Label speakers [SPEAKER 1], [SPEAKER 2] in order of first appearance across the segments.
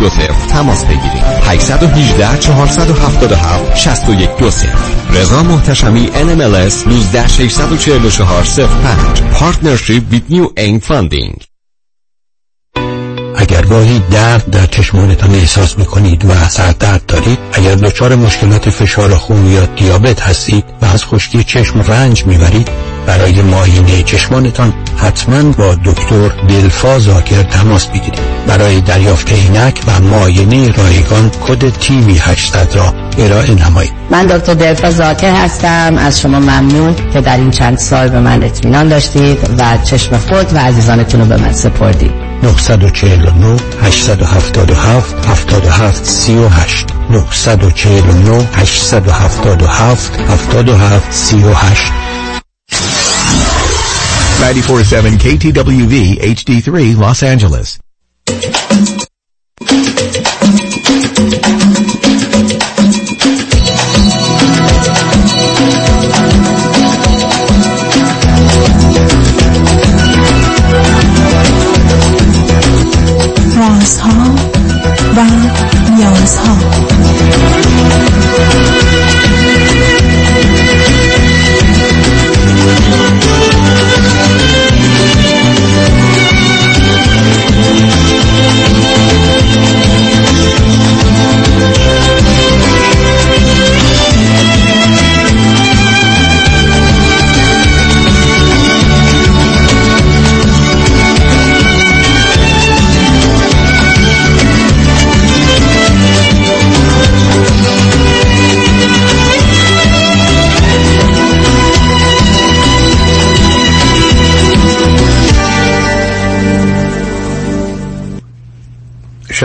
[SPEAKER 1] دو صفر تماس بگیرید 818 477 61 دو صفر رضا محتشمی NMLS 19 644 05 Partnership with New Aim Funding
[SPEAKER 2] اگر گاهی درد در چشمانتان احساس می‌کنید و سردرد دارید اگر دچار مشکلات فشار خون یا دیابت هستید و از خشکی چشم رنج می‌برید برای معاینه چشمانتان حتما با دکتر دلفا زاکر تماس بگیرید. برای دریافت عینک و معاینه رایگان کد تیوی 800 را ارائه نمایید.
[SPEAKER 3] من دکتر دلفا زاکر هستم. از شما ممنون که در این چند سال به من اطمینان داشتید و چشم خود و عزیزانتون رو به من سپردید.
[SPEAKER 2] 949 877 77 38 949 877 77 38
[SPEAKER 4] 947 KTWV HD3 Los Angeles.
[SPEAKER 5] نیازها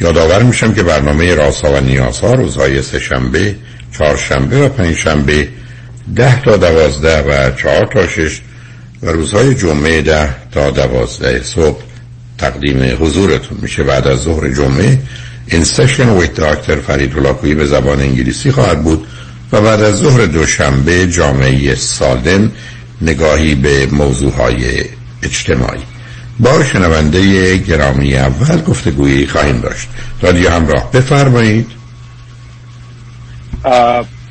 [SPEAKER 6] یادآور میشم که برنامه راسا و نیازها روزهای سهشنبه، چهارشنبه و پنجشنبه ده تا دوازده و چهار تا شش و روزهای جمعه ده تا دوازده صبح تقدیم حضورتون میشه. بعد از ظهر جمعه این سشن ویت داکتر فرید لاکویی به زبان انگلیسی خواهد بود و بعد از ظهر دوشنبه جامعه سالم نگاهی به موضوعهای اجتماعی. با شنونده گرامی اول گفتگویی خواهیم داشت. رادیو همراه بفرمایید.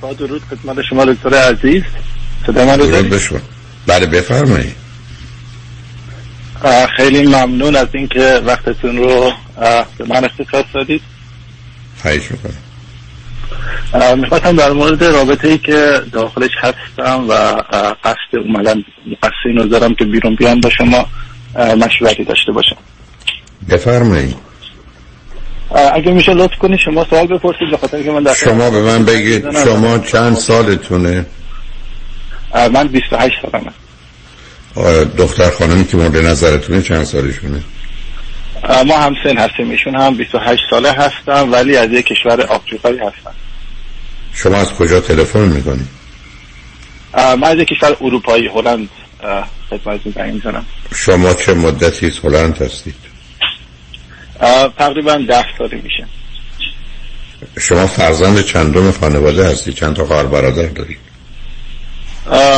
[SPEAKER 7] با درود خدمت شما دکتر عزیز. صدا من رو
[SPEAKER 6] بله بفرمایید.
[SPEAKER 7] خیلی ممنون از اینکه وقتتون رو به من اختصاص دادید.
[SPEAKER 6] خواهش می‌کنم.
[SPEAKER 7] می‌خواستم در مورد رابطه ای که داخلش هستم و قصد اومدن قصد اینو دارم که بیرون بیام با شما. مشورتی داشته باشم.
[SPEAKER 6] بفرمایید
[SPEAKER 7] اگه میشه لطف کنید شما سوال بپرسید بخاطر که من در
[SPEAKER 6] شما به من بگید شما چند سالتونه؟
[SPEAKER 7] من 28 سالمه.
[SPEAKER 6] دختر خانمی که مورد نظرتونه چند سالشونه؟
[SPEAKER 7] ما هم سن هستیم ایشون هم 28 ساله هستم ولی از یک کشور آفریقایی هستم
[SPEAKER 6] شما از کجا تلفن می‌کنید
[SPEAKER 7] من از یک کشور اروپایی هلند خدمتتون زنگ می‌زنم
[SPEAKER 6] شما چه مدتی هلند هستید؟
[SPEAKER 7] تقریبا ده سالی میشه.
[SPEAKER 6] شما فرزند چندم خانواده هستی چند تا خواهر برادر دارید؟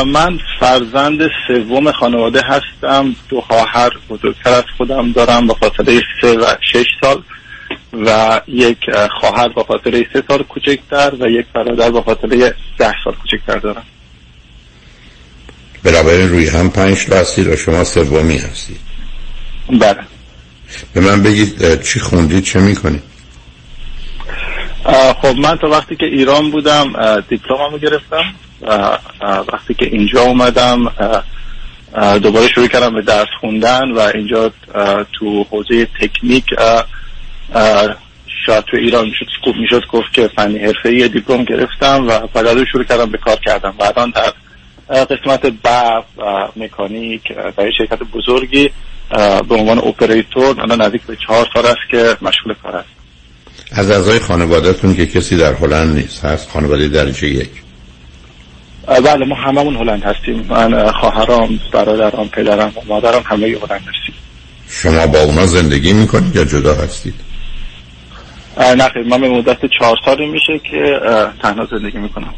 [SPEAKER 7] من فرزند سوم خانواده هستم. دو خواهر بزرگتر از خودم دارم با فاصله سه و شش سال و یک خواهر با فاصله سه سال کوچکتر و یک برادر با فاصله ده سال کوچکتر دارم.
[SPEAKER 6] بنابراین روی هم پنج تا هستید و شما سومی هستید.
[SPEAKER 7] بله.
[SPEAKER 6] به من بگید چی خوندید چه می‌کنید؟
[SPEAKER 7] خب من تا وقتی که ایران بودم دیپلممو گرفتم وقتی که اینجا اومدم دوباره شروع کردم به درس خوندن و اینجا تو حوزه تکنیک شاید تو ایران می‌شد می‌شد گفت که فنی حرفه دیپلم گرفتم و بعد شروع کردم به کار کردم. بعدا در قسمت برق و مکانیک در شرکت بزرگی به عنوان اپراتور الان نزدیک به چهار سال است که مشغول کار است.
[SPEAKER 6] از اعضای خانوادهتون که کسی در هلند نیست هست خانواده درجه یک؟
[SPEAKER 7] بله ما هممون هلند هستیم. من خواهرام برادرام پدرم و مادرم همه هلند هستیم.
[SPEAKER 6] شما با اونا زندگی می‌کنید یا جدا هستید؟
[SPEAKER 7] نه خیلی من به مدت چهار سالی میشه که تنها زندگی می‌کنم.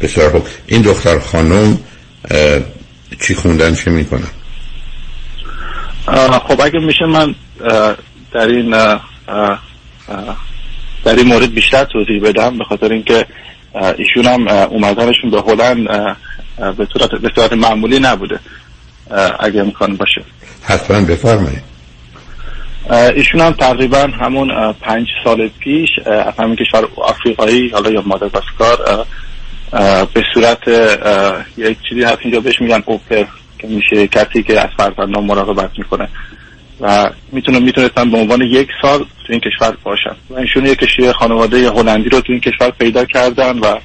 [SPEAKER 6] بسیار خوب. این دختر خانم چی خوندن چه می‌کنن؟
[SPEAKER 7] خب اگه میشه من در این در این مورد بیشتر توضیح بدم به خاطر اینکه ایشون هم اومدنشون به هلند به صورت به صورت معمولی نبوده. اگه امکان باشه.
[SPEAKER 6] حتما بفرمایید.
[SPEAKER 7] ایشون هم تقریبا همون پنج سال پیش از همین کشور آفریقایی حالا یا ماداگاسکار به صورت یک چیزی هست اینجا بهش میگن اوپر که میشه کسی که از فرزندان مراقبت می‌کنه. و می‌تونه می‌تونستن به عنوان یک سال تو این کشور باشن. و ایشون یک کشور خانواده هلندی رو تو این کشور پیدا کردن و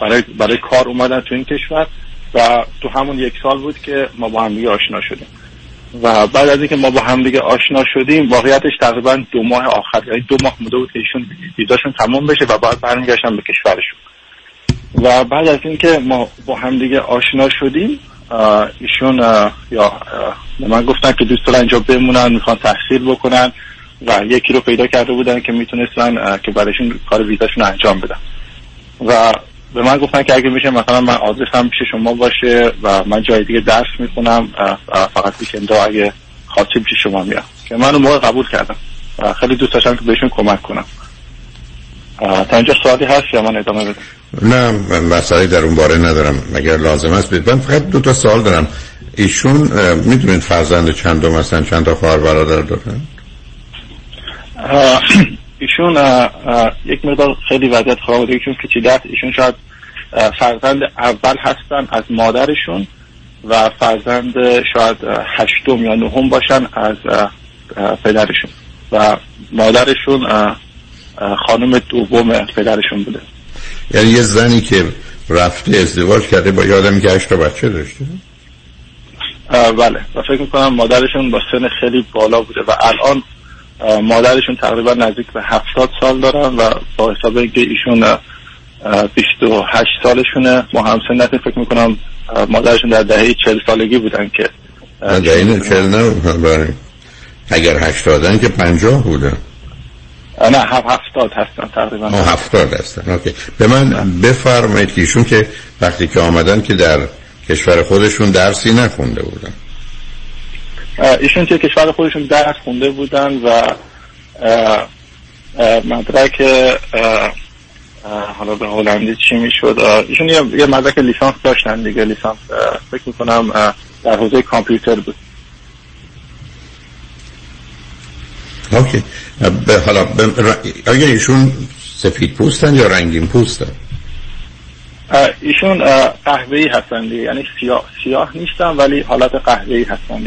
[SPEAKER 7] برای برای کار اومدن تو این کشور. و تو همون یک سال بود که ما با هم دیگه آشنا شدیم. و بعد از اینکه ما با هم دیگه آشنا شدیم واقعیتش تقریبا دو ماه آخر یعنی دو ماه مونده بود که ایشون ویزاشون تمام بشه و بعد برمیگشتن به کشورشون. و بعد از اینکه ما با هم دیگه آشنا شدیم ایشون یا به من گفتن که دوست دارن اینجا بمونن می‌خوان تحصیل بکنن و یکی رو پیدا کرده بودن که می‌تونستن که برایشون کار ویزاشون انجام بدن. و به من گفتن که اگه میشه مثلا من آدرسم پیش شما باشه و من جای دیگه درس می‌خونم فقط ویکندا اگه خاطر پیش شما میام که من اون موقع قبول کردم خیلی دوست داشتم که بهشون کمک کنم. تا اینجا سوالی هست یا من ادامه بدم؟
[SPEAKER 6] نه مسئله در اون باره ندارم. اگر لازم است من فقط دو تا سوال دارم. ایشون می‌دونید فرزند چند دوم هستن؟ چند تا خواهر برادر دارن؟
[SPEAKER 7] ایشون یک مقدار خیلی وضعیت خانوادگیشون پیچیده است ایشون شاید فرزند اول هستن از مادرشون و فرزند شاید هشتم یا نهم باشن از پدرشون. و مادرشون خانم دوم پدرشون بوده.
[SPEAKER 6] یعنی یه زنی که رفته ازدواج کرده با یادمی که هشت بچه داشته؟
[SPEAKER 7] بله. و فکر می‌کنم مادرشون با سن خیلی بالا بوده و الان مادرشون تقریبا نزدیک به هفتاد سال دارن و با حساب اینکه ایشون 28 سالشونه ما هم سنت فکر می‌کنم مادرشون در دهه 40 سالگی بودن که
[SPEAKER 6] دهه 40 نه اگر هشتادن که پنجاه بودن
[SPEAKER 7] نه هفتاد هستن تقریبا.
[SPEAKER 6] هفتاد هستن. اوکی. به من بفرمایید که ایشون که وقتی که آمدن که در کشور خودشون درسی نخونده بودن.
[SPEAKER 7] ایشون که کشور خودشون درس خونده بودن و مدرک حالا به هلندی چی می‌شد؟ ایشون یه مدرک لیسانس داشتن دیگه لیسانس فکر می‌کنم در حوزه کامپیوتر بود.
[SPEAKER 6] اوکی. حالا آیا ایشون سفید پوستن یا رنگین پوستن؟
[SPEAKER 7] ایشون قهوه‌ای هستن یعنی سیاه سیاه نیستن ولی حالت قهوه‌ای هستن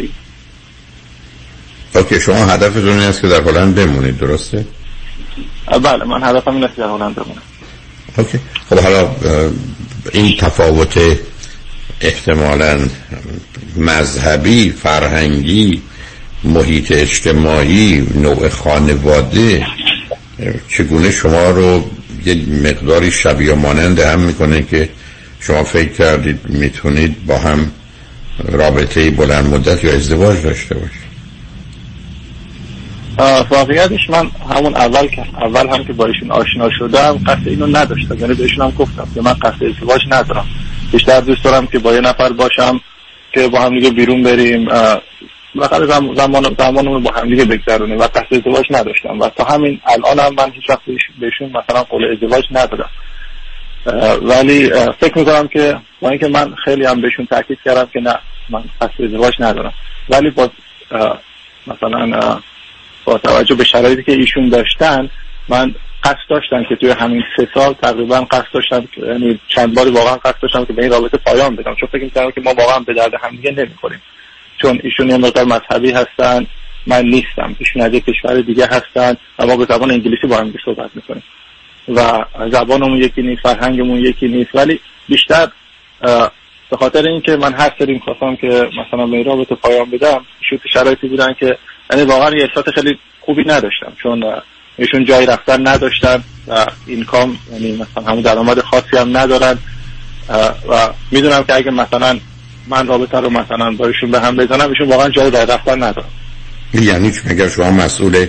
[SPEAKER 6] اوکی شما هدفتون این است که در هلند بمونید درسته؟
[SPEAKER 7] بله من هدفم این است که در هلند بمونم.
[SPEAKER 6] اوکی. خب حالا این تفاوت احتمالا مذهبی فرهنگی محیط اجتماعی نوع خانواده چگونه شما رو یه مقداری شبیه مانند هم می‌کنه که شما فکر کردید می‌تونید با هم رابطه بلند مدت یا ازدواج داشته باشید؟
[SPEAKER 7] واقعیتش من همون اول که اول هم که با ایشون آشنا شدم قصد اینو نداشتم. یعنی بهشون هم گفتم که من قصد ازدواج ندارم. بیشتر دوست دارم که با یه نفر باشم که با هم دیگه بیرون بریم. بالاخره زمان زمان زمانمون با هم دیگه بگذرونیم و قصد ازدواج نداشتم. و تا همین الان هم من هیچ وقت بهشون مثلا قول ازدواج ندادم. ولی فکر می‌کنم که با اینکه من خیلی هم بهشون تاکید کردم که نه من قصد ازدواج ندارم. ولی با مثلا با توجه به شرایطی که ایشون داشتن من قصد داشتم که توی همین سه سال تقریبا قصد داشتم یعنی چند باری واقعا قصد داشتم که به این رابطه پایان بدم. چون فکر می‌کردم که ما واقعا به درد هم دیگه نمی‌خوریم. چون ایشون یه مقدار مذهبی هستن من نیستم ایشون از یک کشور دیگه هستن و ما به زبان انگلیسی با هم صحبت می‌کنیم. و زبانمون یکی نیست فرهنگمون یکی نیست ولی بیشتر به خاطر اینکه من هر سری می‌خواستم که مثلا به رابطه پایان بدم ایشون شرایطی بودن که یعنی واقعا یه احساس خیلی خوبی نداشتم چون ایشون جای رفتن نداشتن و این کام یعنی مثلا همون درآمد خاصی هم ندارن و می‌دونم که اگه مثلا من رابطه رو مثلا با ایشون به هم بزنم ایشون واقعا جای راه رفتن ندارن
[SPEAKER 6] یعنی اگر شما مسئول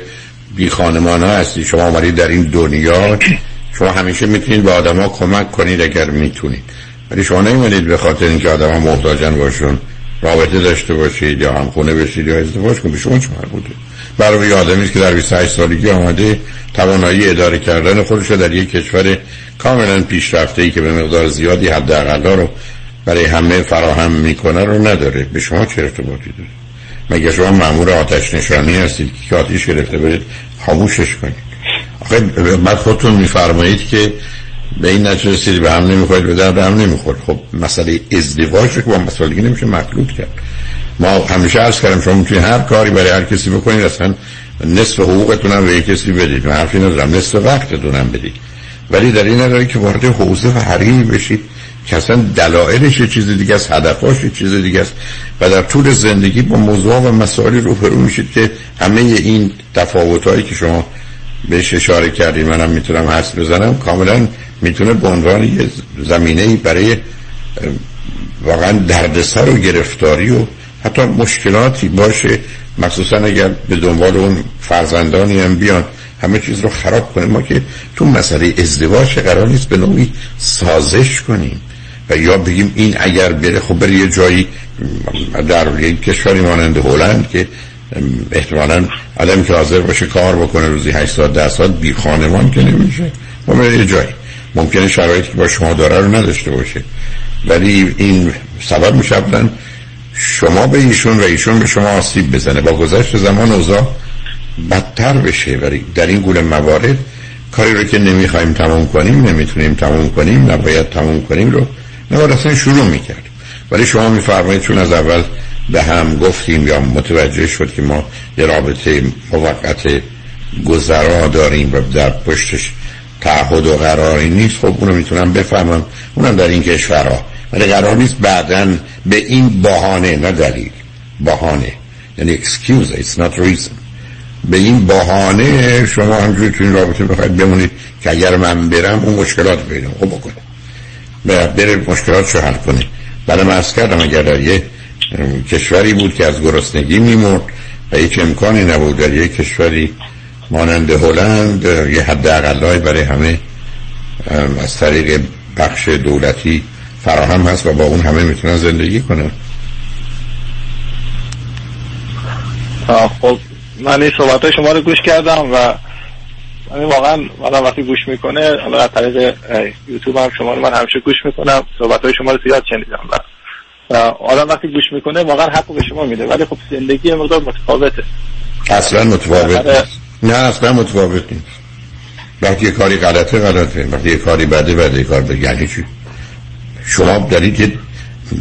[SPEAKER 6] بی خانمان ها هستی؟ شما آمدید در این دنیا شما همیشه می‌تونید به آدما کمک کنید اگر می‌تونید. ولی شما نمی‌دونید به خاطر اینکه آدما محتاجن باشون رابطه داشته باشید یا هم خونه بشید یا ازدواج کنید. به شما چه بوده برای آدمی که در 28 سالگی آمده توانایی اداره کردن خودش در یک کشور کاملا پیشرفته ای که به مقدار زیادی حداقل رو برای همه فراهم می‌کنه رو نداره. به شما چه ارتباطی داره؟ مگه شما مامور آتش نشانی هستید که آتیش گرفته برید خاموشش کنید؟ آخه بعد خودتون میفرمایید که به این نتیجه به هم نمی‌خواید به درد هم نمی‌خورد. خب مسئله ازدواج رو که با مسئله نمیشه مخلوط کرد. ما همیشه عرض کردم شما می‌تونید هر کاری برای هر کسی بکنید اصلا نصف حقوقتون هم به کسی بدید. من حرفی ندارم نصف وقتتون هم بدید. ولی در این نداره که وارد حوزه و حریمی بشید که اصلا دلایلش چیز دیگه است هدفاش چیز دیگه است و در طول زندگی با موضوع و مسائلی روبرو میشید که همه این تفاوتهایی که شما بهش اشاره کردید منم می‌تونم حس بزنم کاملا می‌تونه به عنوان یه زمینه برای واقعا دردسر و گرفتاری و حتی مشکلاتی باشه مخصوصا اگر به دنبال اون فرزندانی هم بیان. همه چیز رو خراب کنیم. ما که تو مسئله ازدواج قرار نیست به نوعی سازش کنیم. و یا بگیم این اگر بره خب بره یه جایی در یک کشوری مانند هلند که احتمالا آدمی که حاضر باشه کار بکنه روزی 8 ساعت 10 ساعت بی خانمان که نمیشه. ما بره یه جایی. ممکنه شرایطی که با شما داره رو نداشته باشه. ولی این سبب میشه شما به ایشون و ایشون به شما آسیب بزنه. با گذشت زمان اوضاع بدتر بشه. ولی در این گونه موارد کاری رو که نمی‌خوایم تموم کنیم نمی‌تونیم تموم کنیم نباید تموم کنیم رو نباید اصلا شروع می‌کرد. ولی شما میفرمایید چون از اول به هم گفتیم یا متوجه شد که ما یه رابطه موقت گذرا داریم و در پشتش تعهد و قراری نیست خب اونو می‌تونم بفهمم. اونم در این کشورها. ولی قرار نیست بعدا به این بهانه نه دلیل بهانه. یعنی excuse it's not reason. به این بهانه شما همجوری تو این رابطه بخواید بمونید که اگر من برم اون مشکلات پیدا خب بکنه. بره مشکلات رو حل کنه. برای من کردم اگر در یه کشوری بود که از گرسنگی میمرد و هیچ امکانی نبود در یک کشوری مانند هلند یه حد اقلای برای همه از طریق بخش دولتی فراهم هست و با اون همه می‌تونن زندگی کنن.
[SPEAKER 7] خب. من این صحبت های شما رو گوش کردم و من واقعا واقعا وقتی گوش می‌کنه حالا از طریق یوتیوب هم شما رو من همیشه گوش می‌کنم صحبت های شما رو زیاد شنیدم و آدم وقتی گوش می‌کنه واقعا حق به شما میده ولی خب زندگی مقدار متفاوته.
[SPEAKER 6] اصلا متفاوت نه اصلا متفاوت نیست. وقتی یه کاری غلطه غلطه. وقتی یه کاری بده بده. کار به یعنی چی؟ شما دارید که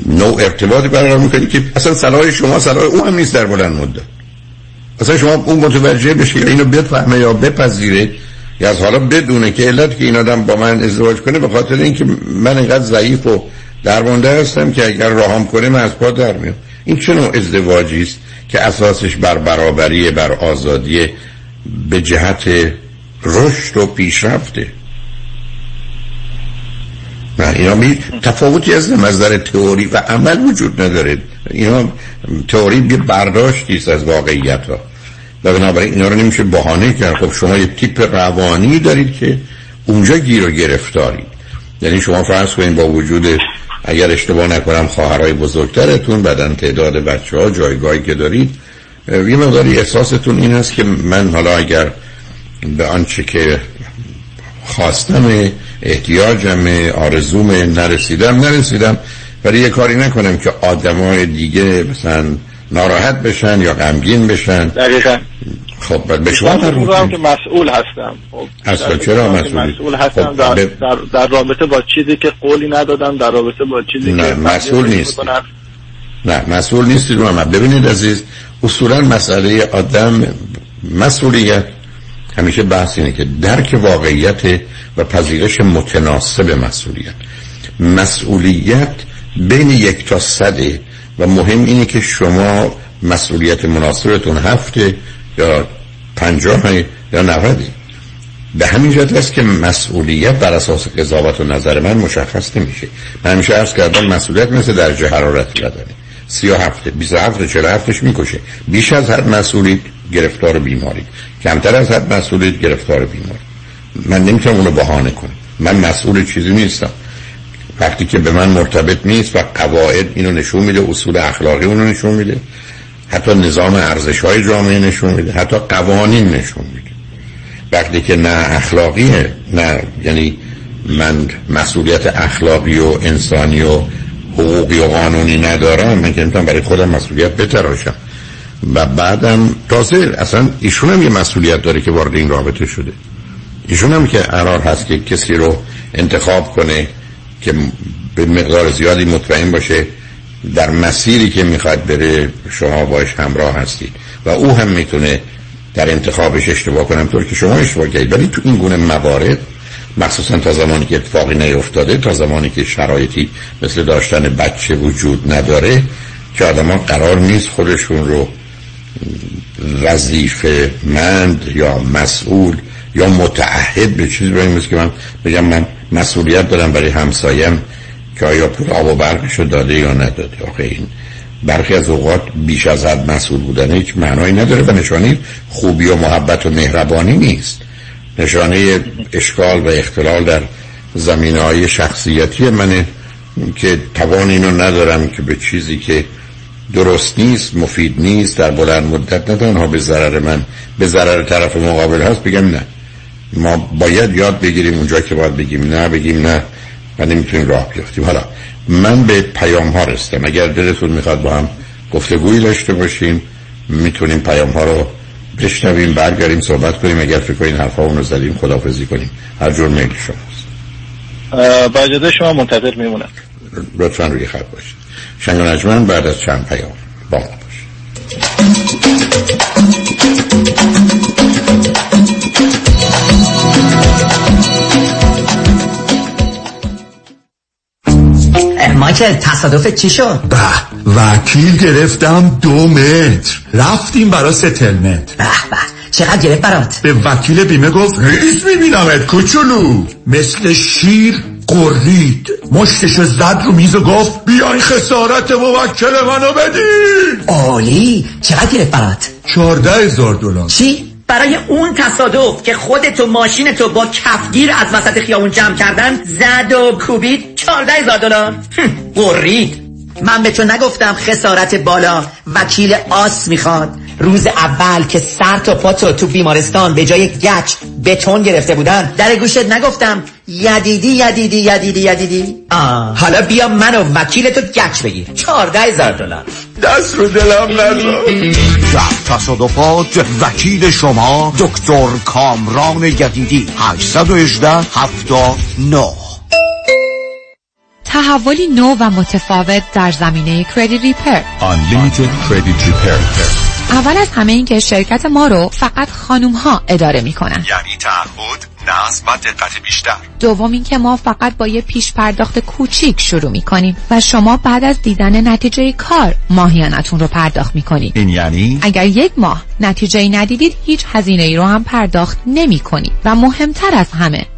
[SPEAKER 6] نوع ارتباطی برقرار می‌کنید که اصلا صلاح شما صلاح او هم نیست در بلند مدت. اصلا شما اون متوجه بشه یا اینو بفهمه یا بپذیره. یا از حالا بدونه که علت که این آدم با من ازدواج کنه به خاطر اینکه من اینقدر ضعیف و درمانده هستم که اگر راهم کنه من از پا در میام. این چه نوع ازدواجی است که اساسش بر برابری بر آزادی به جهت رشد و پیشرفته؟ اینا می تفاوتی از نظر تئوری و عمل وجود نداره. اینا تئوری بی برداشتی است از واقعیت ها و بنابراین اینا رو نمیشه بهانه کرد. خب شما یه تیپ روانی دارید که اونجا گیر و گرفتارید یعنی شما فرض کنید با وجود اگر اشتباه نکنم خواهرای بزرگترتون بدن تعداد بچه ها جایگاهی که دارید یه مقداری احساستون این است که من حالا اگر به آنچه که خواستم احتیاجم آرزوم نرسیدم نرسیدم. ولی یه کاری نکنم که آدمای دیگه مثلا ناراحت بشن یا غمگین بشن.
[SPEAKER 7] دقیقا.
[SPEAKER 6] خب به شما
[SPEAKER 7] هم که مسئول هستم.
[SPEAKER 6] خب اصلا چرا مسئول
[SPEAKER 7] مسئول هستم. خب در, در, در, رابطه با چیزی که قولی ندادم در رابطه با چیزی
[SPEAKER 6] نه
[SPEAKER 7] که
[SPEAKER 6] مسئول نیست. نه مسئول نیستید رو ببینید عزیز اصولا مسئله آدم مسئولیت. همیشه بحث اینه که درک واقعیت و پذیرش متناسب مسئولیت. مسئولیت بین یک تا صده و مهم اینه که شما مسئولیت مناسبتون هفته یا پنجاه یا نوده به همین جهت است که مسئولیت بر اساس قضاوت و نظر من مشخص نمیشه. من همیشه عرض کردم مسئولیت مثل درجه حرارت بدنه. سی و هفته بیس هفته چل هفتش می‌کشه. بیش از هر مسئولیت گرفتار بیماری. کمتر از هر مسئولیت گرفتار بیماری. من نمی‌تونم اونو بهانه کنم. من مسئول چیزی نیستم. وقتی که به من مرتبط نیست و قواعد اینو نشون میده اصول اخلاقی اونو نشون میده حتی نظام ارزش های جامعه نشون میده حتی قوانین نشون میده. وقتی که نه اخلاقیه نه یعنی من مسئولیت اخلاقی و انسانی و حقوقی و قانونی ندارم من که برای خودم مسئولیت بتراشم. و بعدم تازه اصلا ایشون هم یه مسئولیت داره که وارد این رابطه شده. ایشون هم که قرار هست که کسی رو انتخاب کنه که به مقدار زیادی مطمئن باشه در مسیری که می‌خواد بره شما باش همراه هستید و او هم می‌تونه در انتخابش اشتباه کنم طور که شما اشتباه کردید. ولی تو این گونه موارد مخصوصا تا زمانی که اتفاقی نیفتاده تا زمانی که شرایطی مثل داشتن بچه وجود نداره که آدما قرار نیست خودشون رو وظیفه مند یا مسئول یا متعهد به چیزی برای که من بگم من مسئولیت دارم برای همسایم که آیا پول آب و برقشو داده یا نداده. آخه این برخی از اوقات بیش از حد مسئول بودن هیچ معنایی نداره و نشانه خوبی و محبت و مهربانی نیست. نشانه اشکال و اختلال در زمینه های شخصیتی منه که توان اینو ندارم که به چیزی که درست نیست مفید نیست در بلند مدت نه تنها به ضرر من به ضرر طرف مقابل هست بگم نه. ما باید یاد بگیریم اونجا که باید بگیم نه بگیم نه و نمی‌تونیم راه بیافتیم حالا من به پیام ها رستم اگر دلتون می‌خواد با هم گفتگویی داشته باشیم می‌تونیم پیام ها رو بشنویم برگردیم صحبت کنیم. اگر فکر این حرفا رو زدیم خدافزی کنیم. هر جور میل شماست.
[SPEAKER 7] با شما منتظر میمونم.
[SPEAKER 6] لطفا روی خط باشید. شنگ نجمن بعد از چند پیام با ما باشید.
[SPEAKER 3] مایکل تصادف چی شد؟
[SPEAKER 8] به وکیل گرفتم دو متر. رفتیم برا ستلمت
[SPEAKER 3] به به. چقدر گرفت برات؟
[SPEAKER 8] به وکیل بیمه گفت ریز میبینمت کوچولو. مثل شیر قرید مشتشو زد رو میز و گفت بیاین خسارت موکل منو بدین.
[SPEAKER 3] عالی. چقدر گرفت برات؟
[SPEAKER 8] چارده هزار دلار.
[SPEAKER 3] چی؟ برای اون تصادف که خودت و ماشینتو با کفگیر از وسط خیابون جمع کردن زد و کوبید چارده هزار دلار برید من به تو نگفتم خسارت بالا. وکیل آس می‌خواد. روز اول که سر تا پاتو تو بیمارستان به جای گچ بتون گرفته بودن در گوشت نگفتم یدیدی یدیدی یدیدی یدیدی. آه. حالا بیا منو وکیل تو گچ بگیر. چارده هزار دلار.
[SPEAKER 8] دست رو دلم نزار
[SPEAKER 9] در تصادفات وکیل شما دکتر کامران یدیدی. 818 79
[SPEAKER 10] تحولی نو و متفاوت در زمینه کردیت ریپر
[SPEAKER 11] Unlimited Credit Repair.
[SPEAKER 10] اول از همه این که شرکت ما رو فقط خانوم ها اداره می‌کنن.
[SPEAKER 11] یعنی تعهد نظم و دقت بیشتر.
[SPEAKER 10] دوم اینکه ما فقط با یه پیش پرداخت کوچیک شروع می‌کنیم و شما بعد از دیدن نتیجه کار ماهیانتون رو پرداخت می‌کنید.
[SPEAKER 11] این یعنی؟
[SPEAKER 10] اگر یک ماه نتیجه ندیدید هیچ هزینه ای رو هم پرداخت نمی کنید و مهمتر از همه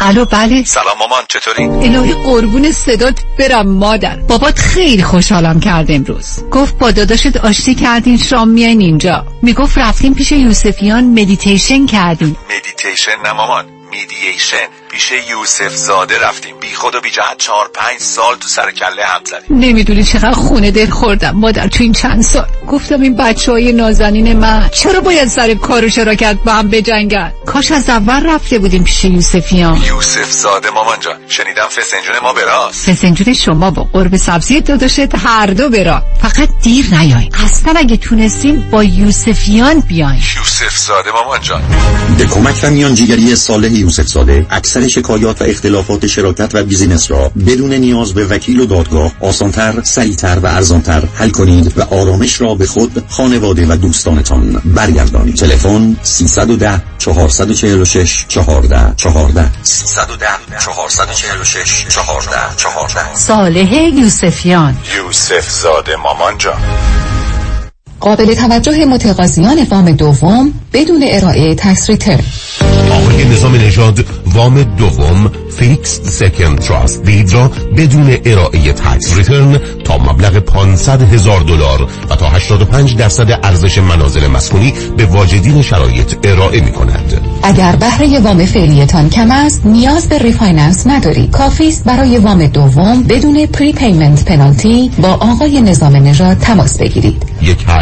[SPEAKER 12] الو بله.
[SPEAKER 11] سلام مامان چطوری؟
[SPEAKER 12] الهی قربون صدات برم مادر. بابات خیلی خوشحالم کرد امروز. گفت با داداشت آشتی کردین شام میاین اینجا. می‌گفت رفتیم پیش یوسفیان مدیتیشن کردین
[SPEAKER 11] مدیتیشن نه مامان mediation پیش یوسف زاده رفتیم. بی خود و بی جهت چهار پنج سال تو سر کله هم زدیم.
[SPEAKER 12] نمی‌دونی چقدر خون دل خوردم مادر تو این چند سال. گفتم این بچه های نازنین من چرا باید سر کار و شراکت با هم بجنگن؟ کاش از اول رفته بودیم پیش یوسفیان.
[SPEAKER 11] یوسف زاده مامان جان شنیدم فسنجون ما براست
[SPEAKER 12] فسنجون شما با قرمه سبزی داداشت هر دو به راه فقط دیر نیای. اصلا اگه تونستین با یوسفیان بیاین
[SPEAKER 11] یوسف زاده مامان جان.
[SPEAKER 13] به کمک و میانجیگری صالح یوسف زاده اکثر شکایات و اختلافات شراکت و بیزینس را بدون نیاز به وکیل و دادگاه آسانتر، سریعتر و ارزانتر حل کنید و آرامش را به خود، خانواده و دوستانتان برگردانید. تلفن 310 446 14 14
[SPEAKER 11] 310 446 14 14
[SPEAKER 12] صالح یوسفیان.
[SPEAKER 11] یوسف زاده مامان جان.
[SPEAKER 12] قابل توجه متقاضیان وام دوم بدون ارائه tax return
[SPEAKER 14] آقای نظام نژاد وام دوم fixed second trust deed را بدون ارائه tax return تا مبلغ 500 هزار دلار و تا 85 درصد ارزش منازل مسکونی به واجدین شرایط ارائه می کند.
[SPEAKER 12] اگر بهره وام فعلیتان کم است نیاز به refinance نداری. کافی است برای وام دوم بدون prepayment penalty با آقای نظام نژاد تماس بگیرید.
[SPEAKER 14] یک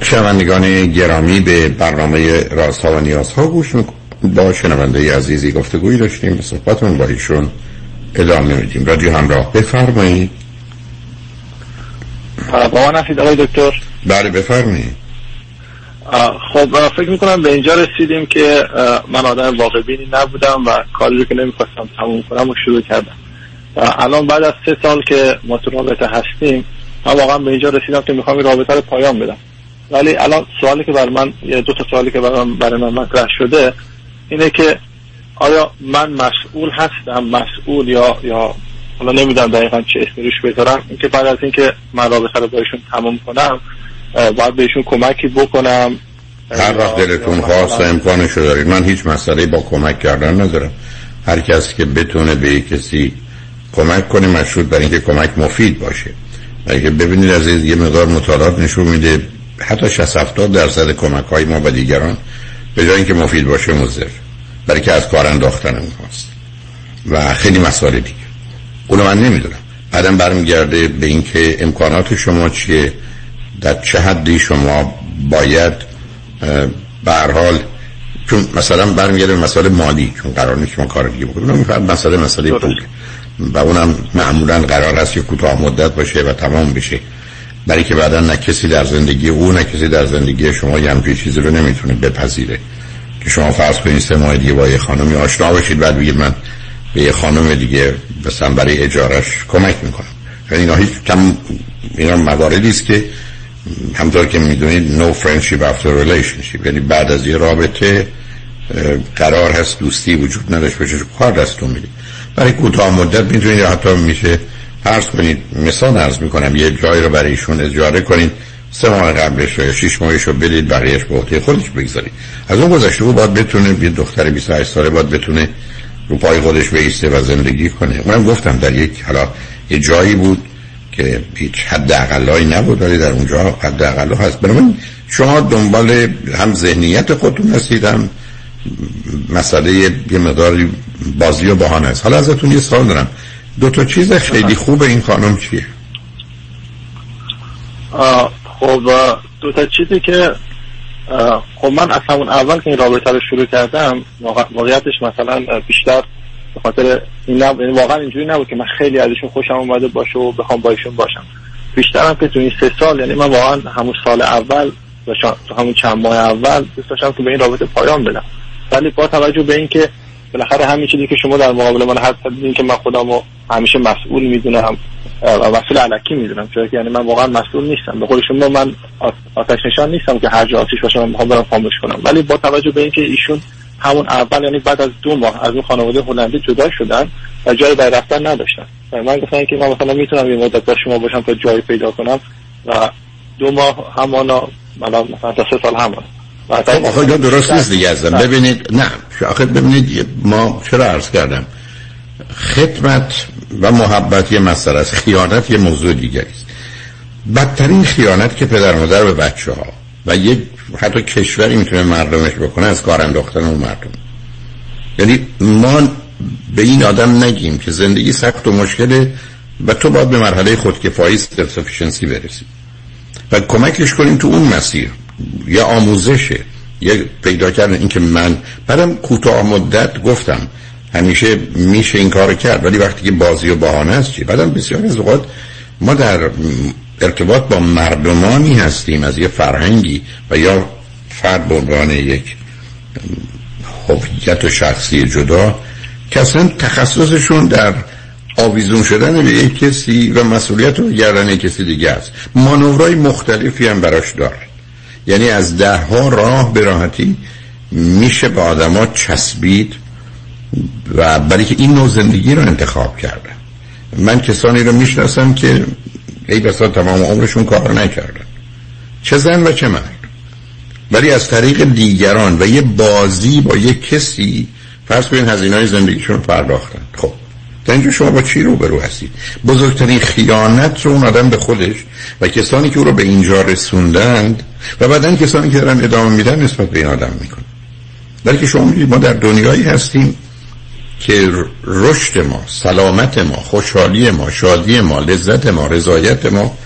[SPEAKER 6] شنوندگان گرامی به برنامه رازها و نیازها گوش با شنونده عزیزی گفتگویی داشتیم صحبتون با ایشون ادامه میدیم. رادیو همراه بفرمایید.
[SPEAKER 7] با من هستید آقای دکتر.
[SPEAKER 6] بله بفرمایید.
[SPEAKER 7] خب فکر می‌کنم به اینجا رسیدیم که من آدم واقع بینی نبودم و کاری رو که نمی‌خواستم تموم کنم و شروع کردم. الان بعد از سه سال که ما تو رابطه هستیم من واقعا به اینجا رسیدم که می‌خوام این رابطه رو پایان بدم. ولی الان سوالی که برای من یه دو تا سوالی که برای من, برای من مطرح شده اینه که آیا من مسئول هستم؟ مسئول یا یا حالا نمی‌دونم دقیقا چه اسمی روش بذارم. اینکه بعد از اینکه من رابطه رو با ایشون تموم کنم باید بهشون کمکی بکنم.
[SPEAKER 6] هر وقت دلتون خواست امکانشو دارید. من هیچ مسئله با کمک کردن ندارم. هر کسی که بتونه به کسی کمک کنه مشروط بر اینکه کمک مفید باشه. و اینکه ببینید از یه مقدار مطالعات نشون میده حتی 60 70 درصد کمک های ما به دیگران به جای اینکه مفید باشه مضر. برای که از کار انداختن هست و خیلی مسائل دیگه. اونو من نمی‌دونم. بعدم برمیگرده به اینکه امکانات شما چیه؟ در چه حدی شما باید حال چون مثلا برمیگرده مسئله مالی چون قرار نیست شما کار دیگه بکنید اونم مسئله مسئله پول. و اونم معمولا قرار است که کوتاه مدت باشه و تمام بشه. برای که بعدا نه کسی در زندگی او نه کسی در زندگی شما یه همچین چیزی رو نمی‌تونه بپذیره. که شما فرض کنید سه ماه دیگه با یه خانمی آشنا بشید بعد بگید من به یه خانم دیگه مثلا برای اجارش کمک می‌کنم. یعنی اینا هیچ کم اینا مواردی است که همطور که می‌دونید no friendship after relationship. یعنی بعد از یه رابطه قرار هست دوستی وجود نداشت بشه کار دستون می‌دید برای کوتاه مدت می‌تونید حتی میشه عرض کنید مثال عرض می‌کنم یه جایی رو برای ایشون اجاره کنید. سه ماه قبلش یا شش ماهش رو بدید بقیهش به عهده خودش بگذارید. از اون گذشته او باید بتونه یه دختر 28 ساله باید بتونه رو پای خودش بیسته و زندگی کنه. من گفتم در یک حالا یه جایی بود که هیچ حد اقلایی نبود ولی در اونجا حد اقلا هست. بنابراین شما دنبال هم ذهنیت خودتون هستید هم مسئله یه مقداری بازی و بهانه است. حالا ازتون یه سوال دارم. دو تا چیز خیلی خوب این خانم چیه؟
[SPEAKER 7] خب دو تا چیزی که خب من از اول که این رابطه رو شروع کردم واقعیتش مثلا بیشتر به خاطر این نب... واقعا اینجوری نبود که من خیلی ازشون خوشم اومده باشه و بخوام با ایشون باشم. بیشتر هم که تو این سه سال یعنی من واقعا همون سال اول تو همون چند ماه اول دوست داشتم که به این رابطه پایان بدم. ولی با توجه به اینکه بالاخره همین چیزی که شما در مقابل من هست این که من خودم همیشه مسئول می‌دونم و مسئول علکی می‌دونم چون یعنی من واقعا مسئول نیستم. به قول شما من آتش نشان نیستم که هر جا آتش باشه من می‌خوام برم خاموش کنم. ولی با توجه به اینکه ایشون همون اول یعنی بعد از دو ماه از اون خانواده هلندی جدا شدن و جای برای رفتن نداشتن. من گفتم که من مثلا می‌تونم یه مدت با شما باشم تا جایی پیدا کنم و دو ماه همانا مثلا تا سه سال همان.
[SPEAKER 6] خب آخه درست نیست دیگه ازم ببینید نه آخه ببینید ما چرا عرض کردم؟ خدمت و محبت یه مسئله است خیانت یه موضوع دیگری است. بدترین خیانت که پدر مادر به بچه ها و یه حتی کشوری می‌تونه مردمش بکنه از کار انداختن اون مردم. یعنی ما به این آدم نگیم که زندگی سخت و مشکله و تو باید به مرحله خودکفایی سلف برسی. و کمکش کنیم تو اون مسیر. یه آموزشه. یه پیدا کردن. اینکه من بعدم کوتاه مدت گفتم همیشه میشه این کار کرد ولی وقتی که بازی و بهانه است چی؟ بعدم بسیار از اوقات ما در ارتباط با مردمانی هستیم از یه فرهنگی و یا فرد به عنوان یک هویت و شخصی جدا که اصلا تخصصشون در آویزون شدن به یک کسی و مسئولیت رو گردن کسی دیگه است. مانورای مختلفی هم براش داره. یعنی از ده ها راه به راحتی میشه به آدما چسبید و برای که این نوع زندگی رو انتخاب کردن. من کسانی رو می‌شناسم که ای بسا تمام عمرشون کار نکردن. چه زن و چه مرد. ولی از طریق دیگران و یه بازی با یه کسی فرض کنید هزینه های زندگیشون پرداختن. خب در اینجا شما با چی رو برو هستید؟ بزرگترین خیانت رو اون آدم به خودش و کسانی که او رو به اینجا رسوندند و بعدا کسانی که دارن ادامه میدن نسبت به این آدم میکن بلکه شما می‌دید ما در دنیایی هستیم که رشد ما سلامت ما خوشحالی ما شادی ما لذت ما رضایت ما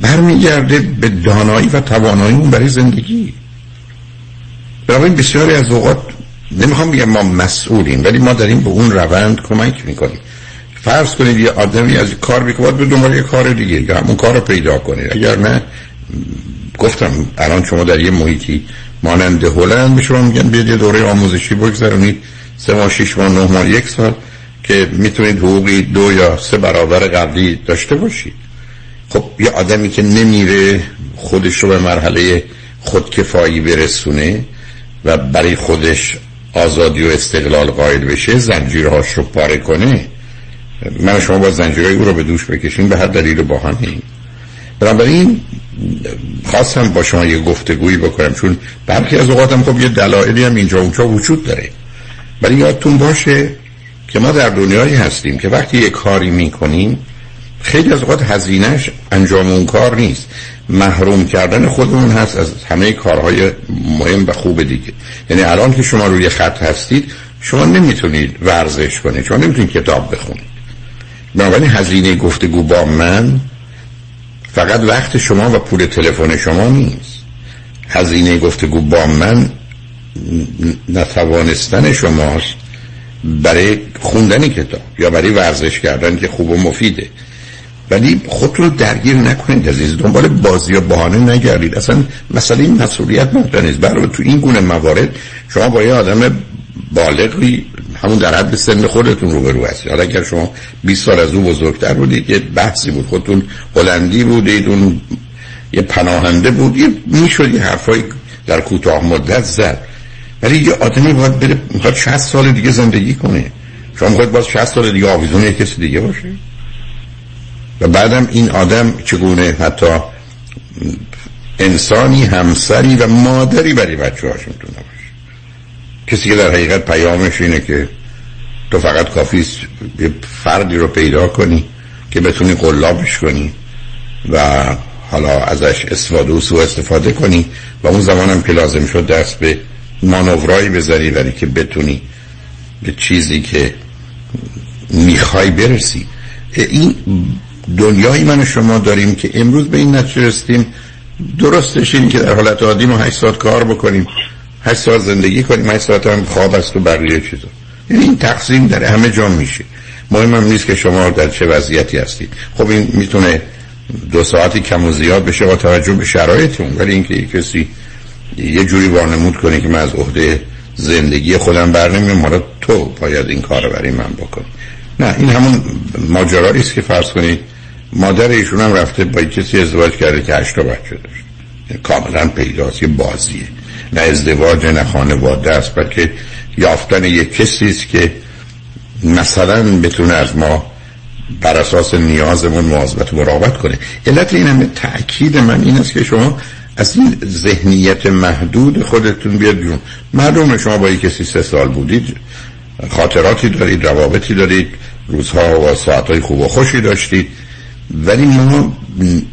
[SPEAKER 6] برمیگرده به دانایی و تواناییمون برای زندگی. بنابراین بسیاری از اوقات نمی‌خوام بگم ما مسئولیم ولی ما داریم به اون روند کمک می‌کنیم. فرض کنید یه آدمی از کار می‌کنه به دنبال یه کار دیگه یا همون کار رو پیدا کنید اگر نه گفتم الان شما در یه محیطی مانند هلند به شما میگن بیاد یه دوره آموزشی بگذارونید سه ماه شش ماه نه ماه یک سال که می‌تونید حقوقی دو یا سه برابر قبلی داشته باشید. خب یه آدمی که نمیره خودش رو به مرحله خودکفایی برسونه و برای خودش آزادی و استقلال قائل بشه زنجیرهاش رو پاره کنه من شما با زنجیرهای او رو به دوش بکشیم به هر دلیل بحانه بنابراین خواستم با شما یه گفتگویی بکنم چون برخی از اوقاتم خب یه دلایلی هم اینجا اونجا وجود داره. ولی یادتون باشه که ما در دنیایی هستیم که وقتی یه کاری می‌کنیم خیلی از اوقات هزینهش انجام اون کار نیست. محروم کردن خودمون هست از همه کارهای مهم و خوب دیگه. یعنی الان که شما روی خط هستید شما نمی‌تونید ورزش کنید شما نمی‌تونید کتاب بخونید. بنابراین هزینه گفتگو با من فقط وقت شما و پول تلفن شما نیست. هزینه گفتگو با من نتوانستن شماست برای خوندن کتاب یا برای ورزش کردن که خوب و مفیده. ولی خودتون رو درگیر نکنید عزیز دنبال بازی و بهانه نگردید. اصلا مسئله مسئولیت مطرح نیست. برای تو این گونه موارد شما با یه آدم بالغی همون در حد سن خودتون رو برو هستید. حالا اگر شما 20 سال از او بزرگتر بودید یه بحثی بود. خودتون هلندی بودید اون یه پناهنده بود یه می‌شد یه حرفای در کوتاه مدت زد. ولی یه آدمی باید بره می‌خواد 60 سال دیگه زندگی کنه. شما می‌خواد باز 60 سال دیگه آویزون کسی دیگه باشه. و بعدم این آدم چگونه حتی انسانی همسری و مادری برای بچه هاش می‌تونه باشه؟ کسی که در حقیقت پیامش اینه که تو فقط کافی یه فردی رو پیدا کنی که بتونی قلابش کنی و حالا ازش استفاده و سو استفاده کنی و اون زمان هم که لازم شد دست به مانورایی بذاری ولی که بتونی به چیزی که می‌خوای برسی. این دنیایی من و شما داریم که امروز به این نتیجه رسیدیم. درستش این که در حالت عادی ما 8 ساعت کار بکنیم. 8 ساعت زندگی کنیم. 8 ساعت هم خواب است و بقیه چیزا. یعنی این تقسیم در همه جا میشه. مهم هم نیست که شما در چه وضعیتی هستید. خب این می‌تونه دو ساعتی کم و زیاد بشه با توجه به شرایطتون ولی اینکه کسی یه جوری وانمود کنه که من از عهده زندگی خودم بر نمیام تو باید این کار برای من بکنی. نه این همون ماجرایی است که فرض کنید مادر ایشون هم رفته با کسی ازدواج کرده که هشتا بچه داشت. یعنی کاملا پیداست یه بازیه. نه ازدواج نه خانواده است بلکه یافتن یک کسی است که مثلا بتونه از ما بر اساس نیازمون مواظبت و مراقبت کنه. علت این همه تأکید من این است که شما از این ذهنیت محدود خودتون بیاد بیرون. معلومه شما با کسی سه سال بودید خاطراتی دارید روابطی دارید روزها و ساعتهای خوب و خوشی داشتید. ولی ما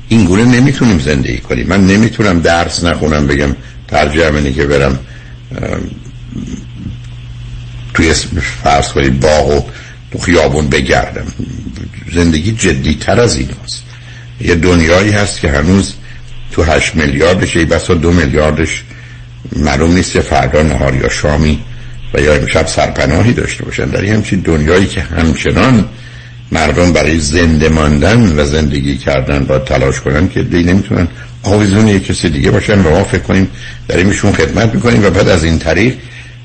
[SPEAKER 6] این گونه نمی‌تونیم زندگی کنیم. من نمی‌تونم درس نخونم بگم ترجیح اینه که برم توی فرض کنید باغ و تو خیابون بگردم. زندگی جدی تر از این هست یه دنیایی هست که هنوز تو هشت میلیاردش ای بسا دو میلیاردش معلوم نیست فردا نهار یا شامی و یا امشب سرپناهی داشته باشن. در این همچین دنیایی که همچنان مردم برای زنده ماندن و زندگی کردن با تلاش کنن که دی نمی‌تونن آویزون یک کسی دیگه باشن و ما فکر کنیم داریمشون خدمت می‌کنیم و بعد از این طریق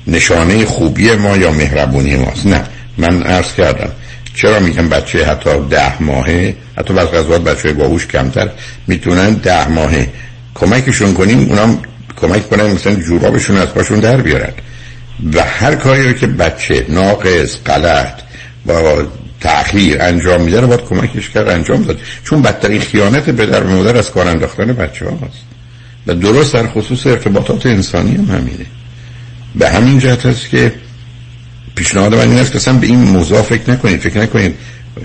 [SPEAKER 6] نشانه خوبی ما یا مهربونی ماست. نه من عرض کردم چرا میگم بچه حتی ده ماهه؟ حتی بعض قضاوت بچه باهوش کمتر می‌تونن ده ماهه. کمکشون کنیم اونام کمک کنن مثلا جورابشون از پاشون در بیارن. و هر کاری رو که بچه ناقص غلط با تأخیر انجام میده رو باید کمکش کرد انجام داد. چون بدترین خیانت پدر و مادر از کار انداختن بچه هاست. و درست در خصوص ارتباطات انسانی هم همینه. به همین جهت است که پیشنهاد من این است که اصلا به این موضوع فکر نکنید. فکر نکنید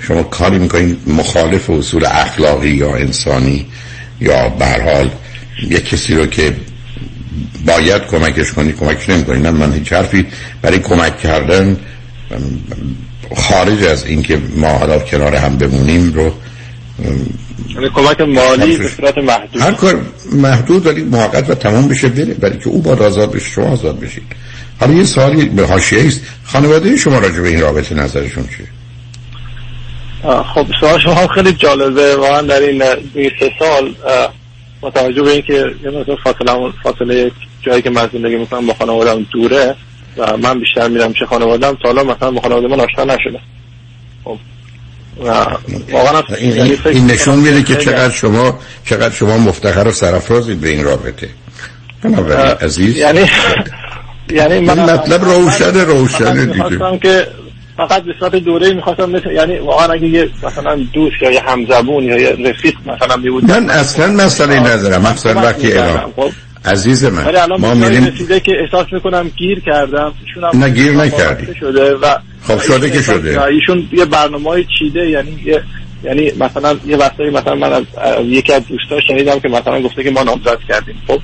[SPEAKER 6] شما کاری می‌کنید مخالف اصول اخلاقی یا انسانی یا به حال یک کسی رو که باید کمکش کنید کمکش نمی‌کنید من هیچ حرفی برای کمک کردن خارج از اینکه ما حالا کنار هم بمونیم رو
[SPEAKER 7] یعنی کمک مالی به صورت محدود.
[SPEAKER 6] هر کار محدود ولی موقت و تمام بشه بره. برای که او با آزاد بشه شما آزاد بشید. حالا یه سوالی به حاشیه است. خانواده شما راجع به این رابطه نظرشون چیه؟
[SPEAKER 7] خب سوال شما خیلی جالبه. واقعا در این سه سال با توجه به اینکه یه مثلا فاصله فاصله جایی که من زندگی می‌کنم با خانواده‌ام دوره و من بیشتر میرم چه خانواده‌ام تا حالا مثلا با خانواده من آشنا نشده خب
[SPEAKER 6] واقعا این, یعنی این نشون میده که چقدر شما چقدر شما مفتخر و سرافرازید به این رابطه. عزیز.
[SPEAKER 7] یعنی یعنی من
[SPEAKER 6] مطلب روشن روشن
[SPEAKER 7] دیگه. که فقط به صورت دوره می‌خواستم مثل یعنی واقعا اگه یه مثلا دوست یا یه همزبون یا یه رفیق مثلا می بود
[SPEAKER 6] من اصلا مسئله ندارم مثلا وقتی اعلام. خب. عزیز من
[SPEAKER 7] ما میریم رسیده که احساس می‌کنم گیر کردم. ایشون
[SPEAKER 6] نه گیر نکردی.
[SPEAKER 7] شده و
[SPEAKER 6] خب شده که شده.
[SPEAKER 7] ایشون یه برنامه چیده یعنی یه یعنی مثلا یه وقتی مثلا من از یکی از دوستاش شنیدم که مثلا گفته که ما نامزد کردیم. خب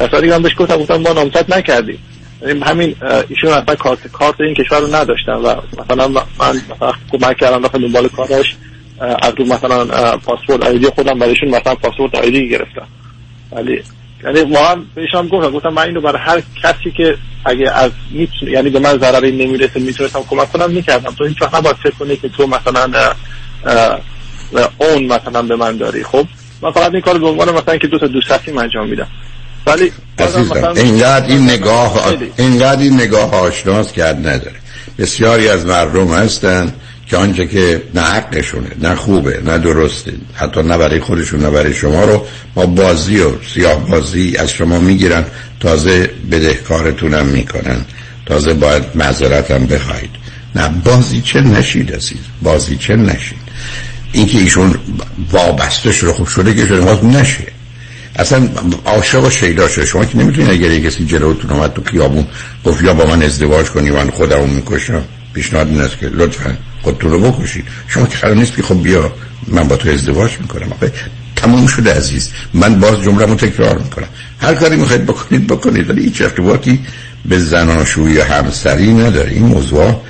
[SPEAKER 7] تصادی من بهش گفتم گفتم ما نامزد نکردیم. همین ایشون اصلا کارت کارت این کشور رو نداشتن و مثلا من مثلا کمک کردم داخل دنبال کارش از رو مثلا پاسپورت آیدی خودم برایشون مثلا پاسپورت آیدی گرفتم. ولی یعنی واقعا بهشون گفتم گفتم من اینو برای هر کسی که اگه از می‌تونه یعنی به من ضرری نمی‌رسه می‌تونستم کمک کنم می‌کردم. تو هیچ وقت نباید فکر کنی که تو مثلا اون مثلا به من داری. خب؟ من فقط این کار به عنوان مثلا که دو تا دوست انجام میدم. ولی
[SPEAKER 6] اینقدر این نگاه اینقدر این نگاه آشناس کرد نداره. بسیاری از مردم هستن که آنچه که نه حقشونه نه خوبه نه درسته. حتی نه برای خودشون نه برای شما رو ما بازی و سیاه بازی از شما می‌گیرن. تازه بدهکارتونم می‌کنن. تازه باید معذرت هم بخواید. نه بازی چه نشید عزیز. بازی چه نشید. اینکه ایشون وابسته شده خوب شده که شده نشه. اصلا عاشق و شیدا شده شما که نمی‌تونید اگر کسی جلوتون اومد تو خیابون گفت یا با من ازدواج کنی من خودمو می‌کشم. پیشنهاد این است که لطفا خودتون رو بکشید. شما که قرار نیست که خب بیا من با تو ازدواج می‌کنم. آخه تموم شده عزیز. من باز جمله رو تکرار می‌کنم. هر کاری می‌خواید بکنید بکنید. ولی هیچ ارتباطی به زناشویی همسری نداره. این موضوع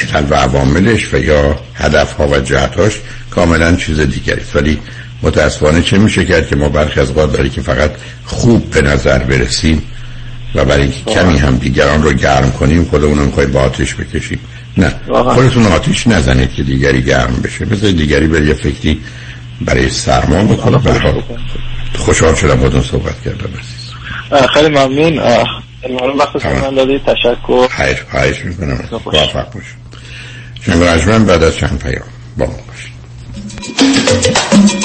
[SPEAKER 6] علل و عواملش و یا هدف ها و جهتاش کاملا چیز دیگری ولی متاسفانه چه میشه کرد که ما برخی از اوقات برای که فقط خوب به نظر برسیم و برای اینکه کمی هم دیگران رو گرم کنیم خودمون رو با آتش بکشیم. نه خودتون آتیش نزنید که دیگری گرم بشه. بذار دیگری بر یه فکری برای سرما بکنه. خوشحال شدم بودون صحبت کردم عزیز.
[SPEAKER 7] خیلی ممنون. المانون وقت من دادید. تشکر.
[SPEAKER 6] خواهش خواهش می‌کنم. موفق باشید. شنگ بعد از چند پیام با ما باشید.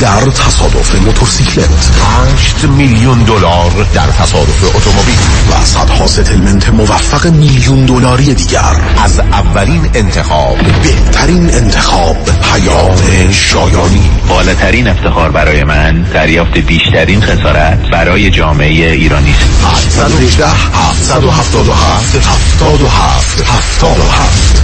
[SPEAKER 15] در تصادف موتورسیکلت. 8 میلیون دلار در تصادف اتومبیل. و صدها ستلمنت موفق میلیون دلاری دیگر. از اولین انتخاب. بهترین انتخاب پیام شایانی.
[SPEAKER 16] بالاترین افتخار برای من دریافت بیشترین خسارت برای جامعه ایرانی است.
[SPEAKER 15] 818 777 77 77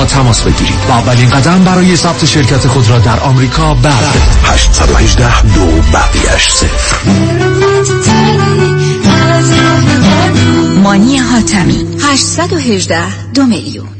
[SPEAKER 17] ما تماس بگیرید. و اولین قدم برای ثبت شرکت خود را در آمریکا بردارید.
[SPEAKER 15] 818 دو بقیش صفر.
[SPEAKER 18] مانی حاتمی 818 دو میلیون.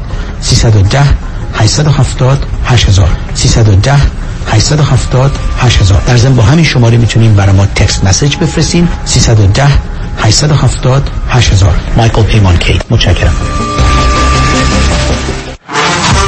[SPEAKER 2] 310 870 8000 310 870 8000 در ضمن با همین شماره می‌تونیم برای ما تکست مسیج بفرستین. 310 870 8000 مایکل پیمان کی. متشکرم.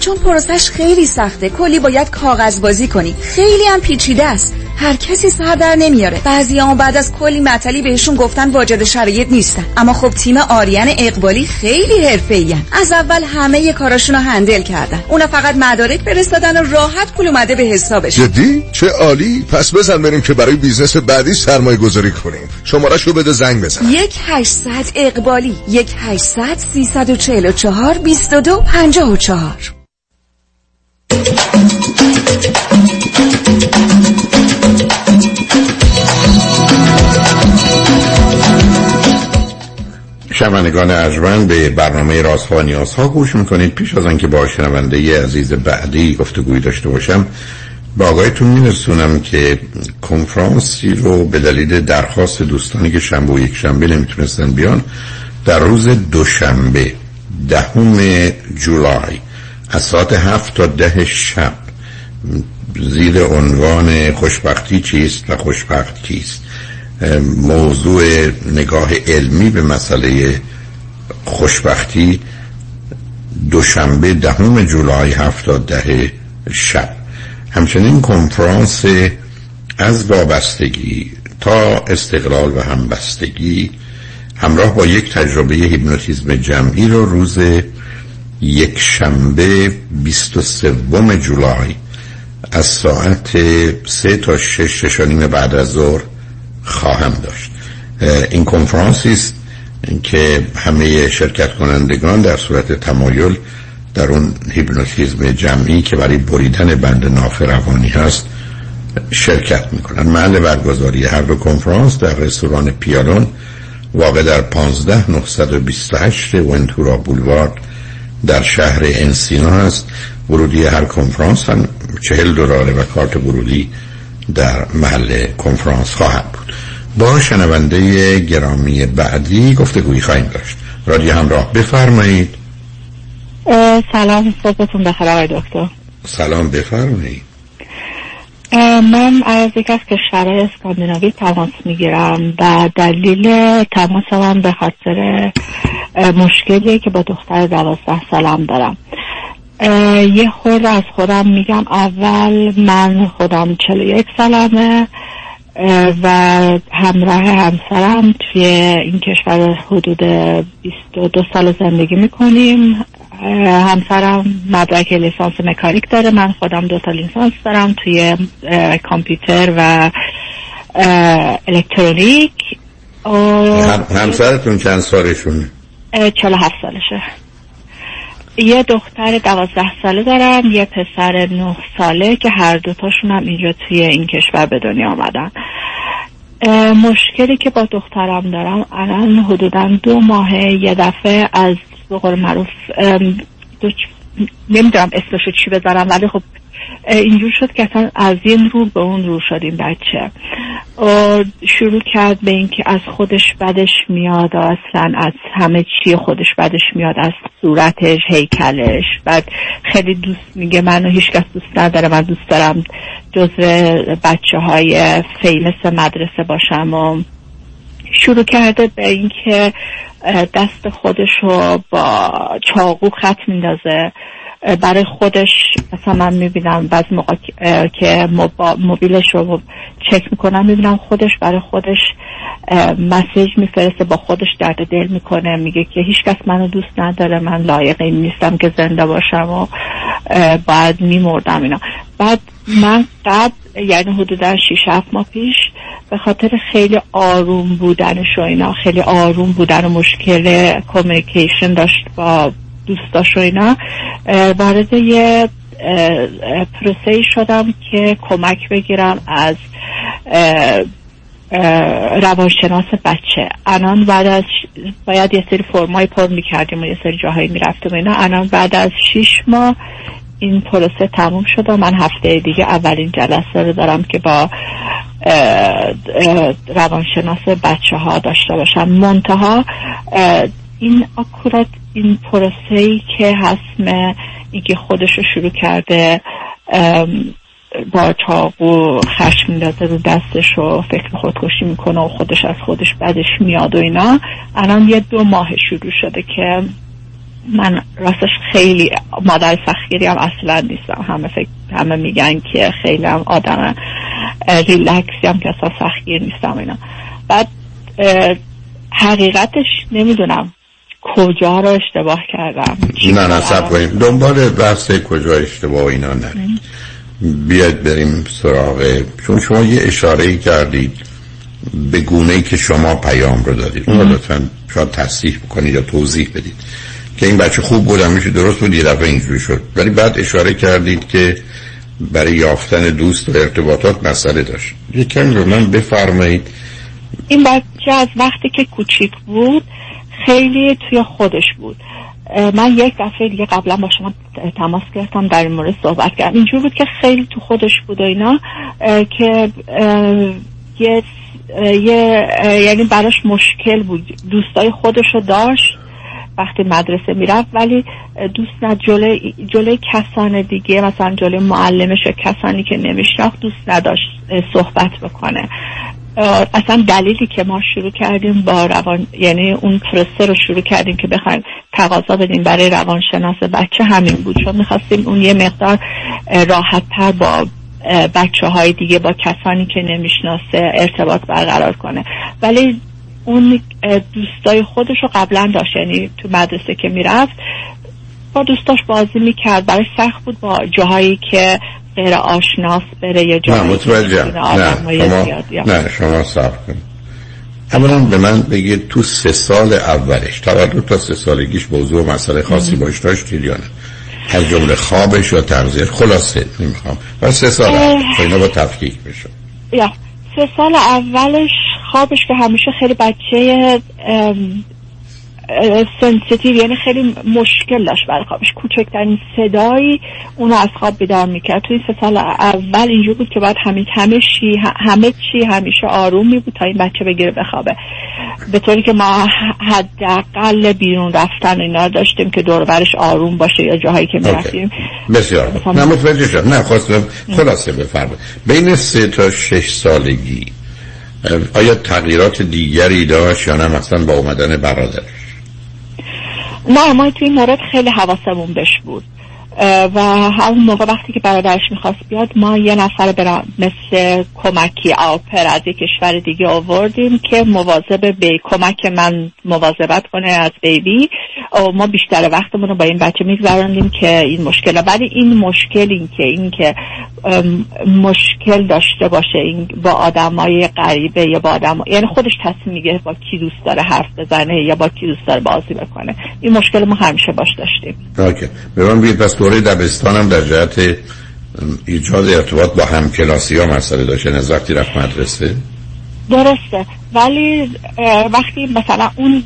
[SPEAKER 18] چون پروسش خیلی سخته. کلی باید کاغذ بازی کنی. خیلی هم پیچیده است. هر کسی سر در نمیاره. بعضی هم بعد از کلی مطلی بهشون گفتن واجد شرایط نیستن. اما خب تیم آریان اقبالی خیلی حرفه‌ای از اول همه کاراشون رو هندل کردن. اونا فقط مدارک فرستادن و راحت پول اومده به حسابش.
[SPEAKER 8] جدی؟ چه عالی. پس بزن بریم که برای بیزنس بعدی سرمایه گذاری کنیم. شمارش رو بده زنگ بزن.
[SPEAKER 18] یک 800 اقبالی یک 800 344 22 54
[SPEAKER 6] شنوندگان ارجمند به برنامه راز و نیازها گوش می‌کنید. پیش از آنکه با شنونده عزیز بعدی گفتگوی داشته باشم با آقایتون میرسونم که کنفرانسی رو به دلیل درخواست دوستانی که شنبه و یک شنبه نمی‌تونستن بیان در روز دوشنبه دهم جولای از ساعت هفت تا ده شب زیر عنوان خوشبختی چیست و خوشبخت کیست؟ موضوع نگاه علمی به مسئله خوشبختی دوشنبه دهم جولای هفتاد ده شب. همچنین کنفرانس از وابستگی تا استقلال و همبستگی همراه با یک تجربه هیپنوتیزم جمعی رو روز یک شنبه 23 جولای از ساعت سه تا شش ششانیم بعد از ظهر خواهم داشت. این کنفرانسی است که همه شرکت کنندگان در صورت تمایل در اون هیپنوتیزم جمعی که برای بریدن بند ناف روانی هست شرکت می‌کنن محل برگزاری هر دو کنفرانس در رستوران پیالون واقع در 15 928 ونتورا بولوارد در شهر انسینا هست. ورودی هر کنفرانس هم چهل دلاره و کارت ورودی در محل کنفرانس خواهد بود. با شنونده گرامی بعدی گفتگویی خواهیم داشت. رادیو همراه بفرمایید.
[SPEAKER 19] سلام صبحتون بخیر آقای دکتر.
[SPEAKER 6] سلام بفرمایید.
[SPEAKER 19] من از یک از کشورهای اسکاندیناوی تماس می‌گیرم و دلیل تماس من به خاطر مشکلی که با دختر دوازده سالم دارم. یه خورد از خودم میگم اول من خودم چلو یک سالمه و همراه همسرم توی این کشور حدود 22 سال زندگی می‌کنیم. همسرم مدرک لیسانس مکانیک داره. من خودم دو تا لیسانس دارم توی کامپیوتر و الکترونیک.
[SPEAKER 6] همسرتون چند سالشونه؟
[SPEAKER 19] 47 سالشه. یه دختر دوازده ساله دارم یه پسر نه ساله که هر دوتاشون هم اینجا توی این کشور به دنیا آمدن. مشکلی که با دخترم دارم الان حدودا دو ماه یه دفعه از بقول معروف نمی‌دونم اسمشو چی بذارم ولی خب اینجور شد که اصلا از این رو به اون رو شد این بچه. شروع کرد به اینکه از خودش بدش میاد اصلا از همه چی خودش بدش میاد از صورتش هیکلش. بعد خیلی دوست میگه منو هیچکس دوست نداره من دوست دارم جزو بچه های فیمس مدرسه باشم. و شروع کرده به اینکه دست خودش رو با چاقو خط میندازه. برای خودش مثلا من می‌بینم بعض موقع که موبیلش رو چک می‌کنم می‌بینم خودش برای خودش مسیج میفرسته با خودش درد دل می‌کنه میگه که هیچ کس منو دوست نداره من لایق این نیستم که زنده باشم و باید میمردم اینا. بعد من قبل یعنی حدودا 6 7 ماه پیش به خاطر خیلی آروم بودنش و اینا خیلی آروم بودن و مشکل کمیکیشن داشت با دوستاش و اینا وارد یه پروسه شدم که کمک بگیرم از روانشناس بچه. الان بعد از باید یه سری فرمای پر می‌کردیم و یه سری جاهایی می‌رفتیم اینا. الان بعد از شیش ماه این پروسه تموم شد و من هفته دیگه اولین جلسه رو دارم که با روانشناس بچه ها داشته باشم. منتها این اکورات این پروسه ای که هست اینکه خودش رو شروع کرده با چاقو خشم میندازه رو دستش و فکر خودکشی می‌کنه و خودش از خودش بدش میاد و اینا الان یه دو ماه شروع شده که من راستش خیلی مادر سختگیری هم اصلا نیستم. همه فکر همه میگن که خیلی هم آدم ریلکسی هم که اصلا سختگیر نیستم اینا. بعد حقیقتش نمی‌دونم. کجا رو اشتباه کردم؟
[SPEAKER 6] نه نه سب کنیم. دنبال بحث کجا اشتباه اینا نه بیاید بریم سراغ چون شما یه اشاره کردید به گونه ای که شما پیام رو دادید. اون لطفا شاید تصحیح بکنید یا توضیح بدید. که این بچه خوب بودم میشه درست بود یه دفعه اینجوری شد. ولی بعد اشاره کردید که برای یافتن دوست و ارتباطات مسئله داشت. یکم به من بفرمایید.
[SPEAKER 19] این بچه از وقتی که کوچیک بود خیلی توی خودش بود. من یک دفعه دیگه قبلا با شما تماس گرفتم در این مورد صحبت کردم. اینجور بود که خیلی تو خودش بود و اینا که یه یه یعنی براش مشکل بود. دوستای خودش رو داشت وقتی مدرسه می‌رفت ولی دوست نه جلوی, جلوی کسان دیگه مثلا جلوی معلمش و کسانی که نمیشناخت دوست نداشت صحبت بکنه. اصلا دلیلی که ما شروع کردیم با روان یعنی اون پروسه رو شروع کردیم که بخوایم تقاضا بدیم برای روانشناس بچه همین بود. چون می‌خواستیم اون یه مقدار راحت تر با بچه های دیگه با کسانی که نمی‌شناسه ارتباط برقرار کنه. ولی اون دوستای خودش رو قبلا داشت. یعنی تو مدرسه که می‌رفت با دوستاش بازی می‌کرد. برای سخت بود با جاهایی که غیر آشناس بره یه جایی
[SPEAKER 6] نه متوجه نه شما, نه شما صبر کنید. اولا به من بگید تو سه سال اولش تولد تا سه سالگیش موضوع مسئله خاصی باش داشتید یا نه؟ از جمله خوابش یا تغذیه خلاصه نمی‌خوام. و سه سال تا اینا با تفکیک بشه.
[SPEAKER 19] یا سه سال اولش خوابش که همیشه خیلی بچه sensitive یعنی خیلی مشکل داشت برای خوابش. کوچکترین صدایی اونو از خواب بیدار می‌کرد. توی سه سال اول اینجور بود که باید همه همه چی همه چی همیشه آروم می بود تا این بچه بگیره بخوابه. به طوری که ما حداقل بیرون رفتن اینا داشتیم که دور و برش آروم باشه یا جاهایی که می‌رفتیم.
[SPEAKER 6] بسیار نه متوجه شد نه خواستم خلاصه بفرمایید. بین سه تا شش سالگی آیا تغییرات دیگری داشت یا نه؟ مثلا با اومدن برادرش.
[SPEAKER 19] نه ما توی این مورد خیلی حواسمون بش بود. و همون موقع وقتی که برادرش می‌خواست بیاد ما یه نفر برا مثل کمکی آپر از یک کشور دیگه آوردیم که مواظب به کمک من مواظبت کنه از بیبی. و ما بیشتر وقتمون رو با این بچه میگذراندیم که این مشکل ولی این مشکل این که این که مشکل داشته باشه این با آدمای غریبه یا با آدم یعنی خودش تصمیم میگه با کی دوست داره حرف بزنه یا با کی دوست داره بازی بکنه. این مشکل ما همیشه باش داشتیم.
[SPEAKER 6] اوکی. پس دوره دبستانم در جهت ایجاد ارتباط با همکلاسی ها مسئله داشته از وقتی رفت مدرسه؟
[SPEAKER 19] درسته. ولی وقتی مثلا اون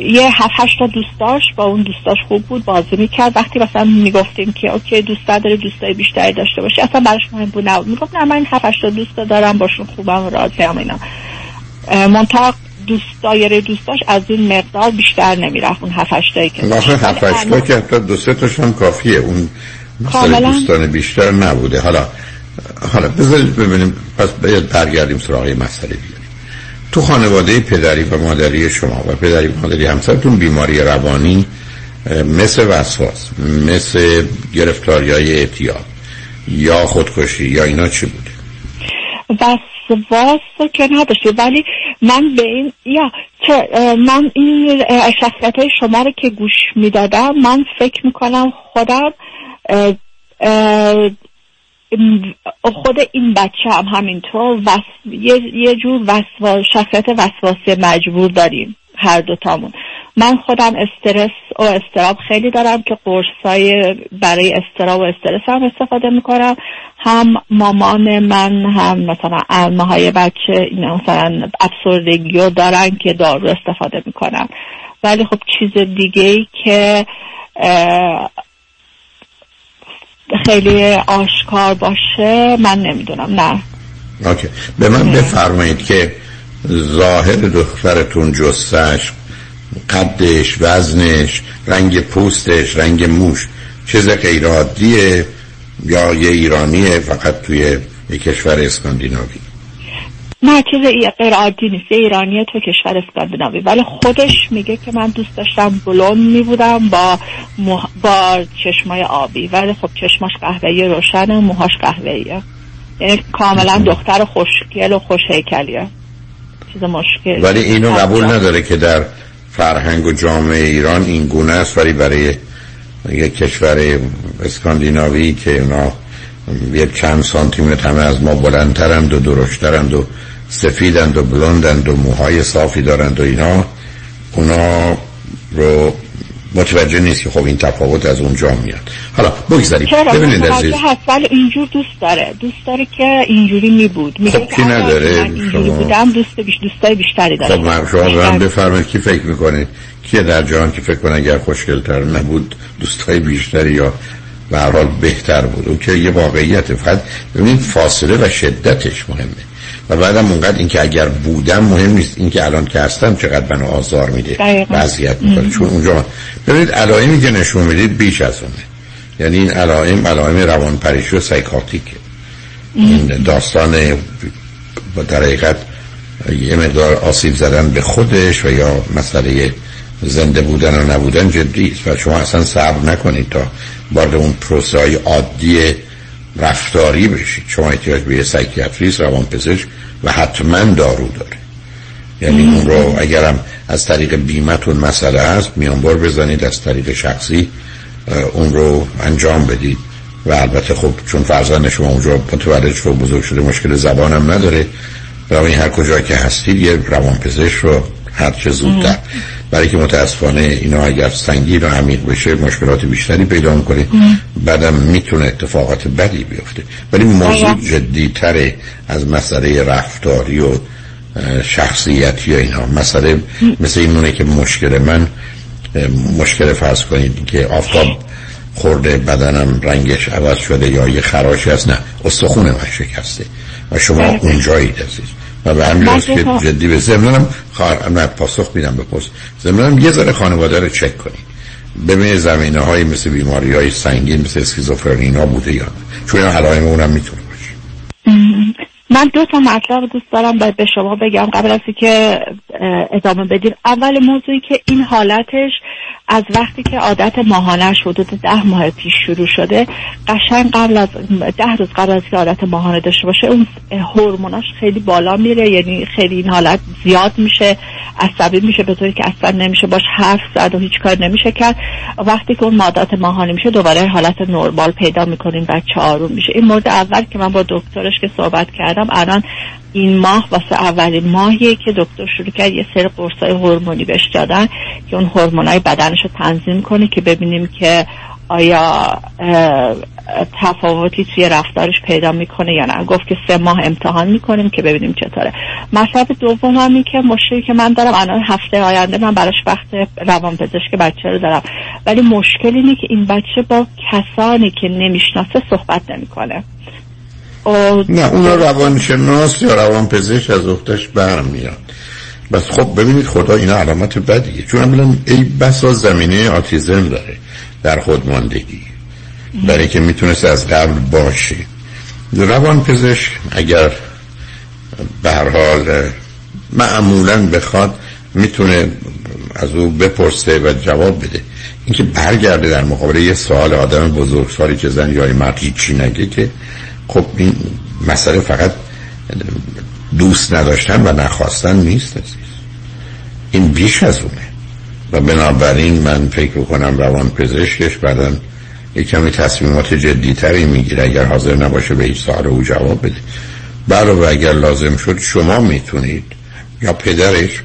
[SPEAKER 19] یه هفت هشت دوست داشت با اون دوستاش خوب بود بازی می‌کرد. وقتی مثلا می‌گفتیم که اوکی دوست داره دوستای بیشتری داشته باشه اصلا براش مهم بود نبود. می‌گفت نه من هفت هشت دوست دارم باشون خوبم راضی هم اینا منطق دوست دایره دوستاش از این مقدار بیشتر نمی‌رفت اون هفت هشتایی که
[SPEAKER 6] هفت هشتا که حتی دو سه تاشون کافیه. اون مثلا دوستان بیشتر نبوده. حالا حالا بذارید ببینیم. پس باید برگردیم سراغ مسئله بیاریم تو خانواده پدری و مادری شما و پدری و مادری همسرتون بیماری روانی مثل وسواس مثل گرفتاری های اعتیاد یا خودکشی یا اینا چی بوده
[SPEAKER 19] وسواس که نداشته. ولی من به این یا چه من این شخصیت های شما رو که گوش می‌دادم من فکر می‌کنم خودم خود این بچه هم همینطور وس... یه... یه جور وسوا... شخصیت وسواسی مجبور داریم هر دوتامون. من خودم استرس و استراب خیلی دارم که قرصای برای استراب و استرس هم استفاده می‌کنم. هم مامان من هم مثلا علمه های بچه مثلا افسردگی رو دارن که دارو استفاده می‌کنم. ولی خب چیز دیگه ای که خیلی آشکار باشه من نمی‌دونم. نه.
[SPEAKER 6] اوکی. به من بفرمایید که ظاهر دخترتون جستش قدش وزنش رنگ پوستش رنگ موش چیز غیر عادیه یا یه ایرانیه فقط توی یه کشور اسکاندیناوی؟
[SPEAKER 19] نه چیز غیر عادی نیست. ایرانیه تو کشور اسکاندیناوی. ولی خودش میگه که من دوست داشتم بلون میبودم با با چشمای آبی. ولی خب چشماش قهوه‌ای روشنه موهاش قهوه‌ایه. یعنی کاملا دختر خوشگل و خوش هیکلیه چیز مشکل
[SPEAKER 6] ولی اینو قبول نداره که در فرهنگ و جامعه ایران این گونه است. ولی برای یک کشور اسکاندیناوی که اونا یه چند سانتیمتر همه از ما بلندترند و درشترند و سفیدند و بلندند و موهای صافی دارند و اینا اونا رو متوجه نیست که خب این تفاوت از اونجا میاد. حالا بگذاریم.
[SPEAKER 19] چرا؟
[SPEAKER 6] ببینید عزیز.
[SPEAKER 19] هست ولی اینجور دوست داره. دوست داره که اینجوری می بود میگه
[SPEAKER 6] خب
[SPEAKER 19] که
[SPEAKER 6] کی نداره؟ شما-
[SPEAKER 19] بودم دوست بیش دوستای بیشتری داره
[SPEAKER 6] خب من شما من بفرمایید کی فکر می‌کنه؟ کیه در جهان که فکر کنه اگر خوشگلتر نبود دوستای بیشتری یا به حال بهتر بود؟ اون که یه واقعیت فقط ببینید فاصله و شدتش مهمه. و بعدم اونقدر اینکه اگر بودم مهم نیست اینکه الان که هستم چقدر منو آزار میده
[SPEAKER 19] دقیقاً.
[SPEAKER 6] و اذیت می‌کنه. چون اونجا ببینید علائمی که نشون می‌دید بیش از اونه. یعنی این علائم علائم روانپریشی و سایکاتیکه. این داستان در حقیقت یه مقدار آسیب زدن به خودش و یا مسئله زنده بودن و نبودن جدی است. و شما اصلا صبر نکنید تا وارد اون پروسه های عادی رفتاری بشید شما احتیاج به یه سایکیاتریست روانپزشک و حتما دارو داره. یعنی اون رو اگرم از طریق بیمتون مسئله هست میانبار بزنید از طریق شخصی اون رو انجام بدید. و البته خب چون فرزند شما اونجا متولد شده و بزرگ شده مشکل زبانم نداره. برای هر کجا که هستید یه روانپزشک رو هر چه زودتر. برای که متاسفانه اینا اگر سنگین و عمیق بشه مشکلات بیشتری پیدا می‌کنه. بعدم می‌تونه اتفاقات بدی بیفته. ولی موضوع جدی تره از مسئله رفتاری و شخصیتی و اینا. مسئله مثل این مونه که مشکل من مشکل فرض کنید که آفتاب خورده بدنم رنگش عوض شده یا یه خراشی هست. نه استخون من شکسته. و شما
[SPEAKER 19] بله.
[SPEAKER 6] اونجایید عزیز. و به همین که جدی به زمنانم خواهر پاسخ میدم به پست زمنانم یه ذره خانواده رو چک کنید. ببینید زمینه های مثل بیماری های سنگین مثل اسکیزوفرنینا بوده یا نه. چون اینا علائم اونم می‌تونه
[SPEAKER 19] من دو تا مطلب دوست دارم به شما بگم قبل از که ادامه بدیم. اول موضوعی که این حالتش از وقتی که عادت ماهانش حدود ده ماه پیش شروع شده قشنگ قبل از ده روز قبل از که عادت ماهانه داشته باشه اون هورموناش خیلی بالا میره یعنی خیلی این حالت زیاد میشه عصبی میشه به طوری که اصلا نمیشه باش حرف زد و هیچ کار نمیشه کرد. وقتی که اون عادت ماهانه میشه دوباره حالت نرمال پیدا می‌کنیم بچه آروم میشه. این مورد اول که من با دکترش که صحبت کردم الان این ماه واسه اولین ماهیه که دکتر شروع کرد یه سری قرصای هورمونی بهش دادن که اون هورمونای بدنش رو تنظیم کنه که ببینیم که آیا تفاوتی توی رفتارش پیدا می‌کنه یا نه. گفت که سه ماه امتحان می‌کنیم که ببینیم چطوره. مطلب دوم همی که مشکلی که من دارم الان هفته آینده من براش وقت روانپزشک بچه رو دارم. ولی مشکل اینه که این بچه با کسانی که نمی‌شناسه صحبت نمی‌کنه.
[SPEAKER 6] نه اون روانشناس یا روانپزشک از اختش برمیاد. بس خب ببینید خدا اینا علامت بدیه. چون اولا ای بسا زمینه آتیزم داره در خودماندگی. برای که می‌تونست از قبل باشه. روانپزشک اگر به حال معمولا بخواد می‌تونه از او بپرسه و جواب بده. اینکه برگرده در مقابل یه سوال آدم بزرگسالی که زن یا مرد هیچی نگه که خب این مسئله فقط دوست نداشتن و نخواستن نیست این بیش از اونه. و بنابراین من فکر کنم روان پزشکش بعدا یک کمی تصمیمات جدیتری می‌گیره. اگر حاضر نباشه به هیچ سوال او جواب بده. برای اگر لازم شد شما می‌تونید یا پدرش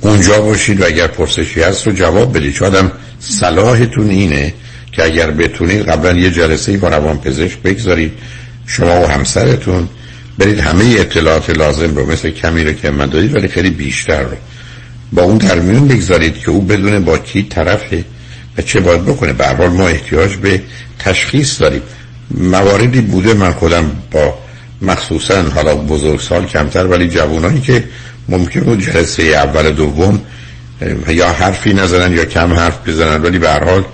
[SPEAKER 6] اونجا باشید و اگر پرسشی هست رو جواب بدید. چون آدم صلاحتون اینه که اگر بتونید قبلا یه جلسه با روان پزشک بگذارید شما و همسرتون برید همه اطلاعات لازم رو مثل کمی رو که من دادید ولی خیلی بیشتر رو با اون در میون بگذارید که او بدونه با کی طرفه و چه باید بکنه. به حال ما احتیاج به تشخیص داریم. مواردی بوده من خودم با مخصوصا حالا بزرگسال کمتر ولی جوانایی که ممکن بود جلسه اول دوم یا حرفی نزنن یا کم حرف بزنن ولی به حال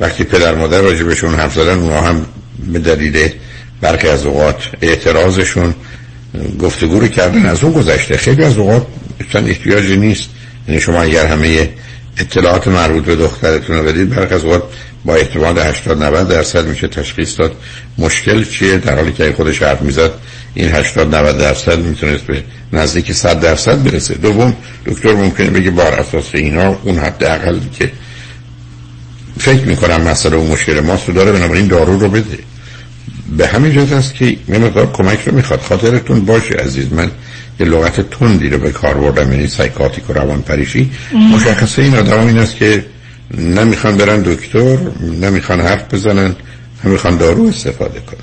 [SPEAKER 6] وقتی پدر مادر راجبشون حرف زدن اونها هم به دلیل برخی از اوقات اعتراضشون گفتگو رو کردن. از اون گذشته خیلی از اوقات اصلا احتیاجی نیست. یعنی شما اگر همه اطلاعات مربوط به دخترتون رو بدید برخی از اوقات با احتمال 80 90 درصد میشه تشخیص داد مشکل چیه. در حالی که خودش حرف می‌زد این 80 90 درصد می‌تونست به نزدیک 100 درصد برسه. دوم دکتر ممکنه بگه بر اساس اینا اون حد اقل که فکر می‌کنم مسئله و مشکل ماست. داره بنابراین دارو رو بده. به همین جهت است که یه مقدار کمک رو می‌خواد. خاطرتون باشه عزیز. من یه لغت تندی رو به کار بردم یعنی سایکاتیک و روان پریشی مشخصه این آدم این است که نمی‌خوان برن دکتر نمی‌خوان حرف بزنن نمی‌خوان دارو استفاده کنن.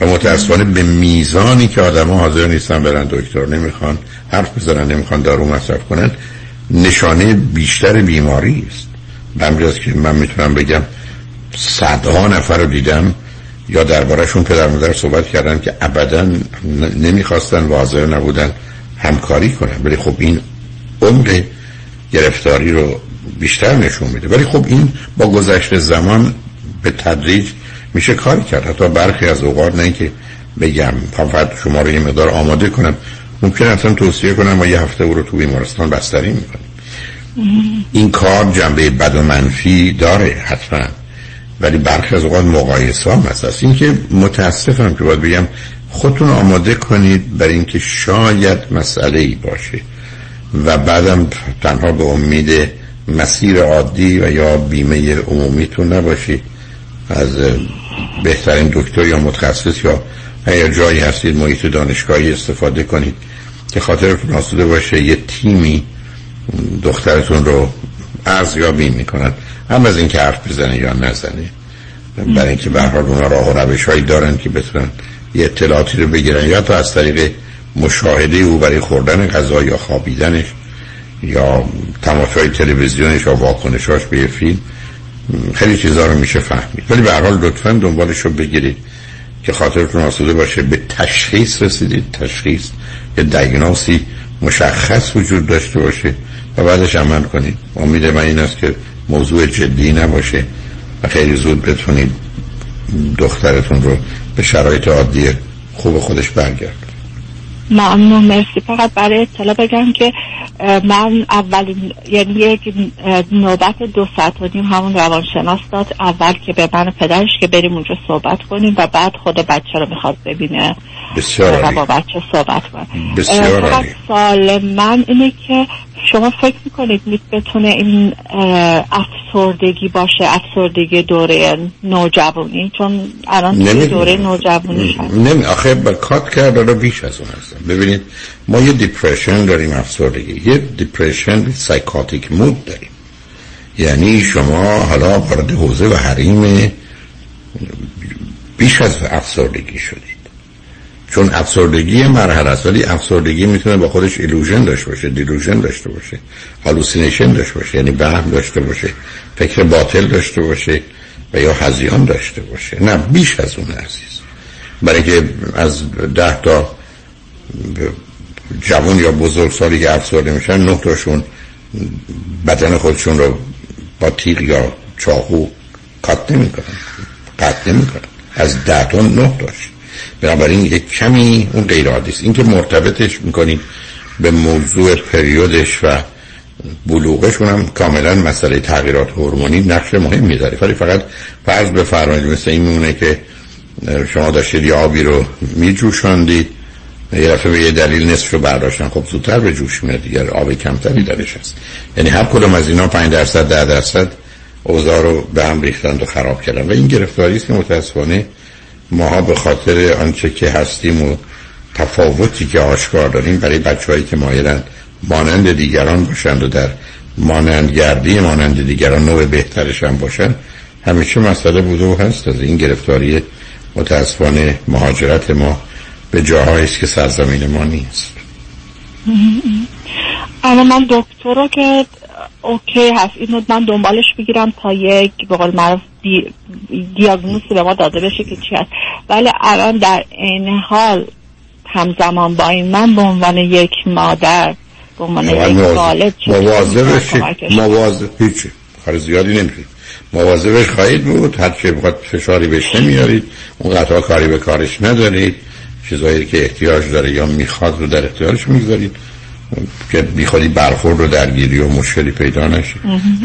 [SPEAKER 6] و متاسفانه به میزانی که آدم ها حاضر نیستن برن دکتر نمی‌خوان حرف بزنن نمی‌خوان دارو مصرف کنن نشانه بیشتر بیماری است. به که من می‌تونم بگم صدها نفر رو دیدم یا دربارهشون پدر مادر صحبت کردن که ابدا نمی‌خواستن و حاضر نبودن همکاری کنن. ولی خب این عمق گرفتاری رو بیشتر نشون میده. ولی خب این با گذشت زمان به تدریج میشه کار کرد. حتی برخی از اوقات نه اینکه بگم فقط شما رو یه مقدار آماده کنم ممکن اصلا توصیه کنم و یه هفته او رو تو بیمارستان بستری می‌کنیم. این کار جنبه بد و منفی داره حتما. ولی برخی از اوقات مقایسه هم هست. این که متاسفم که باید بگم خودتون آماده کنید برای اینکه شاید مسئله ای باشه و بعدم تنها به امید مسیر عادی و یا بیمه عمومیتون نباشید از بهترین دکتر یا متخصص یا اگر جایی هستید محیط دانشگاهی استفاده کنید که خاطرتون آسوده باشه. یه تیمی دخترتون رو ارزیابی می‌کنن هم از اینکه حرف بزنه یا نزنه. برای اینکه به حال اونا راه و روش هایی دارن که بتونن یه اطلاعاتی رو بگیرن. یا تا از طریق مشاهده او برای خوردن غذا یا خوابیدنش یا تماشای تلویزیونش یا واکنشاش به فیلم خیلی چیزها رو میشه فهمید. ولی به حال لطفا دنبالش رو بگیرید که خاطرتون آسوده باشه. به تشخیص رسیدید. تشخیص یه دیگناسی مشخص وجود داشته باشه. و بعدش عمل کنید. امید من این است که موضوع جدی نباشه و خیلی زود بتونید دخترتون رو به شرایط عادی خوب خودش برگرد.
[SPEAKER 19] ممنون مرسی. فقط برای اطلاع بگم که من اول یعنی یک نوبت دو ساعت و نیم همون روانشناس داد. اول که به من پدرش که بریم اونجا صحبت کنیم و بعد خود بچه رو می‌خواد ببینه.
[SPEAKER 6] بسیار
[SPEAKER 19] با بچه صحبت کنیم
[SPEAKER 6] بسیار
[SPEAKER 19] سال من اینه که شما فکر می‌کنید بتونه این افسردگی باشه افسردگی دوره نوجوانی؟ چون الان دوره نوجوانی
[SPEAKER 6] نمی آخه با کات کرده رو بیش از اون هستم. ببینید ما یه دیپریشن داریم افسردگی. یه دیپریشن سایکاتیک مود داریم. یعنی شما حالا وارد حوزه و حریم بیش از افسردگی شدید چون افسردگی مرحله است ولی افسردگی می‌تونه با خودش illusion داشته باشه delusion داشته باشه hallucination داشته باشه یعنی وهم داشته باشه فکر باطل داشته باشه و یا هذیان داشته باشه. نه بیش از اون عزیز. برای که از ده تا جوان یا بزرگ سالی که افسرده میشن نه تاشون بدن خودشون رو با تیغ یا چاقو کات نمی‌کنن قطع نمی‌کنن. از ده تا نه تاش. بنابراین یک کمی اون غیر عادی است. اینکه مرتبطش می‌کنید به موضوع پریودش و بلوغش اونم کاملا مسئله تغییرات هورمونی نقش مهم داره ولی فقط فرض بفرمایید مثل این میمونه که شما داشتید یه آبی رو میجوشاندید یه دفعه به یه دلیل نصف رو برداشتن خب زودتر به جوش میاد دیگر آب کمتری درش هست. یعنی هر کدوم از اینا 5 درصد 10 درصد اوضاع رو به هم ریختند و خراب کردن و این گرفتاری است که متاسفانه ماها به خاطر آنچه که هستیم و تفاوتی که آشکار داریم برای بچههایی که مایلند مانند دیگران باشند و در مانندگردی مانند دیگران نوع بهترش هم باشند همیشه مسئله بوده و هست از این گرفتاری متاسفانه مهاجرت ما به جاهایی که سرزمین ما نیست.
[SPEAKER 19] اما من دکتر رو که اوکی هست اینو من دنبالش بگیرم تا یک به قول دی... به ما داده بشه که چی هست. ولی الان در این حال همزمان با این من به عنوان یک مادر به عنوان یک والد
[SPEAKER 6] مواظب هیچی. کار زیادی نمیشید مواظبش خواهید بود. هر چه بخواد فشاری بهش نمیارید. اون قطعا کاری به کارش ندارید. چیزایی که احتیاج داره یا می‌خواد رو در اختیارش می‌گذارید. که بیخوادی برخورد رو درگیری و مشکلی پیدا نشه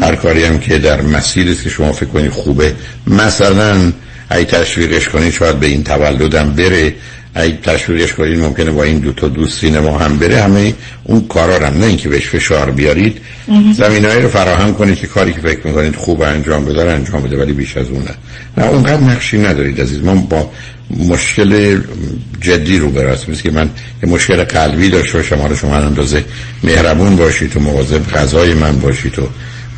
[SPEAKER 6] هر کاری هم که در مسیری که شما فکر کنید خوبه. مثلا ای تشویقش کنید شاید به این تولدم بره. ای تشویقش کنید ممکنه با این دو تا دوست سینما هم بره. همه اون کارا هم نه اینکه بهش فشار بیارید. زمینایی رو فراهم کنید که کاری که فکر می‌کنید خوب انجام بده انجام بده ولی بیش از اون نه نه اونقدر نقشی ندارید عزیز. ما با مشکل جدی رو براست که من یه مشکل قلبی داشته شما رو شما اندازه مهربون باشید و مواظب غذای من باشید و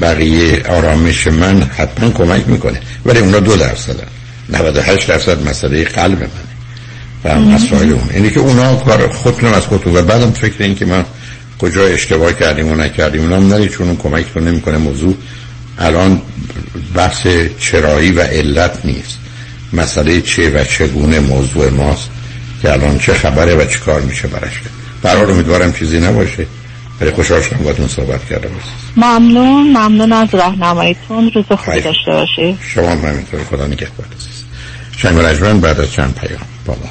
[SPEAKER 6] بقیه آرامش من حتما کمک می‌کنه. ولی اونا دو درصد 98 درصد مسئله قلب منه. و مسائل اون. اینه که اونا کار خودتون از خودتون. و بعدم فکر این که من کجا اشتباه کردیم و نکردیم. اونا هم چون اون کمکتون نمی‌کنه موضوع الان بحث چرایی و علت نیست. مسئله چه و چگونه موضوع ماست که الان چه خبره و چه کار میشه براش. برحال امیدوارم چیزی نباشه. ولی خوشحال شدم باهاتون صحبت کردم.
[SPEAKER 19] ممنون. ممنون از راهنماییتون. روز خوبی داشته باشید
[SPEAKER 6] شما هم همینطور. خدا نگهدار. عزیز شنگ بعد از چند پیام با ما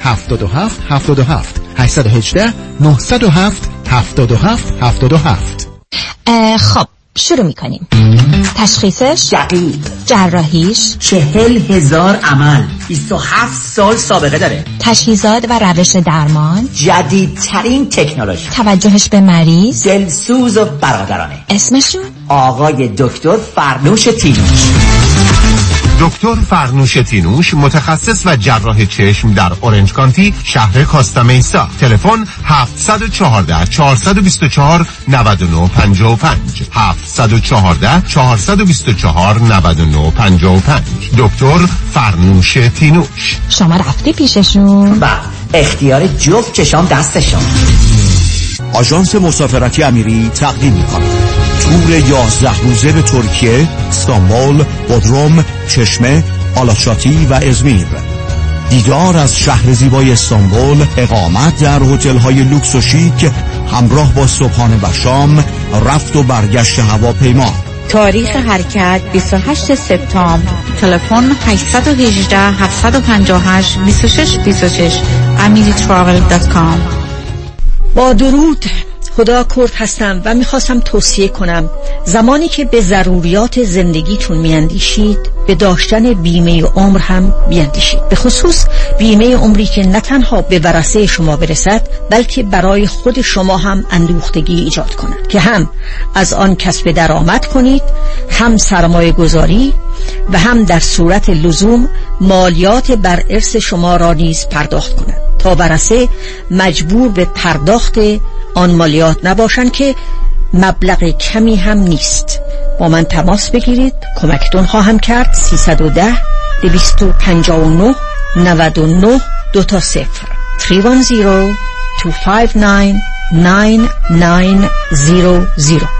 [SPEAKER 20] 77 77 818 907 77 77
[SPEAKER 21] خب شروع می‌کنیم. تشخیصش؟
[SPEAKER 3] دقیق.
[SPEAKER 21] جراحیش؟
[SPEAKER 3] چهل هزار عمل. 27 سال سابقه داره.
[SPEAKER 21] تجهیزات و روش درمان؟
[SPEAKER 3] جدیدترین تکنولوژی.
[SPEAKER 21] توجهش به مریض؟
[SPEAKER 3] دلسوز و برادرانه.
[SPEAKER 21] اسمشون؟
[SPEAKER 3] آقای دکتر فرنوش تینوش
[SPEAKER 14] دکتر فرنوش تینوش متخصص و جراح چشم در اورنج کانتی شهر کاستامیسا تلفن 714 424 9955 714 424 9955 دکتر فرنوش تینوش.
[SPEAKER 21] شما رفتی پیششون؟
[SPEAKER 3] و اختیار جفت چشام دستشون
[SPEAKER 9] آژانس مسافرتی امیری تقدیم می‌کند تور 11 روزه به ترکیه، استانبول، بودروم، چشمه، آلاچاتی و ازمیر. دیدار از شهر زیبای استانبول اقامت در هتل های لوکس و شیک همراه با صبحانه و شام رفت و برگشت هواپیما.
[SPEAKER 10] تاریخ حرکت 28 سپتامبر. تلفن 818 758 26 26 amiritravel.com
[SPEAKER 22] با درود خدا کرد هستم و می‌خواستم توصیه کنم. زمانی که به ضروریات زندگیتون میاندیشید به داشتن بیمه عمر هم بیاندیشید. به خصوص بیمه عمری که نه تنها به ورسه شما برسد بلکه برای خود شما هم اندوختگی ایجاد کند. که هم از آن کسب درآمد کنید هم سرمایه گذاری و هم در صورت لزوم مالیات بر ارث شما را نیز پرداخت کند. تا ورسه مجبور به پرداخت آن مالیات نباشند که مبلغ کمی هم نیست. با من تماس بگیرید. کمکتون خواهم کرد. 310 259 99 دو تا صفر. 310 259 9900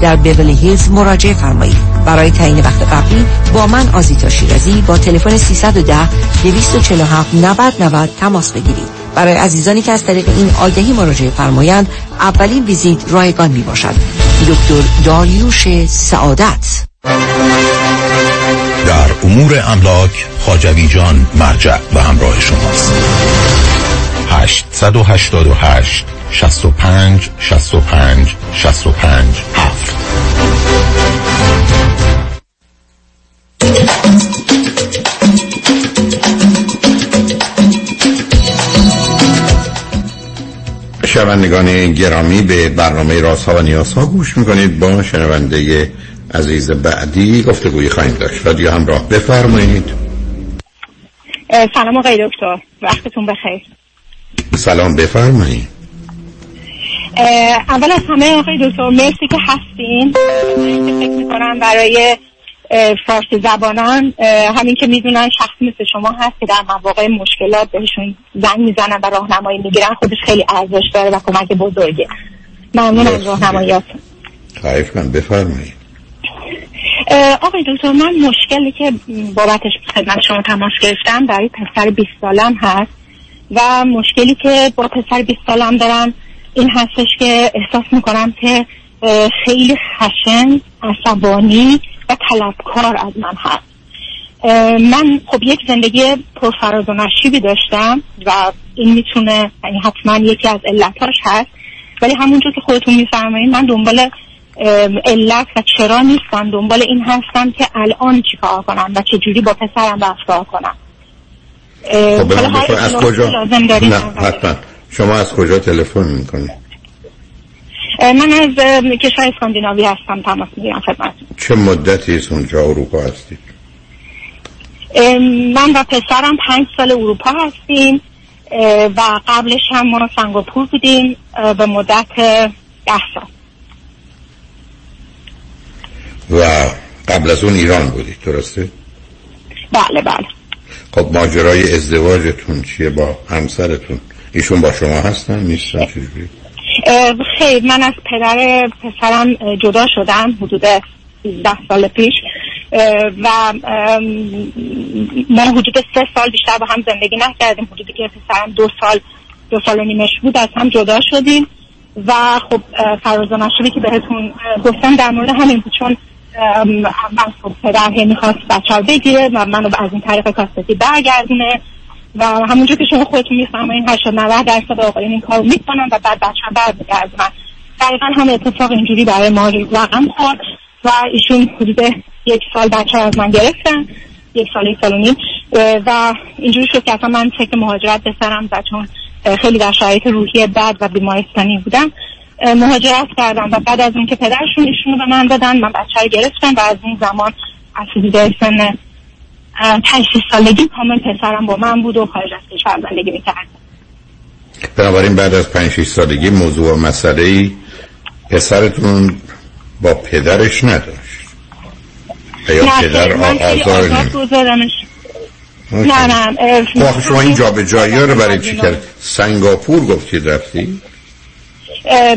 [SPEAKER 23] در بیولی هیلز مراجعه فرمایید. برای تعیین وقت قبلی با من آزیتا شیرازی با تلفن 310 247 90 90 تماس بگیرید. برای عزیزانی که از طریق این آگهی مراجعه فرمایند اولین ویزیت رایگان می باشد. دکتر داریوش سعادت.
[SPEAKER 13] در امور املاک خاجوی جان مرجع و همراه شماست.
[SPEAKER 14] 888 65 65 65 7
[SPEAKER 6] شنوندگان گرامی به برنامه راست ها و نیاز ها گوش می‌کنید. با شنونده عزیز بعدی گفتگوی خواهیم داشت. رادیو همراه بفرمایید.
[SPEAKER 24] سلام آقای دکتر. وقتتون بخیر.
[SPEAKER 6] سلام بفرمایید.
[SPEAKER 24] اول از همه آقای دکتر مرسی که هستین. فکر می‌کنم برای فارسی زبانان همین که می‌دونن شخصی مثل شما هست که در مواقع مشکلات بهشون زنگ می‌زنن و راهنمایی می‌گیرن خودش خیلی ارزش داره و کمک بزرگه. ممنون از راهنماییاتون.
[SPEAKER 6] خواهش من بفرمایید.
[SPEAKER 24] آقای دکتر من مشکلی که بابتش خدمت شما تماس گرفتم برای پسر 20 سالم هست و مشکلی که با پسر 20 سالم دارم این هستش که احساس می‌کنم که خیلی خشن عصبانی و طلبکار از من هست. من خب یک زندگی پرفراز و نشیبی داشتم و این می‌تونه یعنی حتما یکی از علتاش هست. ولی همونجور که خودتون میفرمایید من دنبال علت و چرا نیستم. دنبال این هستم که الان چیکار کنم و چجوری با پسرم رفتار کنم.
[SPEAKER 6] خب از کجا؟ نه حتما. شما از کجا تلفن می‌کنید
[SPEAKER 24] من از کشور اسکاندیناوی هستم تماس می‌گیرم خدمت
[SPEAKER 6] چه مدتی از اونجا اروپا هستید؟
[SPEAKER 24] من و پسرم پنج سال اروپا هستیم و قبلش هم ما سنگاپور بودیم به مدت ده سال.
[SPEAKER 6] و قبل از اون ایران بودید درسته؟
[SPEAKER 24] بله بله.
[SPEAKER 6] خب ماجرای ازدواجتون چیه با همسرتون؟ ایشون با شما هستن؟ نیستن چجوری؟
[SPEAKER 24] خیر من از پدر پسرم جدا شدم حدود 10 سال پیش. و ما حدود سه سال بیشتر با هم زندگی نکردیم. حدودی که پسرم دو سال دو سال و نیمش بود از هم جدا شدیم. و خب فراز نشده که بهتون گفتم در مورد همین بود. چون من خب پدر می‌خواست بچه بگیره و منو از این طریق کاستی برگردونه. و همونجور که شما خودتون می‌فهمین 80 90 درصد آقایون این کارو می‌کنن و بعد بچه برمیگردونن. دقیقا هم اتفاق اینجوری برای ما رقم خورد و ایشون حدود یک سال بچه از من گرفتن یک سال یک سال و نیم. و اینجوری شد که اصلا من فکر مهاجرت بسرم و چون خیلی در شرایط روحی بد و بیمارستانی بودم. مهاجرت کردم و بعد از اون که پدرشون ایشونو به من دادن من بچه رو گرفتم و از اون زمان از سن پنج سالگی کامل پسرم با من بود و خارج از کشور زندگی می‌کرد.
[SPEAKER 6] بنابراین بعد از پنج سالگی موضوع و مسئله پسرتون با پدرش نداشت؟ یا پدر آزار
[SPEAKER 24] نه نه
[SPEAKER 6] خب شما این جا به جایی رو برای چی کرد سنگاپور گفتید رفتی؟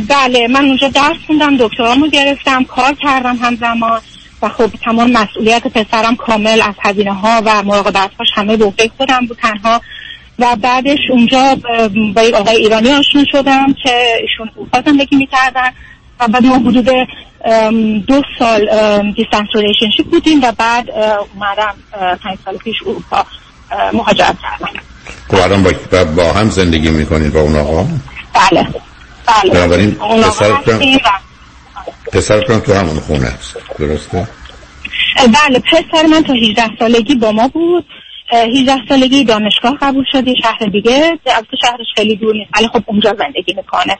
[SPEAKER 24] بله من اونجا درس خوندم دکترامو گرفتم کار کردم همزمان. و خب تمام مسئولیت پسرم کامل از هزینه ها و مراقبت هاش همه به خودم بود تنها. و بعدش اونجا با یک آقای ایرانی آشنا شدم که ایشون اروپا زندگی می‌کردن. و بعد ما حدود دو سال distance relationship بودیم و بعد اومدم پنج سال پیش اروپا مهاجرت کردم.
[SPEAKER 6] خب الان با, با هم زندگی می‌کنید با اون آقا؟
[SPEAKER 24] بله. بله.
[SPEAKER 6] بنابراین پسرتون تو همون خونه است. درسته؟
[SPEAKER 24] بله پسر من تا 18 سالگی با ما بود. 18 سالگی دانشگاه قبول شده شهر دیگه. از شهرش خیلی دور نیست ولی خب اونجا زندگی می‌کنه.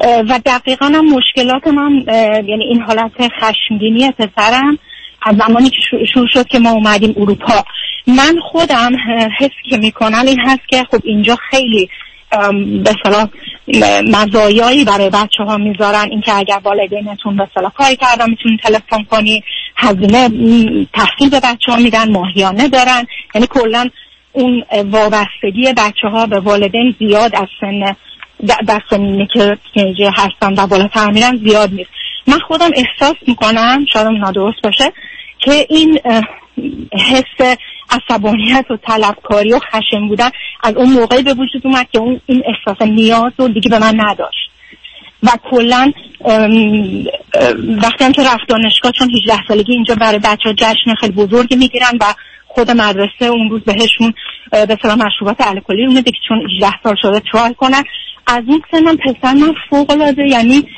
[SPEAKER 24] و دقیقا هم مشکلات من یعنی این حالت خشمگینی پسرم از زمانی که شروع شد که ما اومدیم اروپا. من خودم حس که می‌کنم این هست که خب اینجا خیلی به صلاح مزایایی برای بچه ها می‌ذارن. اینکه اگر والدینتون به صلاح کاری کردن می‌تونین تلفن کنی. هزینه تحصیل به بچه ها میدن ماهیانه دارن. یعنی کلا اون وابستگی بچه ها به والدین زیاد از سن در سنینی که تینیجر هستن و بالاتر میرن زیاد نیست. من خودم احساس می‌کنم شاید نادرست باشه که این حس عصبانیت و طلبکاری و خشم بودن از اون موقعی به وجود اومد که اون این احساس نیاز رو دیگه به من نداشت. و کلا وقتی هم که رفت دانشگاه چون 18 سالگی اینجا برای بچه جشن خیلی بزرگی می‌گیرن و خود مدرسه اون روز بهشون به صلاح مشروبات الکلی رو میده چون 18 سال شده ترای کنن. از اون سنم پسر من فوق العاده یعنی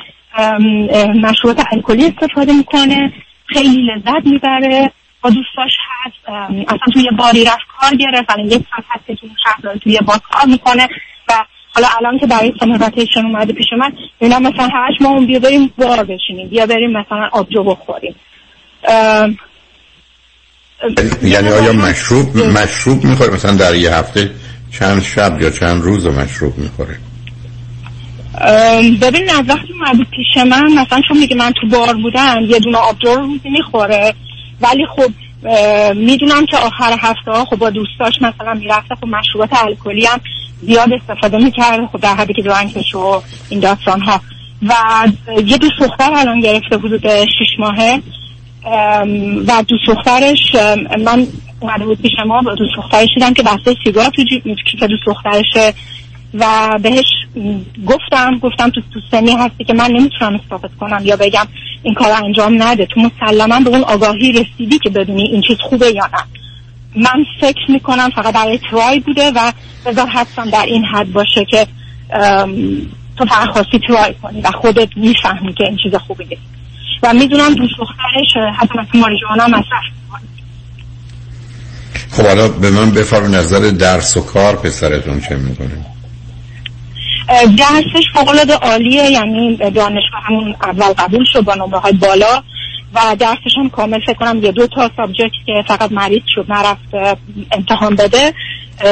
[SPEAKER 24] مشروبات الکلی استفاده می‌کنه. خیلی لذت می‌بره. با دوستاش هست اصلا توی باری رفت کار گرفت الان یک سال هست که توی شهر توی بار کار می‌کنه و حالا الان که برای سامر اومده پیش من اینا مثلا هشت ماه بیا بریم بار بشینیم بیا بریم مثلا آبجو بخوریم.
[SPEAKER 6] یعنی آیا مشروب مشروب می‌خوره؟ مثلا در یه هفته چند شب یا چند روز مشروب می‌خوره؟
[SPEAKER 24] ببین از وقتی اومده پیش من مثلا چون میگه من تو بار بودم یه دونه آبجو رو روزی می‌خوره ولی خب می‌دونم که آخر هفته ها خب با دوستاش مثلا می‌رفته خب مشروبات الکلی هم زیاد استفاده می‌کرده خب در حدی که درنکش و این داستان ها. و یه دو دختر الان گرفته حدود شش ماهه. و دو دخترش من اومده بود پیش ما دو دخترش دیدم که بسته سیگار تو کیف دو دخترشه و بهش گفتم گفتم تو تو سنی هستی که من نمی‌تونم استفاده کنم یا بگم این کار انجام نده. تو مسلما به اون آگاهی رسیدی که بدونی این چیز خوبه یا نه. من فکر می‌کنم فقط برای ترای بوده و بذار هستم در این حد باشه که تو فقط خواستی ترای کنی و خودت می‌فهمی که این چیز خوبی نیست. و می‌دونم دوست دخترش حتی مثل ماریجوانا مصرف
[SPEAKER 6] خب حالا به من بفرم نظر درس و کار پسرتون چه می‌کنه
[SPEAKER 24] درسش فوق عالیه یعنی دانشگاه همون اول قبول شد با نمره های بالا و درسش هم کامل فکر کنم یه دو تا سابجکت که فقط مریض شد نرفت امتحان بده.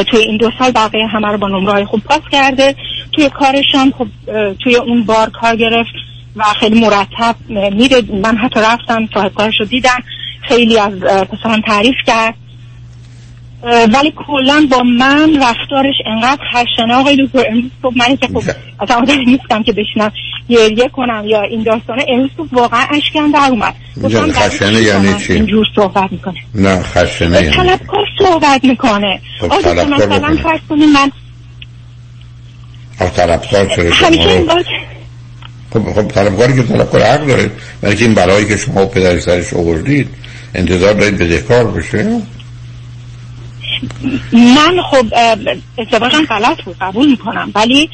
[SPEAKER 24] توی این دو سال بقیه همه رو با نمره های خوب پاس کرده. توی کارش هم خب توی اون بار کار گرفت و خیلی مرتب میره من حتی رفتم صاحب کارش رو دیدم. خیلی از پسران تعریف کرد. ولی کلا با من رفتارش انقدر خشنه آقای دکتر امروز صبح من که خب اصلا آدمی نیستم که بشنم گریه کنم یا این داستانه. امروز صبح واقعا اشکم در اومد.
[SPEAKER 6] خشنه یعنی چی؟
[SPEAKER 24] اینجور صحبت می‌کنه.
[SPEAKER 6] نه خشنه یعنی
[SPEAKER 24] طلبکار صحبت می‌کنه. خب آقای مثلا فرض کنیم من
[SPEAKER 6] طلبکار چرا
[SPEAKER 24] همیشه
[SPEAKER 6] خب خب طلبکاری که طلبکار حق داره. ولی این بلایی که شما پدر سرش آوردید انتظار دارید بدهکار بشه.
[SPEAKER 24] من خب ازدواجم غلط بود قبول می‌کنم ولی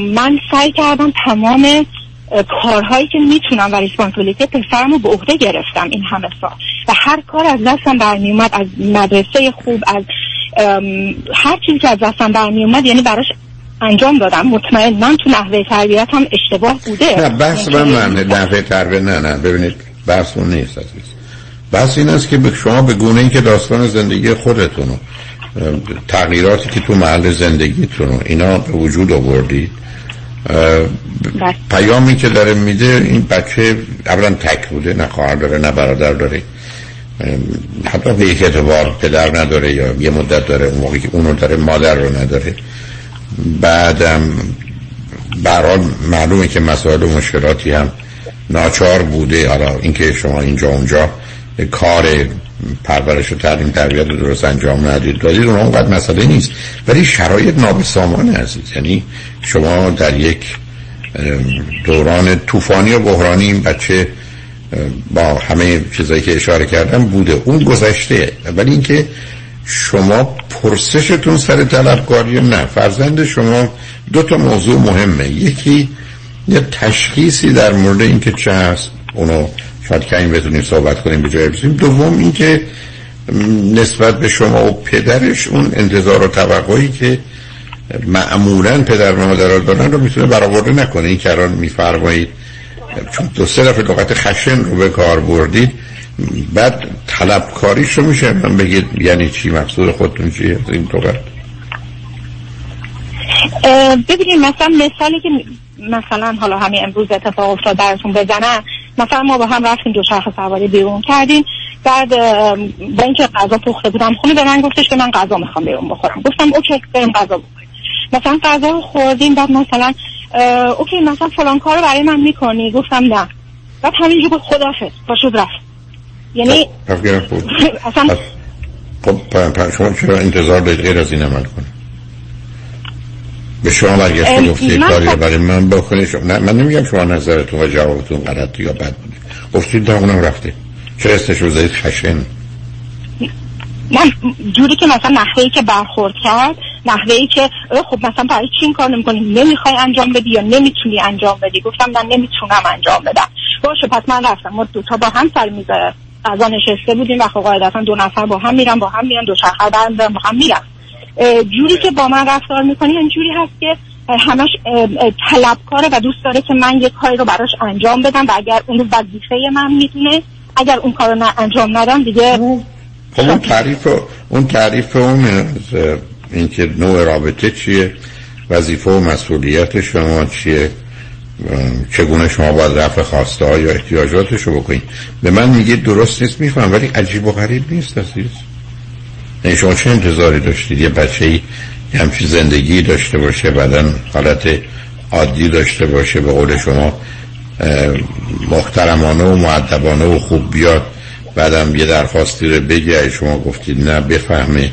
[SPEAKER 24] من سعی کردم تمام کارهایی که می‌تونم و ریسپانسیبیلیتی پسرم رو به عهده گرفتم این همه سال. و هر کار از دستم برمی اومد از مدرسه خوب از هر چیزی که از دستم برمی اومد یعنی براش انجام دادم. مطمئن من تو نحوه تربیت هم اشتباه بوده.
[SPEAKER 6] نه بحث من من نحوه تربیت نه نه. ببینید بحث اون نیست عزیز. بحث این است که شما به گونه ای که داستان زندگی خودتون و تغییراتی که تو محل زندگیتون و اینا به وجود آوردید. پیامی که داره میده این بچه اولا تک بوده نه خواهر داره نه برادر داره حتی به یک اعتبار پدر نداره یا یه مدت داره اون موقعی که اونو داره مادر رو نداره بعدم برحال معلومه که مسائل و مشکلاتی هم ناچار بوده حالا اینکه شما اینجا اونجا کار پرورش و تعلیم تربیت رو درست انجام ندید. دادید اون اونقدر مسئله نیست. ولی شرایط نابسامان عزیز. یعنی شما در یک دوران طوفانی و بحرانی این بچه با همه چیزایی که اشاره کردم بوده. اون گذشته. ولی اینکه شما پرسشتون سر طلبکاری نه. فرزند شما دو تا موضوع مهمه. یکی یه تشخیصی در مورد اینکه چه هست. اونو شاید کمی بتونیم صحبت کنیم به جای بسیم. دوم اینکه نسبت به شما و پدرش اون انتظار و توقعی که معمولا پدر و مادر دارن رو می‌تونه برآورده نکنه. این که میفرمایید چون دو سه دفعه لغت خشن رو به کار بردید بعد طلبکاریش رو میشه من بگید یعنی چی؟ مقصود خودتون چیه؟ این
[SPEAKER 24] ببینید مثلا مثالی که مثلا حالا همین امروز اتفاق افتاد براتون بزنم. مثلا ما با هم رفتیم دوچرخه سواری بیرون کردیم. بعد با اینکه غذا پخته بودم خونه به من گفتش که من غذا می‌خوام بیرون بخورم. گفتم اوکی بریم غذا بخوریم. مثلا غذا رو خوردیم بعد مثلا اوکی مثلا فلان کار رو برای من می‌کنی؟ گفتم نه. بعد همینجور بود خدافظ. پاشد رفت. یعنی
[SPEAKER 6] اصلا خب شما چرا انتظار دارید غیر از این عمل کنید؟ به شما برگشت گفتی کاری خب- برای من بکنید. شما نه من نمیگم شما نظرتون و جوابتون غلط یا بد بوده. گفتید تا اونم رفته. چه استش رو زدید خشن
[SPEAKER 24] من جوری که مثلا نحوه که برخورد کرد نحوه ای که خب مثلا برای چی این کار نمی‌کنی؟ نمی‌خوای انجام بدی یا نمی‌تونی انجام بدی؟ گفتم من نمی‌تونم انجام بدم. باشه پس من رفتم. ما دوتا با هم سر میزه غذا نشسته بودیم و خب قاعدتا دو نفر با هم میرن با هم میرن دو چرخه برمیدارن با هم میرن. جوری که با من رفتار می‌کنی اینجوری هست که همش طلبکاره و دوست داره که من یک کاری رو براش انجام بدم و اگر اون وظیفه من می‌دونه اگر اون کار رو انجام ندم دیگه
[SPEAKER 6] خب اون تعریف اون تعریف اون اینکه نوع رابطه چیه وظیفه و مسئولیت شما چیه چگونه شما باید رفع خواسته ها یا احتیاجاتش رو بکنید. به من میگه درست نیست میفهم ولی عجیب و غریب نیست عزیز. یعنی شما چه انتظاری داشتید. یه بچه ای همچین زندگی داشته باشه بعدا حالت عادی داشته باشه به قول شما محترمانه و معدبانه و خوب بیاد. بعدم یه درخواستی رو بگه شما گفتید نه بفهمه.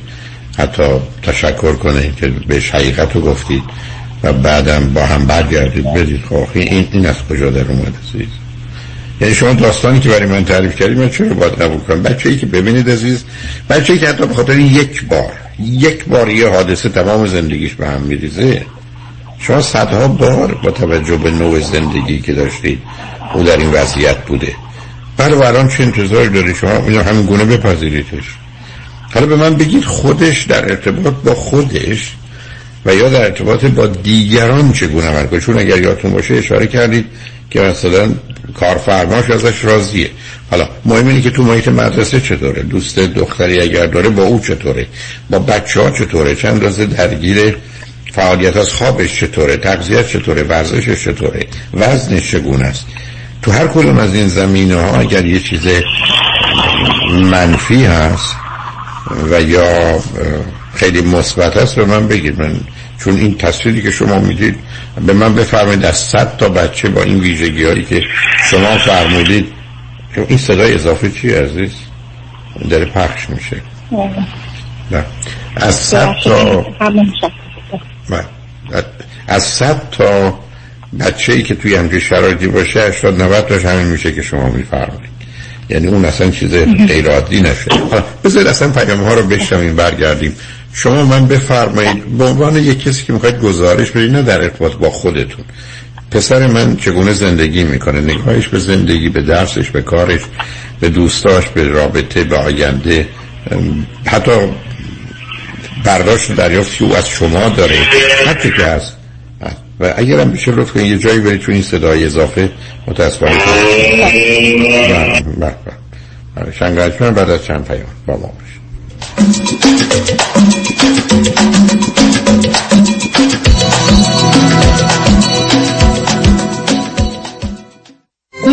[SPEAKER 6] حتی تشکر کنه که به حقیقت رو گفتید. و بعدم با هم برگردید. بدید خب این, این از کجا در اومد یعنی شما داستانی که برای من تعریف کردید من چرا باید قبول کنم؟ بچه ای که ببینید عزیز بچه ای که حتی بخاطر یک بار یک بار یه حادثه تمام زندگیش به هم میریزه شما صدها بار با توجه به نوع زندگی که داشتید او در این وضعیت بوده. برای بران چه انتظار داری شما اینو همین گونه بپذیریدش. حالا به من بگید خودش در ارتباط با خودش و یا در ارتباط با دیگران چگونه عمل کنه چون اگر یادتون باشه اشاره کردید که مثلا کارفرماش ازش راضیه. حالا مهم اینه که تو محیط مدرسه چطوره؟ دوست دختری اگر داره با او چطوره؟ با بچه ها چطوره؟ چند روز درگیر فعالیت از خوابش چطوره؟ تغذیه چطوره؟ ورزشش چطوره؟ وزنش چگونه است؟ تو هر کدوم از این زمینه ها اگر یه چیز منفی هست و یا خیلی مثبت است به من بگید. من چون این تصویری که شما می‌دید به من بفرمایید از صد تا بچه با این ویژگی هایی که شما فرمودید. این صدای اضافه چی عزیز؟ داره پخش میشه. نه. از صد تا از صد تا بچه ای که توی همچه شرایطی باشه 80 90 تاش همین میشه که شما میفرمایید. یعنی اون اصلا چیز غیر عادی نشه بذارید اصلا پیام ها رو بشنویم برگردیم. شما من بفرمایید به عنوان یک کسی که می‌خواید گزارش بدید نه در ارتباط با خودتون. پسر من چگونه زندگی می‌کنه؟ نگاهش به زندگی به درسش به کارش به دوستاش به رابطه به آینده. حتی برداشت دریافتی او از شما داره. حتی که هست. و اگر هم بشه لطف یه جایی برید چون این صدای اضافه. متاسفانه. شنگرچمن بعد از چند پیام با ما No.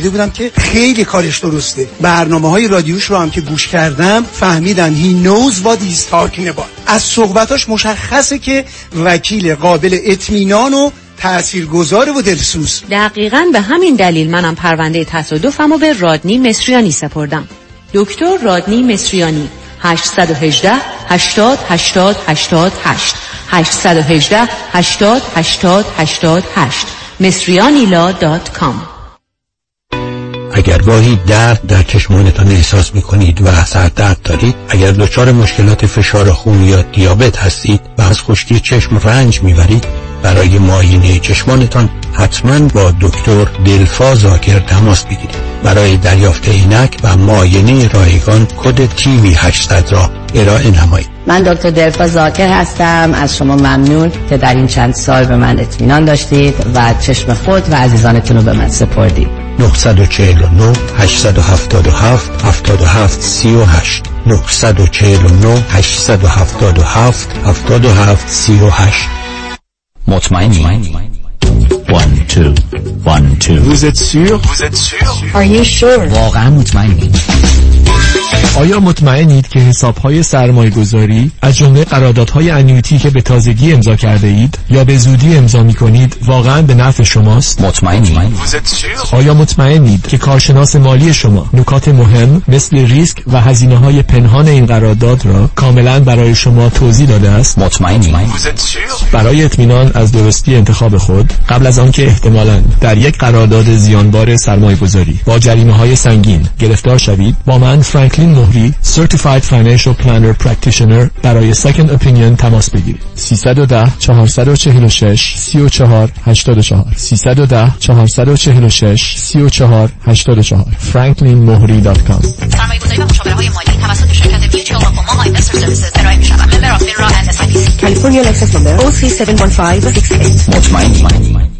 [SPEAKER 20] شنیده بودم که خیلی کارش درسته. برنامه های رادیوش رو هم که گوش کردم فهمیدن he knows what he's talking about. از صحبتاش مشخصه که وکیل قابل اطمینان و تاثیرگذار و دلسوز.
[SPEAKER 23] دقیقا به همین دلیل منم پرونده تصادفمو به رادنی مصریانی سپردم. دکتر رادنی مصریانی 818 80 80 88 818 80 80 88 مصریانیلا دات کام.
[SPEAKER 2] اگر گاهی درد در چشمانتان احساس می کنید و سردرد دارید اگر دچار مشکلات فشار خون یا دیابت هستید و از خشکی چشم رنج می‌برید برای معاینه چشمانتان حتما با دکتر دلفا زاکر تماس بگیرید. برای دریافت عینک و معاینه رایگان کد تیوی 800 را ارائه نمایید.
[SPEAKER 25] من دکتر دلفا زاکر هستم از شما ممنون که در این چند سال به من اطمینان داشتید و چشم خود و عزیزانتون رو به من سپردید
[SPEAKER 2] 949 877 77 38 949 877 77 38
[SPEAKER 13] مطمئنی One, two, one, two.
[SPEAKER 26] Vous êtes sûr? Vous êtes sûr?
[SPEAKER 12] Are you sure?
[SPEAKER 13] واقعا مطمئنی
[SPEAKER 26] آیا مطمئنید که حسابهای سرمایه گذاری از جمله قراردادهای انیویتی که به تازگی امضا کرده اید یا به زودی امضا می کنید واقعا به نفع شماست؟
[SPEAKER 13] مطمئنی
[SPEAKER 26] آیا مطمئنید که کارشناس مالی شما نکات مهم مثل ریسک و هزینه های پنهان این قرارداد را کاملا برای شما توضیح داده است؟
[SPEAKER 13] مطمئنی
[SPEAKER 26] برای اطمینان از درستی انتخاب خود قبل از آنکه احتمالاً در یک قرارداد زیانبار سرمایه گذاری با جریمه های سنگین گرفتار شوید با من فرانکلین مهری Certified Financial Planner Practitioner برای Second Opinion تماس بگیرید. 310 446 34 84 310 446 34 84 franklinmohri.com
[SPEAKER 27] سرمایه‌گذاری و مشاوره های مالی توسط شرکت میوچوال investor services ارائه می شود member of FINRA and SIPC
[SPEAKER 28] California license number 0371568.
[SPEAKER 13] مطمئنی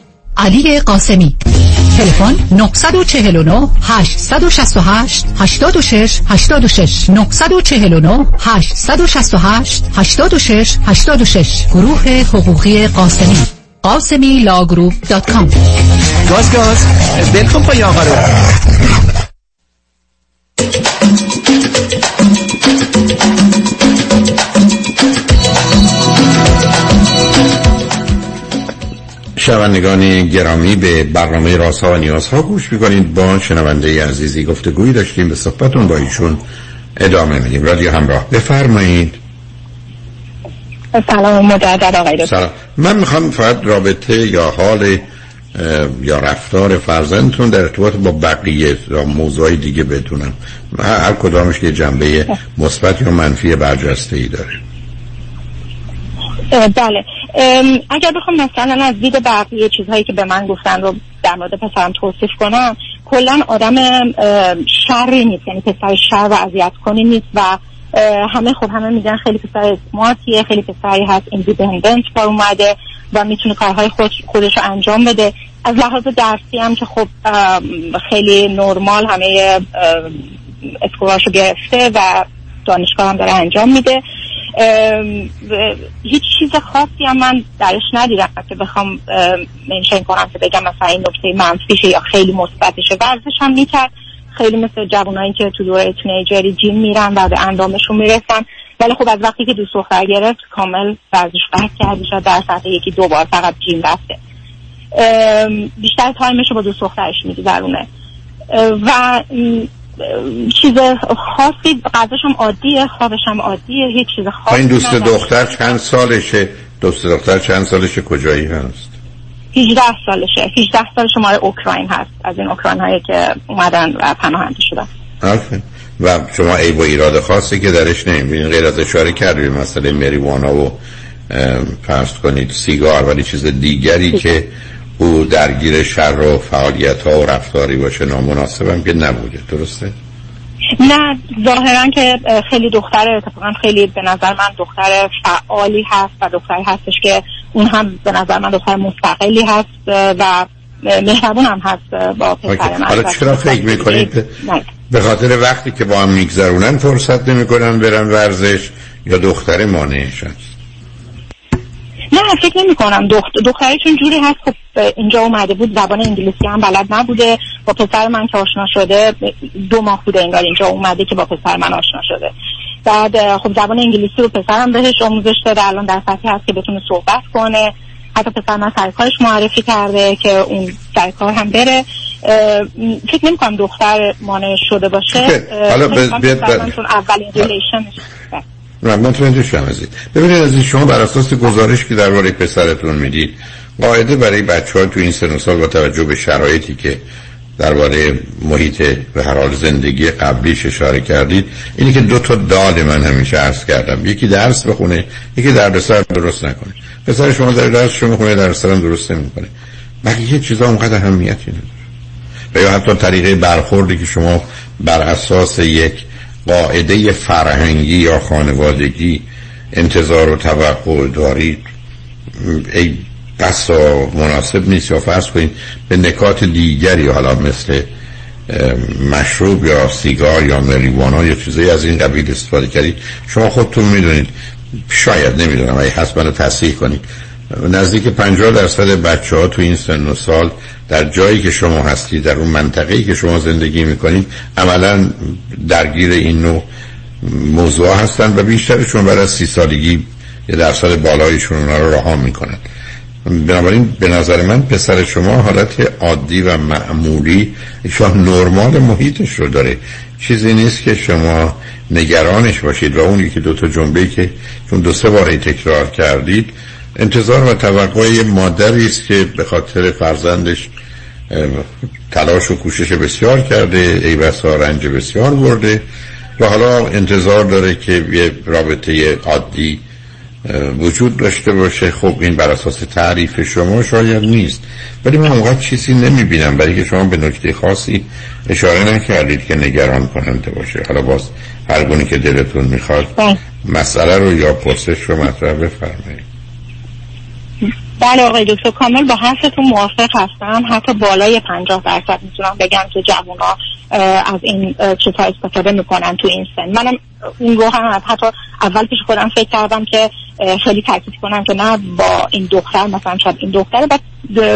[SPEAKER 12] علی قاسمی. تلفن 949 868 86 86 949 868 86 86 گروه حقوقی قاسمی. قاسمی law group dot com.
[SPEAKER 29] گاز گاز. ول کن پای آقا رو.
[SPEAKER 6] شنوندگان گرامی به برنامه راسا و نیازها گوش می‌کنید. با شنونده عزیزی گفتگویی داشتیم. به صحبتون با ایشون ادامه میدیم. رادیو همراه. بفرمایید.
[SPEAKER 24] سلام مجدد آقای دکتر.
[SPEAKER 6] سلام. من می‌خوام فقط رابطه یا حال یا رفتار فرزندتون در ارتباط با بقیه یا موضوع دیگه بدونم. هر کدامش که جنبه مثبت یا منفی برجسته ای داره
[SPEAKER 24] بله. اگر بخوام مثلا از دید بقیه چیزهایی که به من گفتن رو در مورد پسرم توصیف کنم کلا آدم شری نیست یعنی پسر شر و اذیت کنی نیست و همه خب همه میگن خیلی پسر اسمارتیه خیلی پسری هست ایندیپندنت با اومده و می‌تونه کارهای خود خودش رو انجام بده. از لحاظ درسی هم که خب خیلی نرمال همه اسکولاشو گرفته و دانشگاه هم داره انجام میده. هیچ چیز خاصی هم من درش ندیدم. که بخوام mention کنم که بگم مثلا این نکته منفیشه یا خیلی مثبتشه. ورزش هم می‌کرد. خیلی مثل جوانایی که تو دوره teenager ی gym میرن و به اندامشون می‌رسن. ولی خب از وقتی که دوست دختر گرفت کامل ورزش قطع کرد شد. در سطح یکی دو بار فقط gym رفته. بیشتر time ش رو با دوست دخترش میگذرونه. و چیز خاصی غذاش هم عادیه خوابش هم عادیه هیچ چیز خاصی
[SPEAKER 6] این دوست دختر چند سالشه؟ دوست دختر چند سالشه؟ کجایی هست؟
[SPEAKER 24] 18 سالشه. 18 سالش مال اوکراین هست از این اوکراین هایی که اومدن و پناهنده شدن.
[SPEAKER 6] آفه. و شما ای و ایراد خاصی که درش نمی‌بینید. غیر از اشاره کردید مسئله مریوانا و فرض کنید سیگار ولی چیز دیگری که او درگیر شر و فعالیت ها و رفتاری باشه نامناسبم که نبوده. درسته؟
[SPEAKER 24] نه ظاهرا که خیلی دختر اتفاقا خیلی به نظر من دختر فعالی هست و دختری هستش که اون هم به نظر من دختر مستقلی هست و مهربون هم هست با پسر من
[SPEAKER 6] حالا چرا فکر می‌کنید؟ به خاطر وقتی که با هم میگذرونن فرصت نمی‌کنن برن ورزش یا دختر مانعش هست
[SPEAKER 24] نه فکر نمی کنم. دخت... دخترشون جوری هست خب اینجا اومده بود زبان انگلیسی هم بلد نبوده. با پسر من که آشنا شده دو ماه بوده انگار اینجا اومده که با پسر من آشنا شده. بعد خب زبان انگلیسی رو پسرم بهش آموزش داده. الان در سطحی هست که بتونه صحبت کنه. حتی پسر من سرکارش معرفی کرده که اون سرکار هم بره. فکر نمی کنم دختر مانع شده باشه.
[SPEAKER 6] حالا
[SPEAKER 24] اولین ریلیشنش
[SPEAKER 6] من تو عزیز ببینید از شما بر اساس گزارش که درباره پسرتون می‌دید قاعده برای بچه ها تو این سن سال با توجه به شرایطی که درباره محیط و هر حال زندگی قبلیش اشاره کردید اینی که دو تا داد من همیشه عرض کردم. یکی درس بخونه یکی دردسر درست نکنه. پسر شما در درس شما می‌خونه دردسر هم درست نمی‌کنه. بقیه چیزا اونقدر اهمیتی نداره. و یا حتی طریقه برخوردی که شما بر اساس یک قاعده فرهنگی یا خانوادگی انتظار و توقع دارید ای بسا مناسب نیست یا فرض کنید به نکات دیگری حالا مثل مشروب یا سیگار یا مریوانا یا چیزایی از این قبیل استفاده کردید شما خودتون می‌دونید شاید نمی‌دونم اگه هست منو تصحیح کنید. نزدیک 50 درصد بچه ها تو این سن و سال در جایی که شما هستید در اون منطقه‌ای که شما زندگی می‌کنید عملا درگیر این نوع موضوع هستن و بیشترشون بعد از سی سالگی یه درصد بالایشون اونا رو رها می‌کنن. بنابراین به نظر من پسر شما حالت عادی و معمولی شما نرمال محیطش رو داره. چیزی نیست که شما نگرانش باشید و اون که دو تا جنبه که چون دو سه بار تکرار کردید انتظار و توقع مادری است که به خاطر فرزندش تلاش و کوشش بسیار کرده ای بسا رنج بسیار برده و حالا انتظار داره که یه رابطه عادی وجود داشته باشه. خب این بر اساس تعریف شما شاید نیست. ولی من اونقدر چیزی نمی‌بینم. برای که شما به نکته خاصی اشاره نکردید که نگران کننده باشه. حالا باز هر گونی که دلتون می‌خواد. مسئله رو یا پرسش رو مطرح بفرمایید.
[SPEAKER 24] بله آقای دکتر کامل با حرفتون موافق هستم. حتی بالای پنجاه درصد می‌تونم بگم که جوونا از این چیزها استفاده می‌کنن تو این سن. منم اون رو هم حتی اول پیش خودم فکر کردم که خیلی تاکید کنم که نه با این دختر مثلا شاید این دختر بعد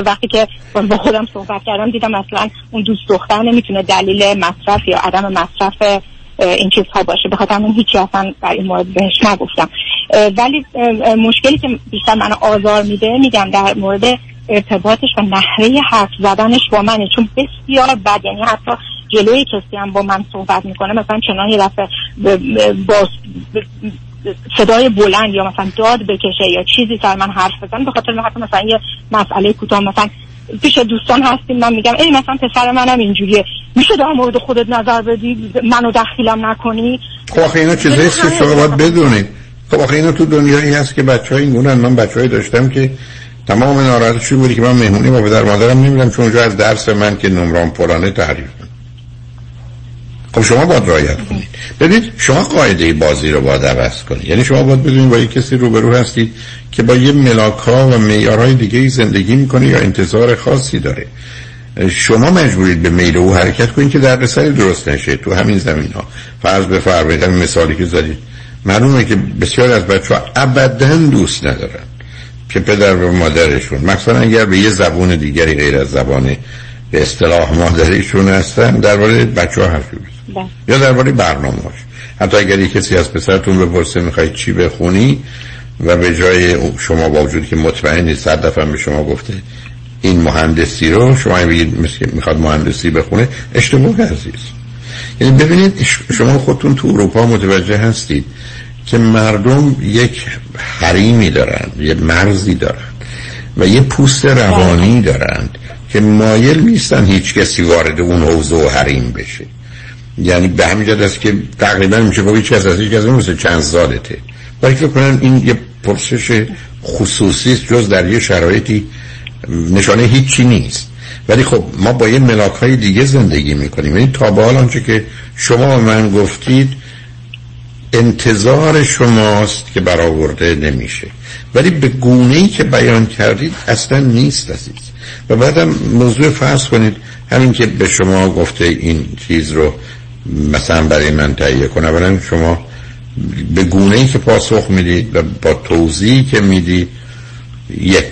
[SPEAKER 24] وقتی که با خودم صحبت کردم دیدم مثلا اون دوست دختر نمی‌تونه دلیل مصرف یا عدم مصرف این چیزها باشه. به خاطر من هیچی اصلا در این مورد بهش نگفتم. ولی مشکلی که بیشتر من آزار میده میگم در مورد ارتباطش و نحوه حرف زدنش با منه. چون بسیار بد یعنی حتی جلوی کسی هم با من صحبت می‌کنه مثلا چنان یه دفعه با صدای بلند یا مثلا داد بکشه یا چیزی سر من حرف بزن به خاطر حتی مثلا یه مسئله کوتاه مثلا پیش دوستان هستیم من میگم ای مثلا پسر منم اینجوریه. میشه در مورد خودت نظر بدی؟ منو دخیلم نکنی؟
[SPEAKER 6] خب اینا چیزایی که شما باید بدونید. خب آخه اینا تو دنیایی هست که بچه های اینگونه من بچه های داشتم که تمام ناراحتشون بودی که من مهمونی با پدر مادرم نمیدم چون اونجا از درس من که نمران پرانه تعریف خب شما باید رایت کنید. ببینید شما قاعده بازی رو باید عوض کنید. یعنی شما باید بدونید با یک کسی روبرو هستید که با یه ملاک ها و معیارهای دیگه زندگی می‌کنه یا انتظار خاصی داره. شما مجبورید به میل او حرکت کنید که در درست نشه تو همین زمین ها فرض بفرمایید مثالی که زدید. معلومه که بسیار از بچه ها ابدا دوست ندارن که پدر و مادرشون مثلا اگر به یه زبون دیگری غیر از زبان به اصطلاح مادریشون هستن درباره بچه ها حرفی بله. یا درباره برنامه هاش حتی اگر کسی از پسرتون بپرسه می‌خوای چی بخونی و به جای شما با وجود که مطمئن نیست صد دفعه به شما گفته این مهندسی رو شما بگید مثل می‌خواد مهندسی بخونه اشتباه عزیز یعنی ببینید شما خودتون تو اروپا متوجه هستید که مردم یک حریمی دارن یه مرزی دارن و یه پوست روانی دارند که مایل نیستن هیچ کسی وارد اون حوزه و حریم بشه. یعنی به همین جد است که تقریبا میشه با هیچ کس از هیچ کس مثل چند سالته. برای که کنن این یه پرسش خصوصی جز در یه شرایطی نشانه هیچی نیست. ولی خب ما با یه ملاک های دیگه زندگی می‌کنیم. یعنی تا به حال آنچه که شما و من گفتید انتظار شماست که برآورده نمیشه. ولی به گونه ای که بیان کردید اصلا نیست عزیز. و بعدم موضوع فرض کنید همین که به شما گفته این چیز رو مثلا برای من تهیه کنه. اولا شما به گونه ای که پاسخ می‌دید و با توضیحی که می‌دید یک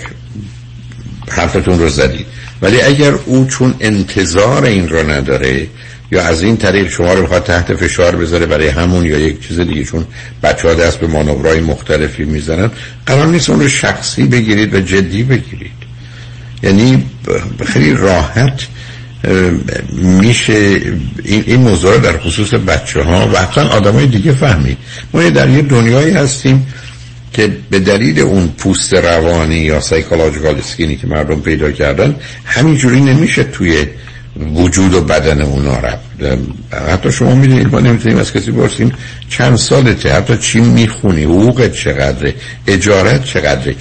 [SPEAKER 6] حرفتون رو زدید. ولی اگر او چون انتظار این رو نداره یا از این طریق شما رو بخواد تحت فشار بذاره برای همون یا یک چیز دیگه چون بچه ها دست به مانورهای مختلفی می‌زنن. قرار نیست اون رو شخصی بگیرید و جدی بگیرید. یعنی خیلی راحت میشه این, موضوع در خصوص بچه ها و اصلا آدم های دیگه فهمید. ما در یه دنیایی هستیم که به دلیل اون پوست روانی یا سایکولوژیکال اسکینی که مردم پیدا کردن همینجوری نمیشه توی وجود و بدن اونا رفت. حتی شما می‌دونید ما نمی‌تونیم از کسی برسیم چند سالته حتی چی می‌خونی حقوقت چقدره اجارت چقدره.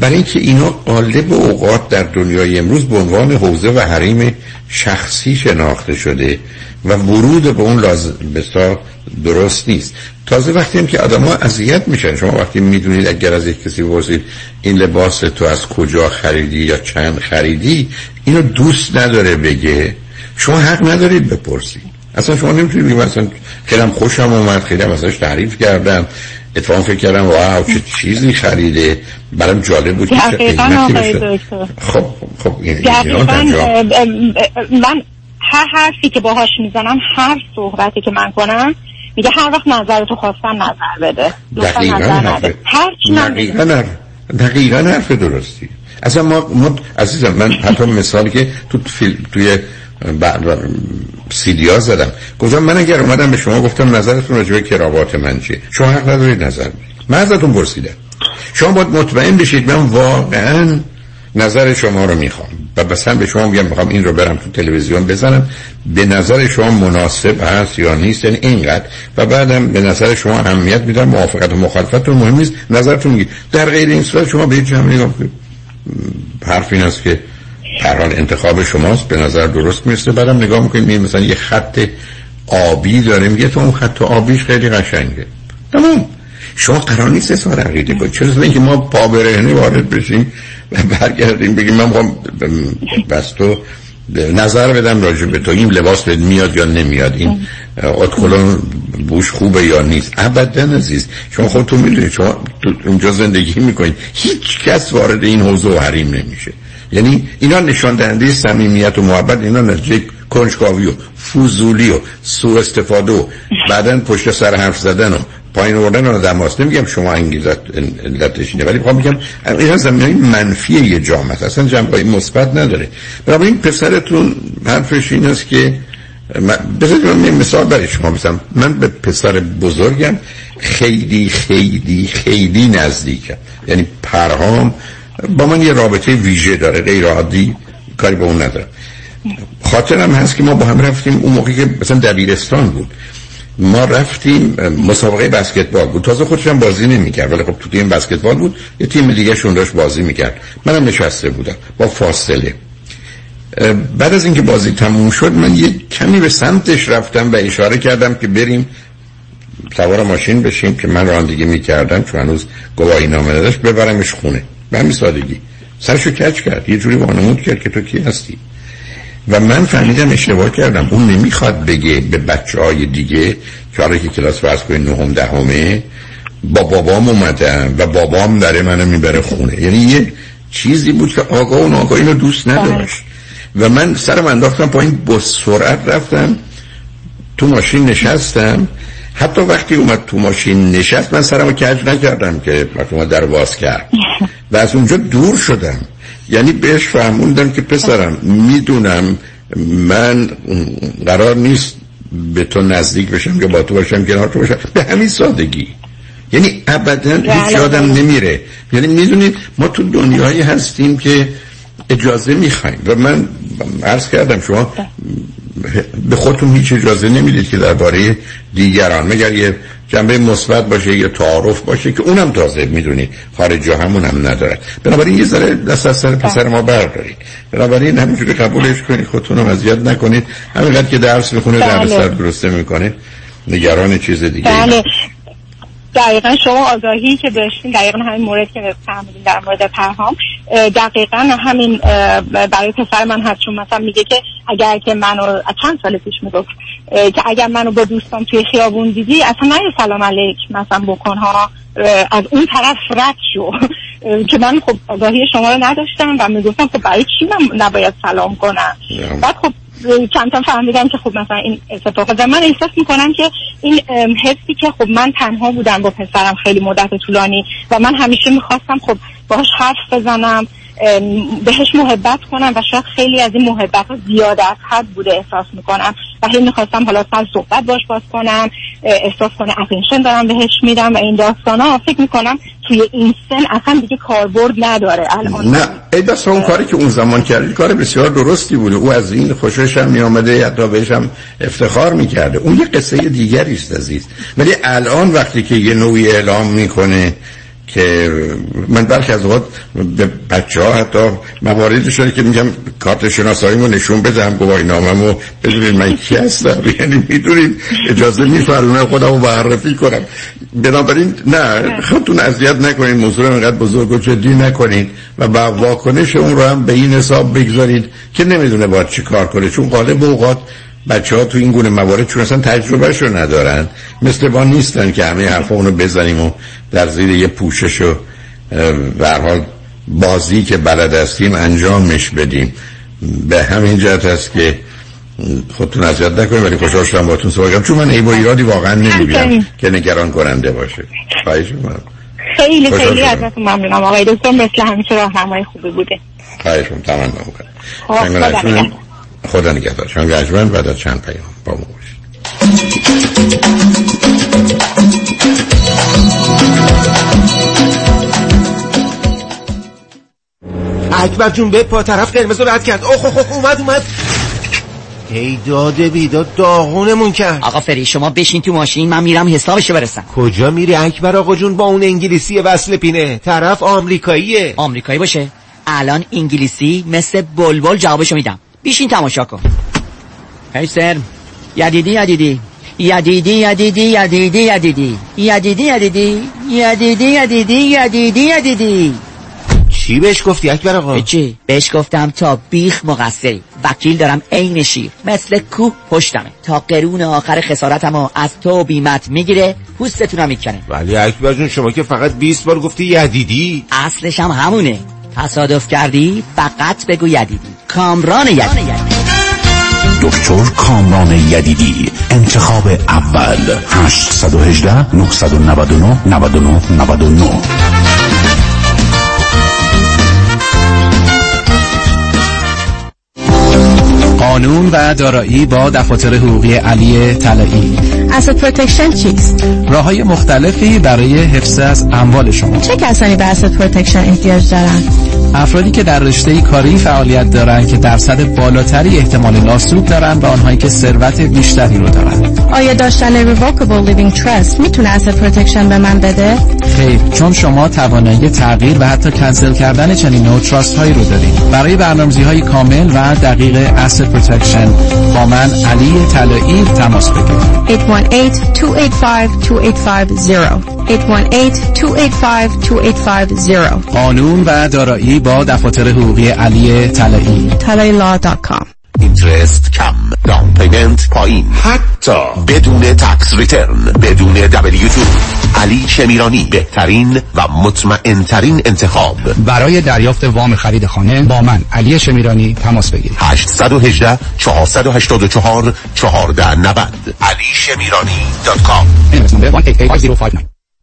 [SPEAKER 6] برای اینکه اینا قالب اوقات در دنیای امروز به عنوان حوزه و حریم شخصی شناخته شده و ورود به اون لازم بسا درست نیست. تازه وقتی هم که آدم ها اذیت میشن شما وقتی می‌دونید اگر از یک کسی بپرسید این لباس تو از کجا خریدی یا چند خریدی اینو دوست نداره بگه. شما حق ندارید بپرسید. اصلا شما نمی‌تونید بگید مثلا خیلی خوشم اومد خیلی ازش تعریف کردم. اتفاقا فکر کردم واو چه چیزی خریده. برام جالب بود که خب خب این
[SPEAKER 24] من هر حرفی که باهاش می‌زنم هر صحبتی که من کنم میگه هر وقت نظرتو خواستم نظر بده.
[SPEAKER 6] دقیقا نظر هر دقیقا دقیقا حرف درستی. اصلا ما, ما عزیزم من حتی مثالی که تو فیلم توی سیدی ها زدم. گفتم من اگر اومدم به شما گفتم نظرتون راجع به کراوات من چیه؟ شما حق ندارید نظر من ازتون پرسیدم. شما باید مطمئن بشید من واقعا نظر شما رو می‌خوام. و مثلا به شما میگم می‌خوام این رو برم تو تلویزیون بزنم. به نظر شما مناسب هست یا نیست؟ یعنی اینقدر. و بعدم به نظر شما اهمیت میدم. موافقت و مخالفت رو مهم نیست. نظرتون میگی. در غیر این صورت شما به جمع نگاه حرف این است که هر انتخاب شماست به نظر درست می‌رسه. بعدم نگاه می‌کنید مثلا یه خط آبی داره میگه تو اون خط آبیش خیلی قشنگه. تمام. شما قرار نیست اظهار عقیده کنید. چرا اینکه ما پا برهنه وارد بشیم و برگردیم بگیم من می‌خوام بس تو نظر بدم راجع به تو. این لباس بهت میاد یا نمیاد؟ این اتکلون بوش خوبه یا نیست؟ ابدا عزیز. شما خودتون می‌دونید شما اونجا زندگی می‌کنید هیچ کس وارد این حوزه و حریم نمیشه. یعنی اینا نشان دهنده صمیمیت و محبت اینا نتیجه کنجکاوی و فوزولی و سوء استفاده و بعدا پشت سر حرف زدن و پایین آوردن رو دماست نمیگم شما انگیزت علتش اینه. ولی می‌خوام میگم این زمینه منفی یه جامعه اصلا جنبه مثبت نداره. این پسرتون حرفش این است که بذارید من یه مثال برای شما بزنم. من به پسر بزرگم خیلی خیلی خیلی نزدیکم. یعنی پرهام با من یه رابطه ویژه داره غیر عادی کاری با اون ندارم. خاطرم هست که ما با هم رفتیم اون موقعی که مثلا دبیرستان بود. ما رفتیم مسابقه بسکتبال بود. تازه خودشم بازی نمی‌کرد ولی خب تو تیم بسکتبال بود یه تیم دیگه شون داشت بازی می‌کرد. منم نشسته بودم با فاصله. بعد از اینکه بازی تموم شد من یه کمی به سمتش رفتم و اشاره کردم که بریم سوار ماشین بشیم که من رانندگی می‌کردم چون هنوز گواهی نامه نداشت ببرمش خونه. به همین سادگی. سرشو کچ کرد؟ یه جوری وانمود کرد که تو کی هستی؟ و من فهمیدم اشتباه کردم. اون نمی‌خواد بگه به بچه های دیگه که که کلاس فرض کنید نهم دهمه با بابام اومدم و بابام داره منو می‌بره خونه. یعنی یه چیزی بود که آقا و آقا اینو دوست نداشت. و من سرم انداختم پایین با سرعت رفتم. تو ماشین نشستم. حتی وقتی اومد تو ماشین نشست من سرمو کج نکردم که وقتی در باز کرد. و از اونجا دور شدم. یعنی بهش فهموندم که پسرم می‌دونم من قرار نیست به تو نزدیک بشم یا با تو باشم کنار تو باشم. به همین سادگی. یعنی ابدا هیچ بله، یادم بله. نمیره. یعنی می‌دونید ما تو دنیایی هستیم که اجازه می‌خوایم. و من عرض کردم شما به خودتون هیچ اجازه نمی‌دید که درباره دیگران مگر یه جنبه مثبت باشه یه تعارف باشه که اونم تازه می‌دونید خارج جا همون هم نداره. بنابراین یه ذره دست از سر پسر ما بردارید. بنابراین همینجوری قبولش کنید خودتون رو اذیت نکنید. همینقدر که درس می‌خونه در سر درسته می‌کنه نگران چیز دیگه
[SPEAKER 24] بله. دقیقا شما آگاهی که داشتین دقیقا همین مورد که فهمیدین در مورد پرهام دقیقا همین برای پسر من هست. چون مثلا میگه که اگر که منو چند سال پیش می‌گفت که اگر منو با دوستان توی خیابون دیدی اصلا نه سلام علیک مثلا بکن ها. از اون طرف رد شو. که من خب آگاهی شما رو نداشتم و می‌گفتم خب برای چی من نباید سلام کنم؟ بعد خب چند تا فهمیدم که خب مثلا این اتفاق من احساس می‌کنم که این حسی که خب من تنها بودم با پسرم خیلی مدت طولانی و من همیشه می‌خواستم خب باهاش حرف بزنم. بهش محبت کنم و شاید خیلی از این محبت ها زیاده از حد بوده احساس می‌کنم و هی می‌خواستم حالا سر صحبت باش باز کنم احساس کنه اتنشن دارم بهش میدم و این داستان ها فکر می‌کنم توی این سن اصلا دیگه کاربرد نداره. الان
[SPEAKER 6] نه ای بس اون کاری که اون زمان کردی کار بسیار درستی بوده او از این خوشش هم میامده حتی بهش هم افتخار می‌کرده. اون یه قصه دیگری است عزیز. ولی الان وقتی که یه نوعی اعلام می‌کنه که من برخی از اوقات به بچه ها حتی مواردی شده که میگم کارت شناسایی رو نشون بدم گواهی نامم و بدونید من کی هستم. یعنی می‌دونید اجازه میفرمه خودم رو معرفی کنم. بنابراین نه خودتون اذیت نکنید موضوع اینقدر بزرگ و جدی نکنید و با واکنش اون رو هم به این حساب بگذارید که نمی‌دونه باید چی کار کنه. چون غالب اوقات بچه ها تو این گونه موارد چون اصلا تجربهش رو ندارن. مثل با نیستن که همه حرفا اونو بزنیم و در زیر یه پوشش و حال بازی که بلد هستیم انجامش بدیم. به همین جهت است که خودتون اذیت نکنید ولی خوشحال شدم باهاتون صحبت چون من ایبو ایرادی واقعا نمی‌بینم که نگران کننده باشه. خواهش
[SPEAKER 24] خیلی خیلی ازتون ممنونم. آقای دکتر مثل همیشه راهنمای خوبی بوده.
[SPEAKER 6] خواهش تمام می‌کنم خدا نگهدار. شما گجمن بعد از چند پیام با ما باشید.
[SPEAKER 30] اکبر جون به پا طرف قرمز رو رد کرد. اوه اوه اومد اومد. ای داده بیداد داغونمون کرد.
[SPEAKER 3] آقا فری شما بشین تو ماشین من میرم حسابشو برسم.
[SPEAKER 30] کجا میری اکبر آقا جون؟ با اون انگلیسی وصل پینه. طرف آمریکاییه.
[SPEAKER 3] آمریکایی باشه. الان انگلیسی مثل بلبل جوابشو میدم. بیشین تماشا کن. هی سر یدیدی یدیدی. یدیدی یدیدی یدیدی یدیدی. یدیدی یدیدی. یدیدی یدیدی یدیدی یدیدی.
[SPEAKER 30] چی بهش گفتی اکبر آقا؟
[SPEAKER 3] چی؟ بهش گفتم تا بیخ مقصری وکیل دارم عین شیر. مثل کوه پشتمه. تا قرون آخر خسارتمو از تو بیمت می‌گیره پوستتونم می‌کنه.
[SPEAKER 30] ولی اکبر جون شما که فقط 20 بار گفتی یدیدی.
[SPEAKER 3] اصلش هم همونه. تصادف کردی فقط بگو یدیدی. کامران یدیدی.
[SPEAKER 15] دکتر کامران یدیدی. انتخاب اول. 818 999 99 99
[SPEAKER 29] قانون و دارایی با دفاتر حقوقی علی طلایی.
[SPEAKER 31] asset protection چیست؟
[SPEAKER 29] راه های مختلفی برای حفظ از اموال شما
[SPEAKER 31] چه کسانی به asset protection احتیاج دارند؟
[SPEAKER 29] افرادی که در رشته کاری فعالیت دارند که درصد بالاتری احتمال lawsuit دارند و آنهایی که ثروت بیشتری رو دارند
[SPEAKER 31] آیا داشتن revocable living trust می‌تونه asset protection به من بده؟
[SPEAKER 29] خیر چون شما توانایی تغییر و حتی کنسل کردن چنین نوع trust هایی رو دارید برای برنامه‌ریزی های کامل و دقیق asset protection با من علی طلایی تماس بگیرید
[SPEAKER 31] 818-285-2850
[SPEAKER 29] قانون و دارایی با دفاتر حقوقی علی طلایی.
[SPEAKER 31] طلایی
[SPEAKER 32] law.com interest کم down payment پایین حتی بدون tax return بدون دبلیو تو علی شمیرانی بهترین و مطمئن ترین انتخاب.
[SPEAKER 14] برای دریافت وام خرید خانه با من علی شمیرانی تماس بگیرید.
[SPEAKER 32] 818 484 1490 علی شمیرانی dot com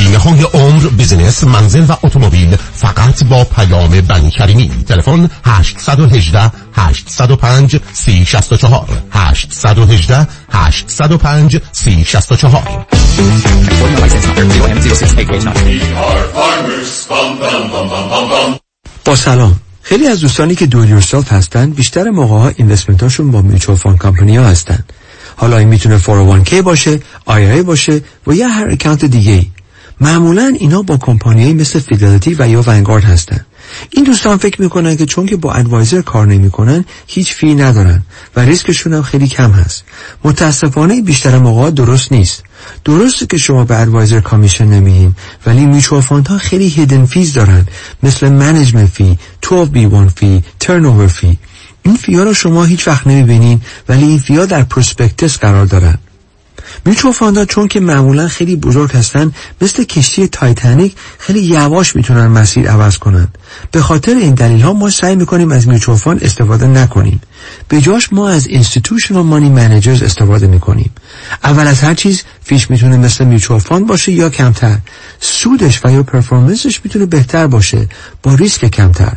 [SPEAKER 14] بیمه های عمر بزنس منزل و اتومبیل فقط با پیام بنی کریمی تلفن 818 805 364 818 805 364
[SPEAKER 29] با سلام. خیلی از دوستانی که do yourself هستن بیشتر موقع ها investment اشون با mutual fund company ها هستن. حالا این می‌تونه 401k باشه IRA باشه و یا هر account دیگه ای معمولا اینا با کمپانیایی مثل Fidelity و یا Vanguard هستن. این دوستان فکر می‌کنن که چون که با advisor کار نمی‌کنن هیچ fee ندارن و ریسکشون هم خیلی کم هست. متاسفانه بیشتر موقع درست نیست. درسته که شما به advisor commission نمیدین ولی mutual fund ها خیلی hidden fees دارن. مثل management fee 12B1 fee turn fee این fee ا رو شما هیچ وقت نمی‌بینین ولی این fee ا در prospectus قرار دارن. mutual fund ا چون که معمولا خیلی بزرگ هستن مثل کشتی تایتانیک خیلی یواش می‌تونن مسیر عوض کنن به خاطر این دلیل ها ما سعی می‌کنیم از mutual fund استفاده نکنیم. به جاش ما از institutional money managers استفاده می‌کنیم. اول از هر چیز fee ش می‌تونه مثل mutual fund باشه یا کمتر. سودش و یا performance ش می‌تونه بهتر باشه. با ریسک کمتر.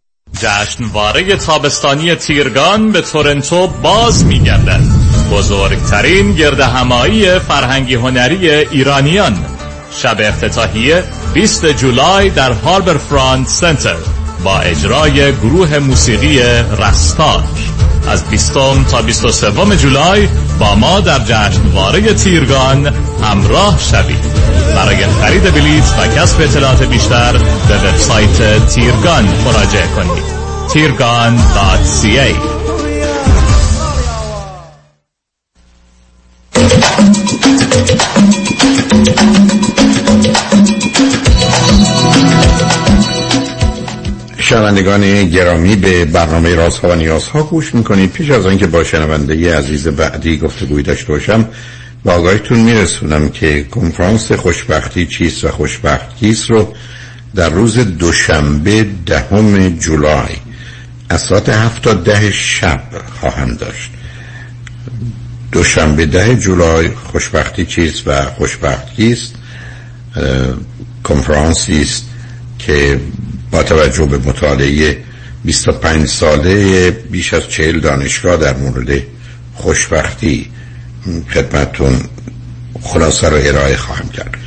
[SPEAKER 33] جشنواره تابستانی تیرگان به تورنتو باز میگردد. بزرگترین گرد همایی فرهنگی هنری ایرانیان. شب افتتاحیه 20 جولای در هاربر فرانت سنتر. با اجرای گروه موسیقی رستاک از 20 تا 23 جولای با ما در جشنواره تیرگان همراه شوید. برای خرید بلیت و کسب اطلاعات بیشتر به وبسایت تیرگان مراجعه کنید. تیرگان.ca
[SPEAKER 6] شنوندگان گرامی به برنامه رازها و نیازها گوش می‌کنید. پیش از آنکه با شنونده عزیز بعدی گفتگوی داشته باشم با آگاهیتون میرسونم که کنفرانس خوشبختی چیست و خوشبخت کیست رو در روز دوشنبه دهم جولای از ساعت هفت تا ده شب خواهم داشت. دوشنبه ده جولای خوشبختی چیست و خوشبخت کیست؟ کنفرانسی است که با توجه به مطالعه 25 ساله بیش از 40 دانشگاه در مورد خوشبختی خدمتون خلاصه رو ارائه خواهم کرد.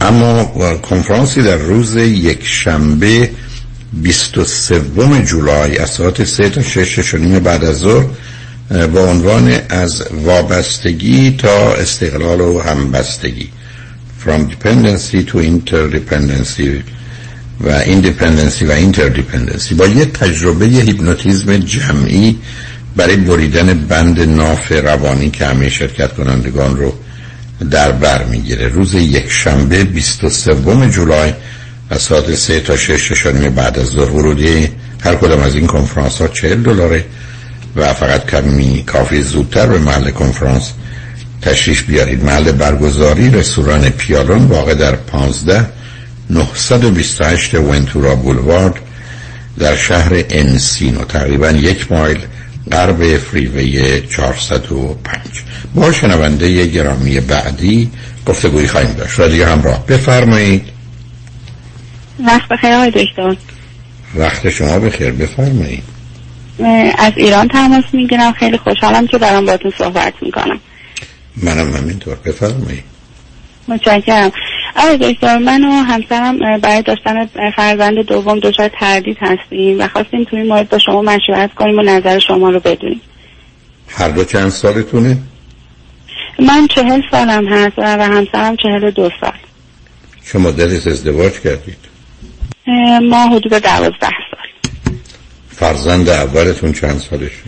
[SPEAKER 6] اما کنفرانسی در روز یک شنبه 23 جولای از ساعت 3 تا 6 نیم بعد از ظهر با عنوان از وابستگی تا استقلال و همبستگی. From dependency to interdependency و independency و interdependency با یه تجربه هیپنوتیزم جمعی برای بریدن بند ناف روانی که همه شرکت کنندگان رو در بر می‌گیره. روز یک شنبه 23 جولای از ساعت 3 تا 6 شنبه بعد از ظهر ورودی هر کدام از این کنفرانس ها 40 دلاره و فقط کمی کافی زودتر به محل کنفرانس تشریف بیارید. محل برگزاری رستوران پیالون واقع در 15 928 ونتورا بولوارد در شهر انسینو تقریبا یک مایل غرب فریوی 405 با شنونده گرامی بعدی گفتگوی خواهیم داشت. رادیو همراه بفرمایید.
[SPEAKER 24] وقت بخیر آقای دکتر.
[SPEAKER 6] وقت شما بخیر. بفرمایید.
[SPEAKER 24] از ایران تماس می‌گیرم. خیلی خوشحالم که دارم باتون صحبت می‌کنم.
[SPEAKER 6] منم همینطور. بفرمایید.
[SPEAKER 24] متشکرم. آقای دکتر من و همسرم برای داشتن فرزند دوم دچار تردید هستیم و خواستیم توی این مورد با شما مشورت کنیم و نظر شما رو بدونیم
[SPEAKER 6] هر دو چند سالتونه؟
[SPEAKER 24] من چهل سالم هست و همسرم چهل و دو سال
[SPEAKER 6] شما دلت ازدواج کردید؟
[SPEAKER 24] ما حدود دوازده سال
[SPEAKER 6] فرزند اولتون چند سالشه؟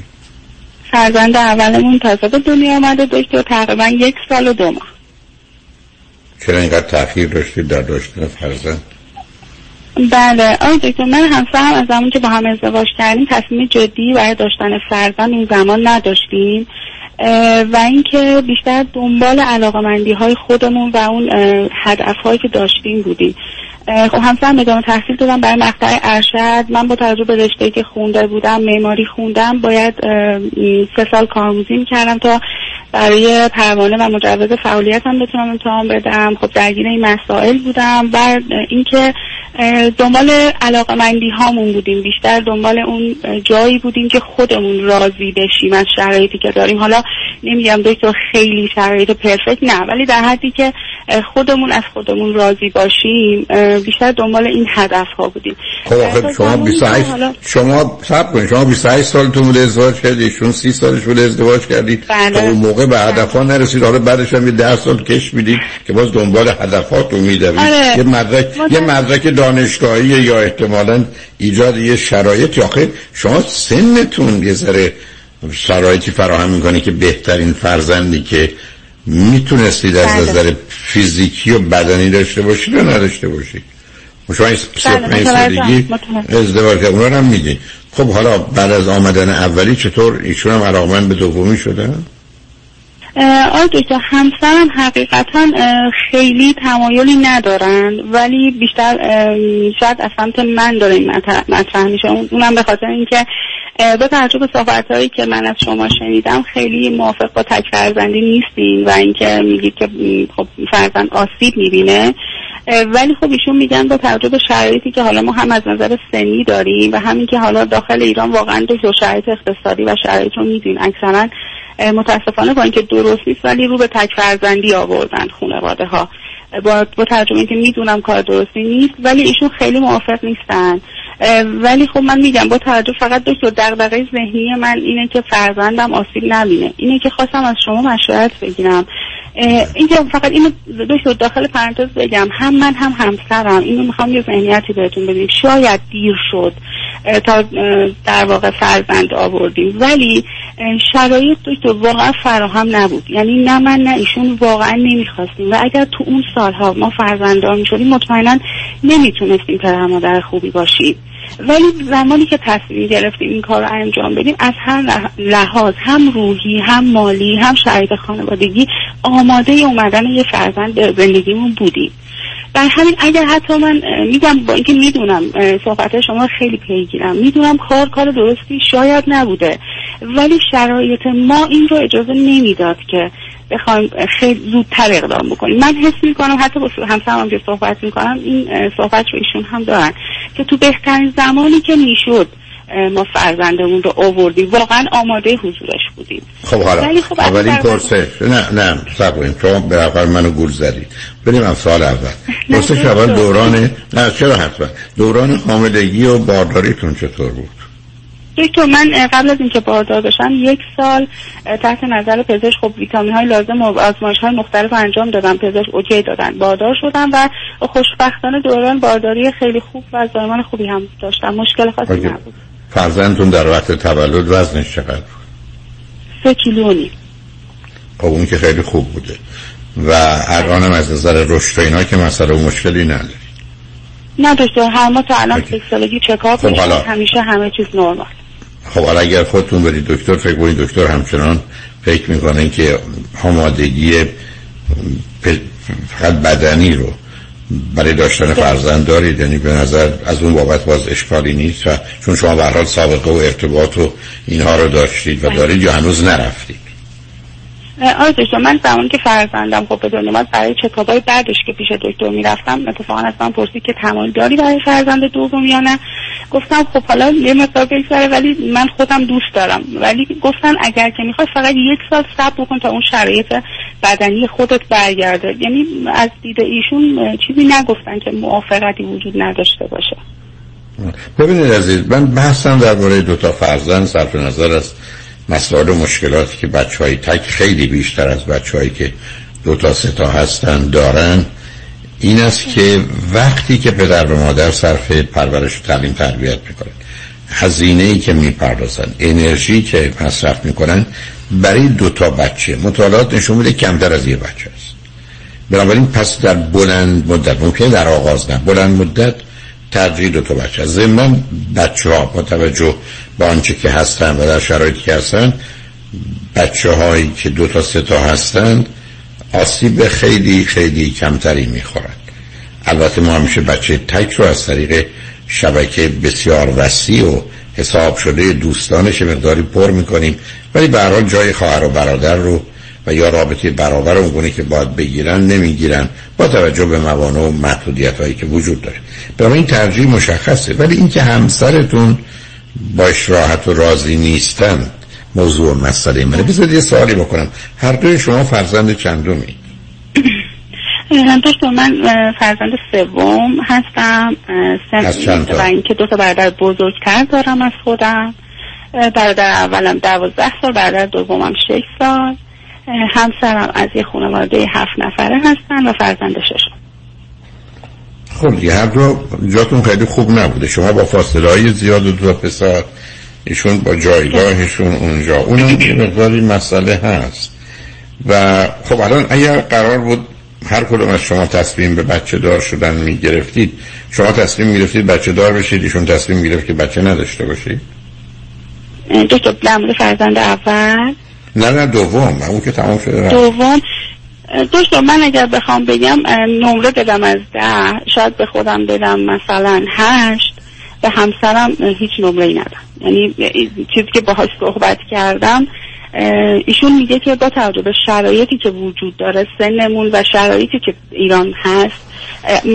[SPEAKER 24] فرزند اولمون تازه به دنیا آمده دکتر تقریبا یک سال و دو ماه
[SPEAKER 6] چرا اینقدر تاخیر داشتید در داشتن فرزند؟
[SPEAKER 34] بله. آقای دکتر من همسرم از زمان که با هم ازدواج کردیم تصمیم جدی برای داشتن فرزند اون زمان نداشتیم. و اینکه بیشتر دنبال علاقمندی های خودمون و اون هدف هایی که داشتیم بودیم. خب همسرم ادامه تحصیل دادم برای مقطع ارشد. من با توجه به رشته که خونده بودم معماری خوندم باید سه سال کارآموزی می‌کردم تا برای پروانه و مجوز فعالیت هم بتونم امتحان بدم. خب درگیر این مسائل بودم. و اینکه دنبال علاقمندی هامون بودیم. بیشتر دنبال اون جایی بودیم که خودمون راضی بشیم از شرایطی که داریم. حالا نمیگم دکتر خیلی شرایط پرفکت نه ولی در حدی که خودمون از خودمون راضی باشیم بیشتر دنبال این هدف ها بودیم.
[SPEAKER 6] خب آخه شما
[SPEAKER 34] زمانی که
[SPEAKER 6] 28
[SPEAKER 34] حالا-
[SPEAKER 6] شما صبر کنید. شما 28 سالتون بوده ازدواج کردید. ایشون 30 سالش بوده ازدواج کردید.
[SPEAKER 34] بله.
[SPEAKER 6] اون موقع به هدفها نرسید حالا بعدش هم یه 10 سال کش می‌دید که باز دنبال هدفاتون میدوید
[SPEAKER 34] آره.
[SPEAKER 6] یه مدرک یه مدرک دانشگاهی یا احتمالاً ایجاد یه شرایطی آخه شما سنتون یه ذره شرایطی فراهم می‌کنه که بهترین فرزندی که می‌تونستید از
[SPEAKER 34] بله.
[SPEAKER 6] نظر فیزیکی و بدنی داشته باشید و نداشته باشید شما این و
[SPEAKER 34] بله،.
[SPEAKER 6] سالگی. ازدواج کرد اونا رو هم میگی خب حالا بعد از آمدن اولی چطور ایشون هم علاقمند به دومی شده
[SPEAKER 34] اه، آقای دکتر همسرم حقیقتا خیلی تمایلی ندارن ولی بیشتر شاید از سمت من داره این مطرح- میشه. اون- اونم به خاطر اینکه به صحبت هایی که من از شما شنیدم خیلی موافق با تک فرزندی نیستین و اینکه میگید که خب فرزند آسیب می‌بینه. ولی خب ایشون میگن با توجه به شرایطی که حالا ما هم از نظر سنی داریم و همین که حالا داخل ایران واقعا دو شرایط اقتصادی و شرایط رو میدین اکثرا متاسفانه با اینکه درست نیست ولی رو به تک فرزندی آوردن خانواده ها با, با ترجمه اینکه می‌دونم کار درستی نیست ولی ایشون خیلی موافق نیستن. ولی خب من میگم با توجه فقط دکتر دغدغه ذهنی من اینه که فرزندم آسیب نبینه. اینه که خواستم از شما مشورت بگیرم. اینکه فقط اینو دکتر داخل پرانتز بگم هم من هم همسرم اینو می‌خوام یه ذهنیتی بهتون بدیم. شاید دیر شد. تا در واقع فرزند آوردیم. ولی شرایط دکتر واقعا فراهم نبود. یعنی نه من نه ایشون واقعا نمی‌خواستیم. و اگر تو اون سالها ما فرزنددار می‌شدیم مطمئنا نمی‌تونستیم پدر مادر خوبی باشیم. ولی زمانی که تصمیم گرفتیم این کار رو انجام بدیم از هر لح- لحاظ هم روحی هم مالی هم شرایط خانوادگی آماده اومدن یه فرزند به زندگیمون بودیم. بر همین اگر حتی من میگم با اینکه می‌دونم صحبت شما خیلی پیگیرم می‌دونم کار کار درستی شاید نبوده ولی شرایط ما این رو اجازه نمی‌داد که بخوایم خیلی زودتر اقدام بکنیم. من حس می‌کنم حتی با همسرم هم که صحبت می‌کنم این صحبت رو ایشون هم دارن که تو بهترین زمانی که می‌شد ما فرزندمون رو آوردیم. واقعا آماده حضورش بودیم.
[SPEAKER 6] خب حالا.
[SPEAKER 34] خب
[SPEAKER 6] اولین پرسش نه نه صبر کنید شما به نفر منو گول زدید. بریم از سال اول. پرسش اول دوران نه چرا حتما؟ دوران حاملگی و بارداریتون چطور بود؟
[SPEAKER 34] دکتر من قبل از اینکه باردار بشم یک سال تحت نظر پزشک خب ویتامین های لازم و آزمایش های مختلف انجام دادم. پزشک اوکی دادن. باردار شدم و خوشبختانه دوران بارداری خیلی خوب و زایمان خوبی هم داشتم. مشکل خاصی. نبود.
[SPEAKER 6] فرزندتون در وقت تولد وزنش چقدر؟ بود
[SPEAKER 34] سه کیلو و نیم.
[SPEAKER 6] خب اون که خیلی خوب بوده. و الانم از نظر رشد و اینا که مسئله و مشکلی نداره
[SPEAKER 34] نه دکتر هر ما تا الان یک سالگی چکاپ
[SPEAKER 6] خب حالا.
[SPEAKER 34] همیشه همه چیز نرمال.
[SPEAKER 6] خب حالا اگر خودتون برید دکتر فکر کنید دکتر همچنان فکر می‌کنه که آمادگی فقط بدنی رو برای داشتن فرزند دارید؟ یعنی به نظر از اون بابت باز اشکالی نیست و چون شما به حال سابقه و ارتباط و اینها رو داشتید و دارید یا هنوز نرفتید؟
[SPEAKER 34] دکتر من زمانی که فرزندم خب به دنیا اومد برای چکاپ های بعدش که پیش دکتر می‌رفتم اتفاقا از من پرسید که تمایل داری برای فرزند دوم یا نه. گفتم خب حالا یه مقدار بگذره ولی من خودم دوست دارم. ولی گفتن اگر که می‌خوای فقط یک سال صبر بکن تا اون شرایط بدنی خودت برگرده. یعنی از دید ایشون چیزی نگفتن که موافقتی وجود نداشته باشه.
[SPEAKER 6] ببینید عزیز من بحثم درباره دو تا فرزند صرف نظر از مسائل و مشکلاتی که بچه های تک خیلی بیشتر از بچه هایی که دو تا سه تا هستن دارن این است که وقتی که پدر و مادر صرف پرورش و تعلیم تربیت می‌کنن هزینه ای که می‌پردازن انرژی که مصرف می‌کنن برای دو تا بچه مطالعات نشون میده کمتر از یه بچه است. بنابراین پس در بلند مدت ممکنه در آغاز نه بلند مدت ترجیح دو تا بچه از من بچه ها با توجه به آنچه که هستن و در شرایطی که هستن بچه هایی که دو تا سه تا هستند آسیب خیلی خیلی کمتری می‌خورند البته ما همیشه بچه تک رو از طریق شبکه بسیار وسیع و حساب شده دوستانش مقداری پر می‌کنیم. ولی به جای خواهر و برادر رو و یا رابطه برابر اونگونه که باید بگیرن نمی‌گیرن با توجه به موانع و محدودیت هایی که وجود داره. برای این ترجیح مشخصه. ولی اینکه همسرتون باش راحت و راضی نیستن. موضوع مسئله منه. بذارید یه سوالی بکنم. هر دوی شما فرزند چندمی
[SPEAKER 34] دکتر من فرزند سوم هستم.
[SPEAKER 6] سن
[SPEAKER 34] و اینکه دو تا برادر بزرگتر دارم از خودم. برادر اولم دوازده سال برادر دومم شش سال. همسرم از یه خانواده هفت نفره هستن و فرزند ششم.
[SPEAKER 6] خب یه هر دو جاتون خیلی خوب نبوده. شما با فاصله های زیاد و دو پسر ایشون با جایگاهشون اونجا. اونم یه مقداری مسئله هست. و خب الان اگر قرار بود هر کدوم از شما تصمیم به بچه دار شدن می گرفتید شما تصمیم می گرفتید بچه دار بشید ایشون تصمیم می گرفت که بچه نداشته باشید؟
[SPEAKER 34] دو تا فرزند اول؟
[SPEAKER 6] نه نه دوم. اون که تمام شده
[SPEAKER 34] دوم دوست من اگر بخوام بگم نمره بدم از ده شاید به خودم بدم مثلا هشت به همسرم هیچ نمره ای ندم. یعنی چیزی که باهاش صحبت کردم ایشون میگه که با توجه به شرایطی که وجود داره سنمون و شرایطی که ایران هست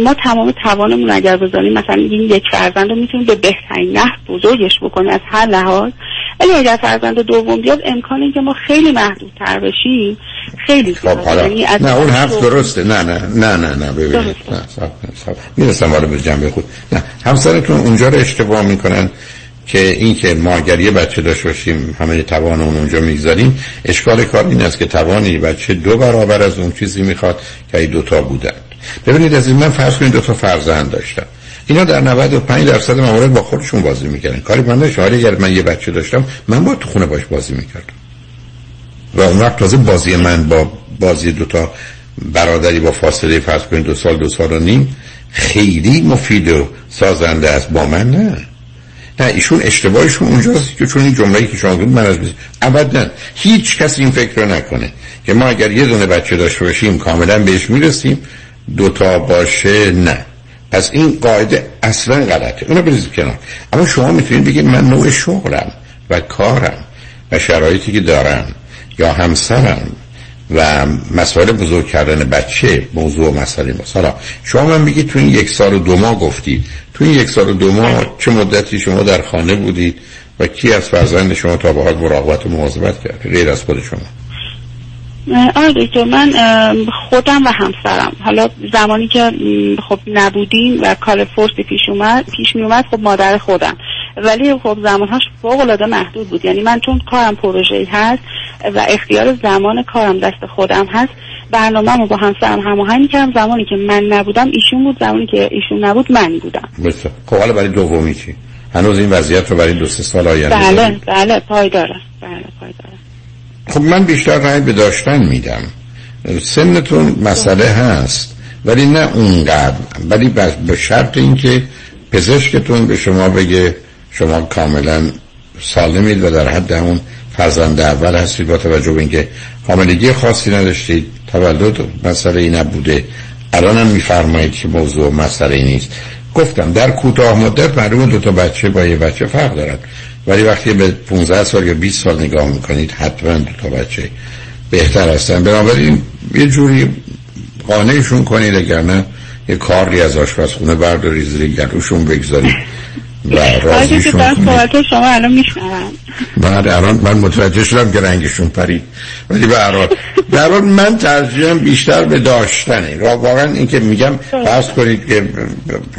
[SPEAKER 34] ما تمام توانمون اگر بذاریم مثلا این یک فرزند رو می‌تونیم به بهترین نحو بزرگش بکنیم از هر لحاظ. ولی اگر فرزند دوم بیاد امکان که ما خیلی محدودتر بشیم. خیلی
[SPEAKER 6] خب یعنی نه اون حرف درسته. نه نه نه نه نه ببینید. می‌رسم حالا به جنبه خود. نه همسرتون اونجا رو اشتباه می‌کنن. که این که یه بچه داشت باشیم همه توان اون اونجا می‌گذاریم اشکال کار این است که توانی بچه دو برابر از اون چیزی می‌خواد که ای دوتا بودن. ببینید از این من فرض کنید دو تا فرزند داشتم. اینا در 95 درصد موارد با خودشون بازی می‌کردن. کاری من داشت حالی اگر من یه بچه داشتم من با تو خونه باش بازی می‌کردم. و اون وقت تازه بازی من با بازی دوتا برادری با فاصله فرض کنید دو سال دو سال و نیم خیلی مفید و سازنده است. با من نه. نه ایشون اشتباهشون اونجاست که چون این جمله‌ای که شما من از ابدا هیچ کس این فکر رو نکنه که ما اگر یه دونه بچه داشته باشیم کاملا بهش می‌رسیم دوتا باشه نه. پس این قاعده اصلا غلطه. اونو بریزید کنار. اما شما می‌تونید بگید من نوع شغلم و کارم و شرایطی که دارم یا همسرم و مسئله بزرگ کردن بچه موضوع مسئله. ماست حالا شما من بگید تو این یک سال و دو ماه گفتی تو این یک سال و دو ماه چه مدتی شما در خانه بودید و کی از فرزند شما تا به حال مراقبت و مواظبت کرد؟ غیر از خود شما.
[SPEAKER 34] آره دکتر من خودم و همسرم. حالا زمانی که خب نبودیم و کار فرسی پیش اومد پیش می اومد خب مادر خودم. ولی خب زمانهاش فوق العاده محدود بود. یعنی من چون کارم پروژه هست و اختیار زمان کارم دست خودم هست برنامه با همسرم هماهنگ کردم. زمانی که من نبودم ایشون بود زمانی که ایشون نبود من بودم.
[SPEAKER 6] بسیار. خب حالا برای دومی چی؟ هنوز این وضعیت رو برای دو سه سال آینده
[SPEAKER 34] بله بله پایداره. بله پایداره.
[SPEAKER 6] خب من بیشتر رای به داشتن میدم. سنتون مسئله هست ولی نه اونقدر. ولی به شرط اینکه پزشکتون به شما بگه شما کاملا سالمید و در حد همون فرزند اول هستید با توجه به اینکه حاملگی خاصی نداشتید. تولد مسئله نبوده. الان هم میفرمایید که موضوع مسئله نیست. گفتم در کوتاه مدت معلومه دو تا بچه با یه بچه فرق دارن. ولی وقتی به 15 سال یا 20 سال نگاه می‌کنید حتما دو تا بچه بهتر هستن. بنابراین یه جوری قانعشون کنید اگر نه یه کاری از آشپزخونه برداری زیر گلوشون بگذارید.
[SPEAKER 34] راضیشون کنید شما. الان میشنم
[SPEAKER 6] بعد الان من متوجه شدم که رنگشون پرید. ولی به هر در من ترجیحم بیشتر به داشتنه. واقعا این که میگم فرض کنید که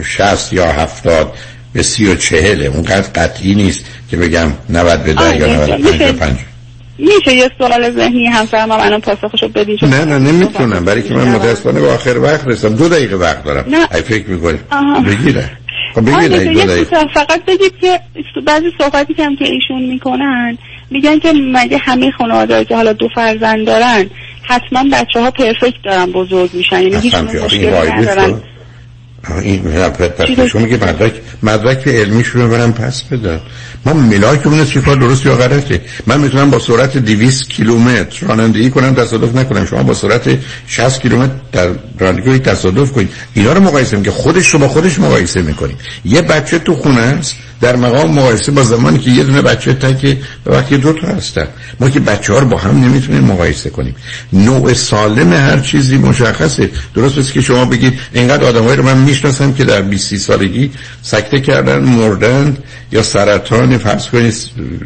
[SPEAKER 6] 60 یا 70 به سی و چهله اونقدر قطعی نیست که بگم 90 به ده یا 95 به 5
[SPEAKER 34] میشه. یه سوال ذهنی همسرم هم الان پاسخشو بدین
[SPEAKER 6] نه نه نمی‌تونم. برای که من متاسفانه به آخر وقت رسیدم. دو دقیقه وقت دارم. ای فکر می‌کنی. خب
[SPEAKER 34] بگیره. فقط بگید که بعضی صحبتی که هم که ایشون می‌کنن میگن که مگه همه خانواده که حالا دو فرزند دارن حتما بچه ها پرفکت دارن بزرگ میشن. یعنی هیچ مشکلی ندارن.
[SPEAKER 6] این پس میگه مدرک مدرک علمیشون رو برم پس بدن. ما ملاکمون چی کار درست یا غلطه. من می‌تونم با سرعت 200 کیلومتر رانندگی کنم تصادف نکنم. شما با سرعت 60 کیلومتر در رانندگی تصادف کنید. اینا رو مقایسه که خودش رو با خودش مقایسه می‌کنیم یه بچه تو خونه است در مقام مقایسه با زمانی که یه دونه بچه تکه و وقتی دو تا هستن. ما که بچه ها رو با هم نمی‌تونیم مقایسه کنیم. نوع سالم هر چیزی مشخصه. درست است که شما بگید اینقدر آدمایی رو من می‌شناسم که در 20 سالگی سکته کردن مردن یا سرطان فرض کنید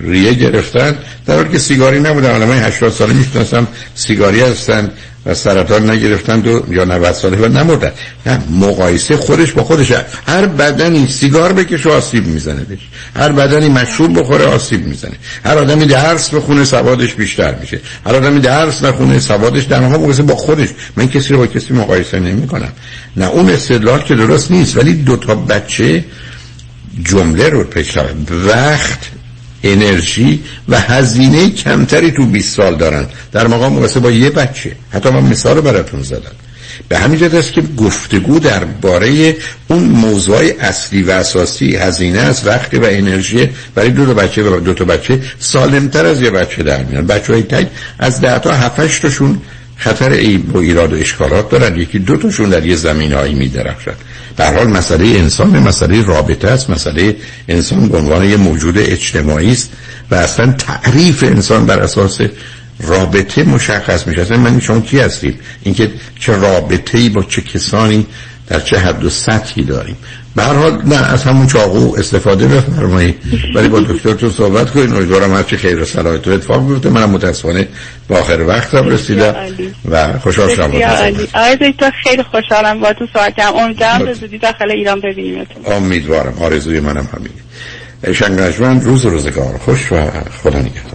[SPEAKER 6] ریه گرفتن. در حالی که سیگاری نبودن. آدمای 80 ساله می‌شناسم سیگاری هستن. و سرطان نگرفتن دو یا 90 ساله و نمردن. نه مقایسه خودش با خودش. هر بدنی سیگار بکشه آسیب می‌زنه. بهش هر بدنی مشروب بخوره آسیب می‌زنه. هر آدمی درس بخونه سوادش بیشتر میشه. هر آدمی درس نخونه سوادش در واقع مقایسه با خودش. من کسی رو با کسی مقایسه نمی کنم نه اون استدلال که درست نیست ولی دو تا بچه جمله رو پیش وقت انرژی و هزینه کمتری تو 20 سال دارن. در مقام مقایسه با یه بچه. حتی من مثال براتون زدم. به همین جهت است که گفتگو درباره اون موضوع اصلی و اساسی هزینه است وقت و انرژی. برای دو تا بچه و دو تا بچه سالمتر از یه بچه در میان. بچه های تک از ده تا هفتش تاشون خطر عیب و ایراد و اشکالات دارن. یکی دو تاشون در یه زمین هایی می درخشن به حال مسئله انسان مسئله رابطه است مسئله انسان به عنوان یه موجود اجتماعی است و اصلا تعریف انسان بر اساس رابطه مشخص میشه. اصلا من شما کی هستیم اینکه چه رابطه ای با چه کسانی در چه حد و سطحی داریم. به هر حال نه از همون چاقو استفاده بفرمایید ولی با دکترتون صحبت کنید امیدوارم هرچی خیر و صلاحیت و اتفاق بیفته. منم متاسفانه به آخر وقتم رسیدم و خوشحال شدم
[SPEAKER 34] آقای دکتر خیلی خوشحالم با تو صحبت کردم. امیدوارم به زودی داخل ایران ببینیمتون.
[SPEAKER 6] امیدوارم. آرزوی منم همینه شنگ روز روزگار. خوش و خدا نگهدار.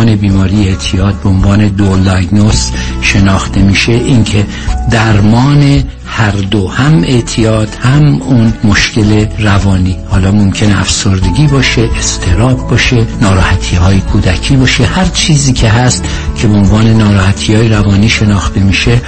[SPEAKER 35] درمان بیماری اعتیاد به عنوان دول دایگنوس شناخته میشه اینکه درمان هر دو هم اعتیاد هم اون مشکل روانی. حالا ممکن افسردگی باشه استراب باشه ناراحتی های کودکی باشه هر چیزی که هست که به عنوان ناراحتی های روانی شناخته میشه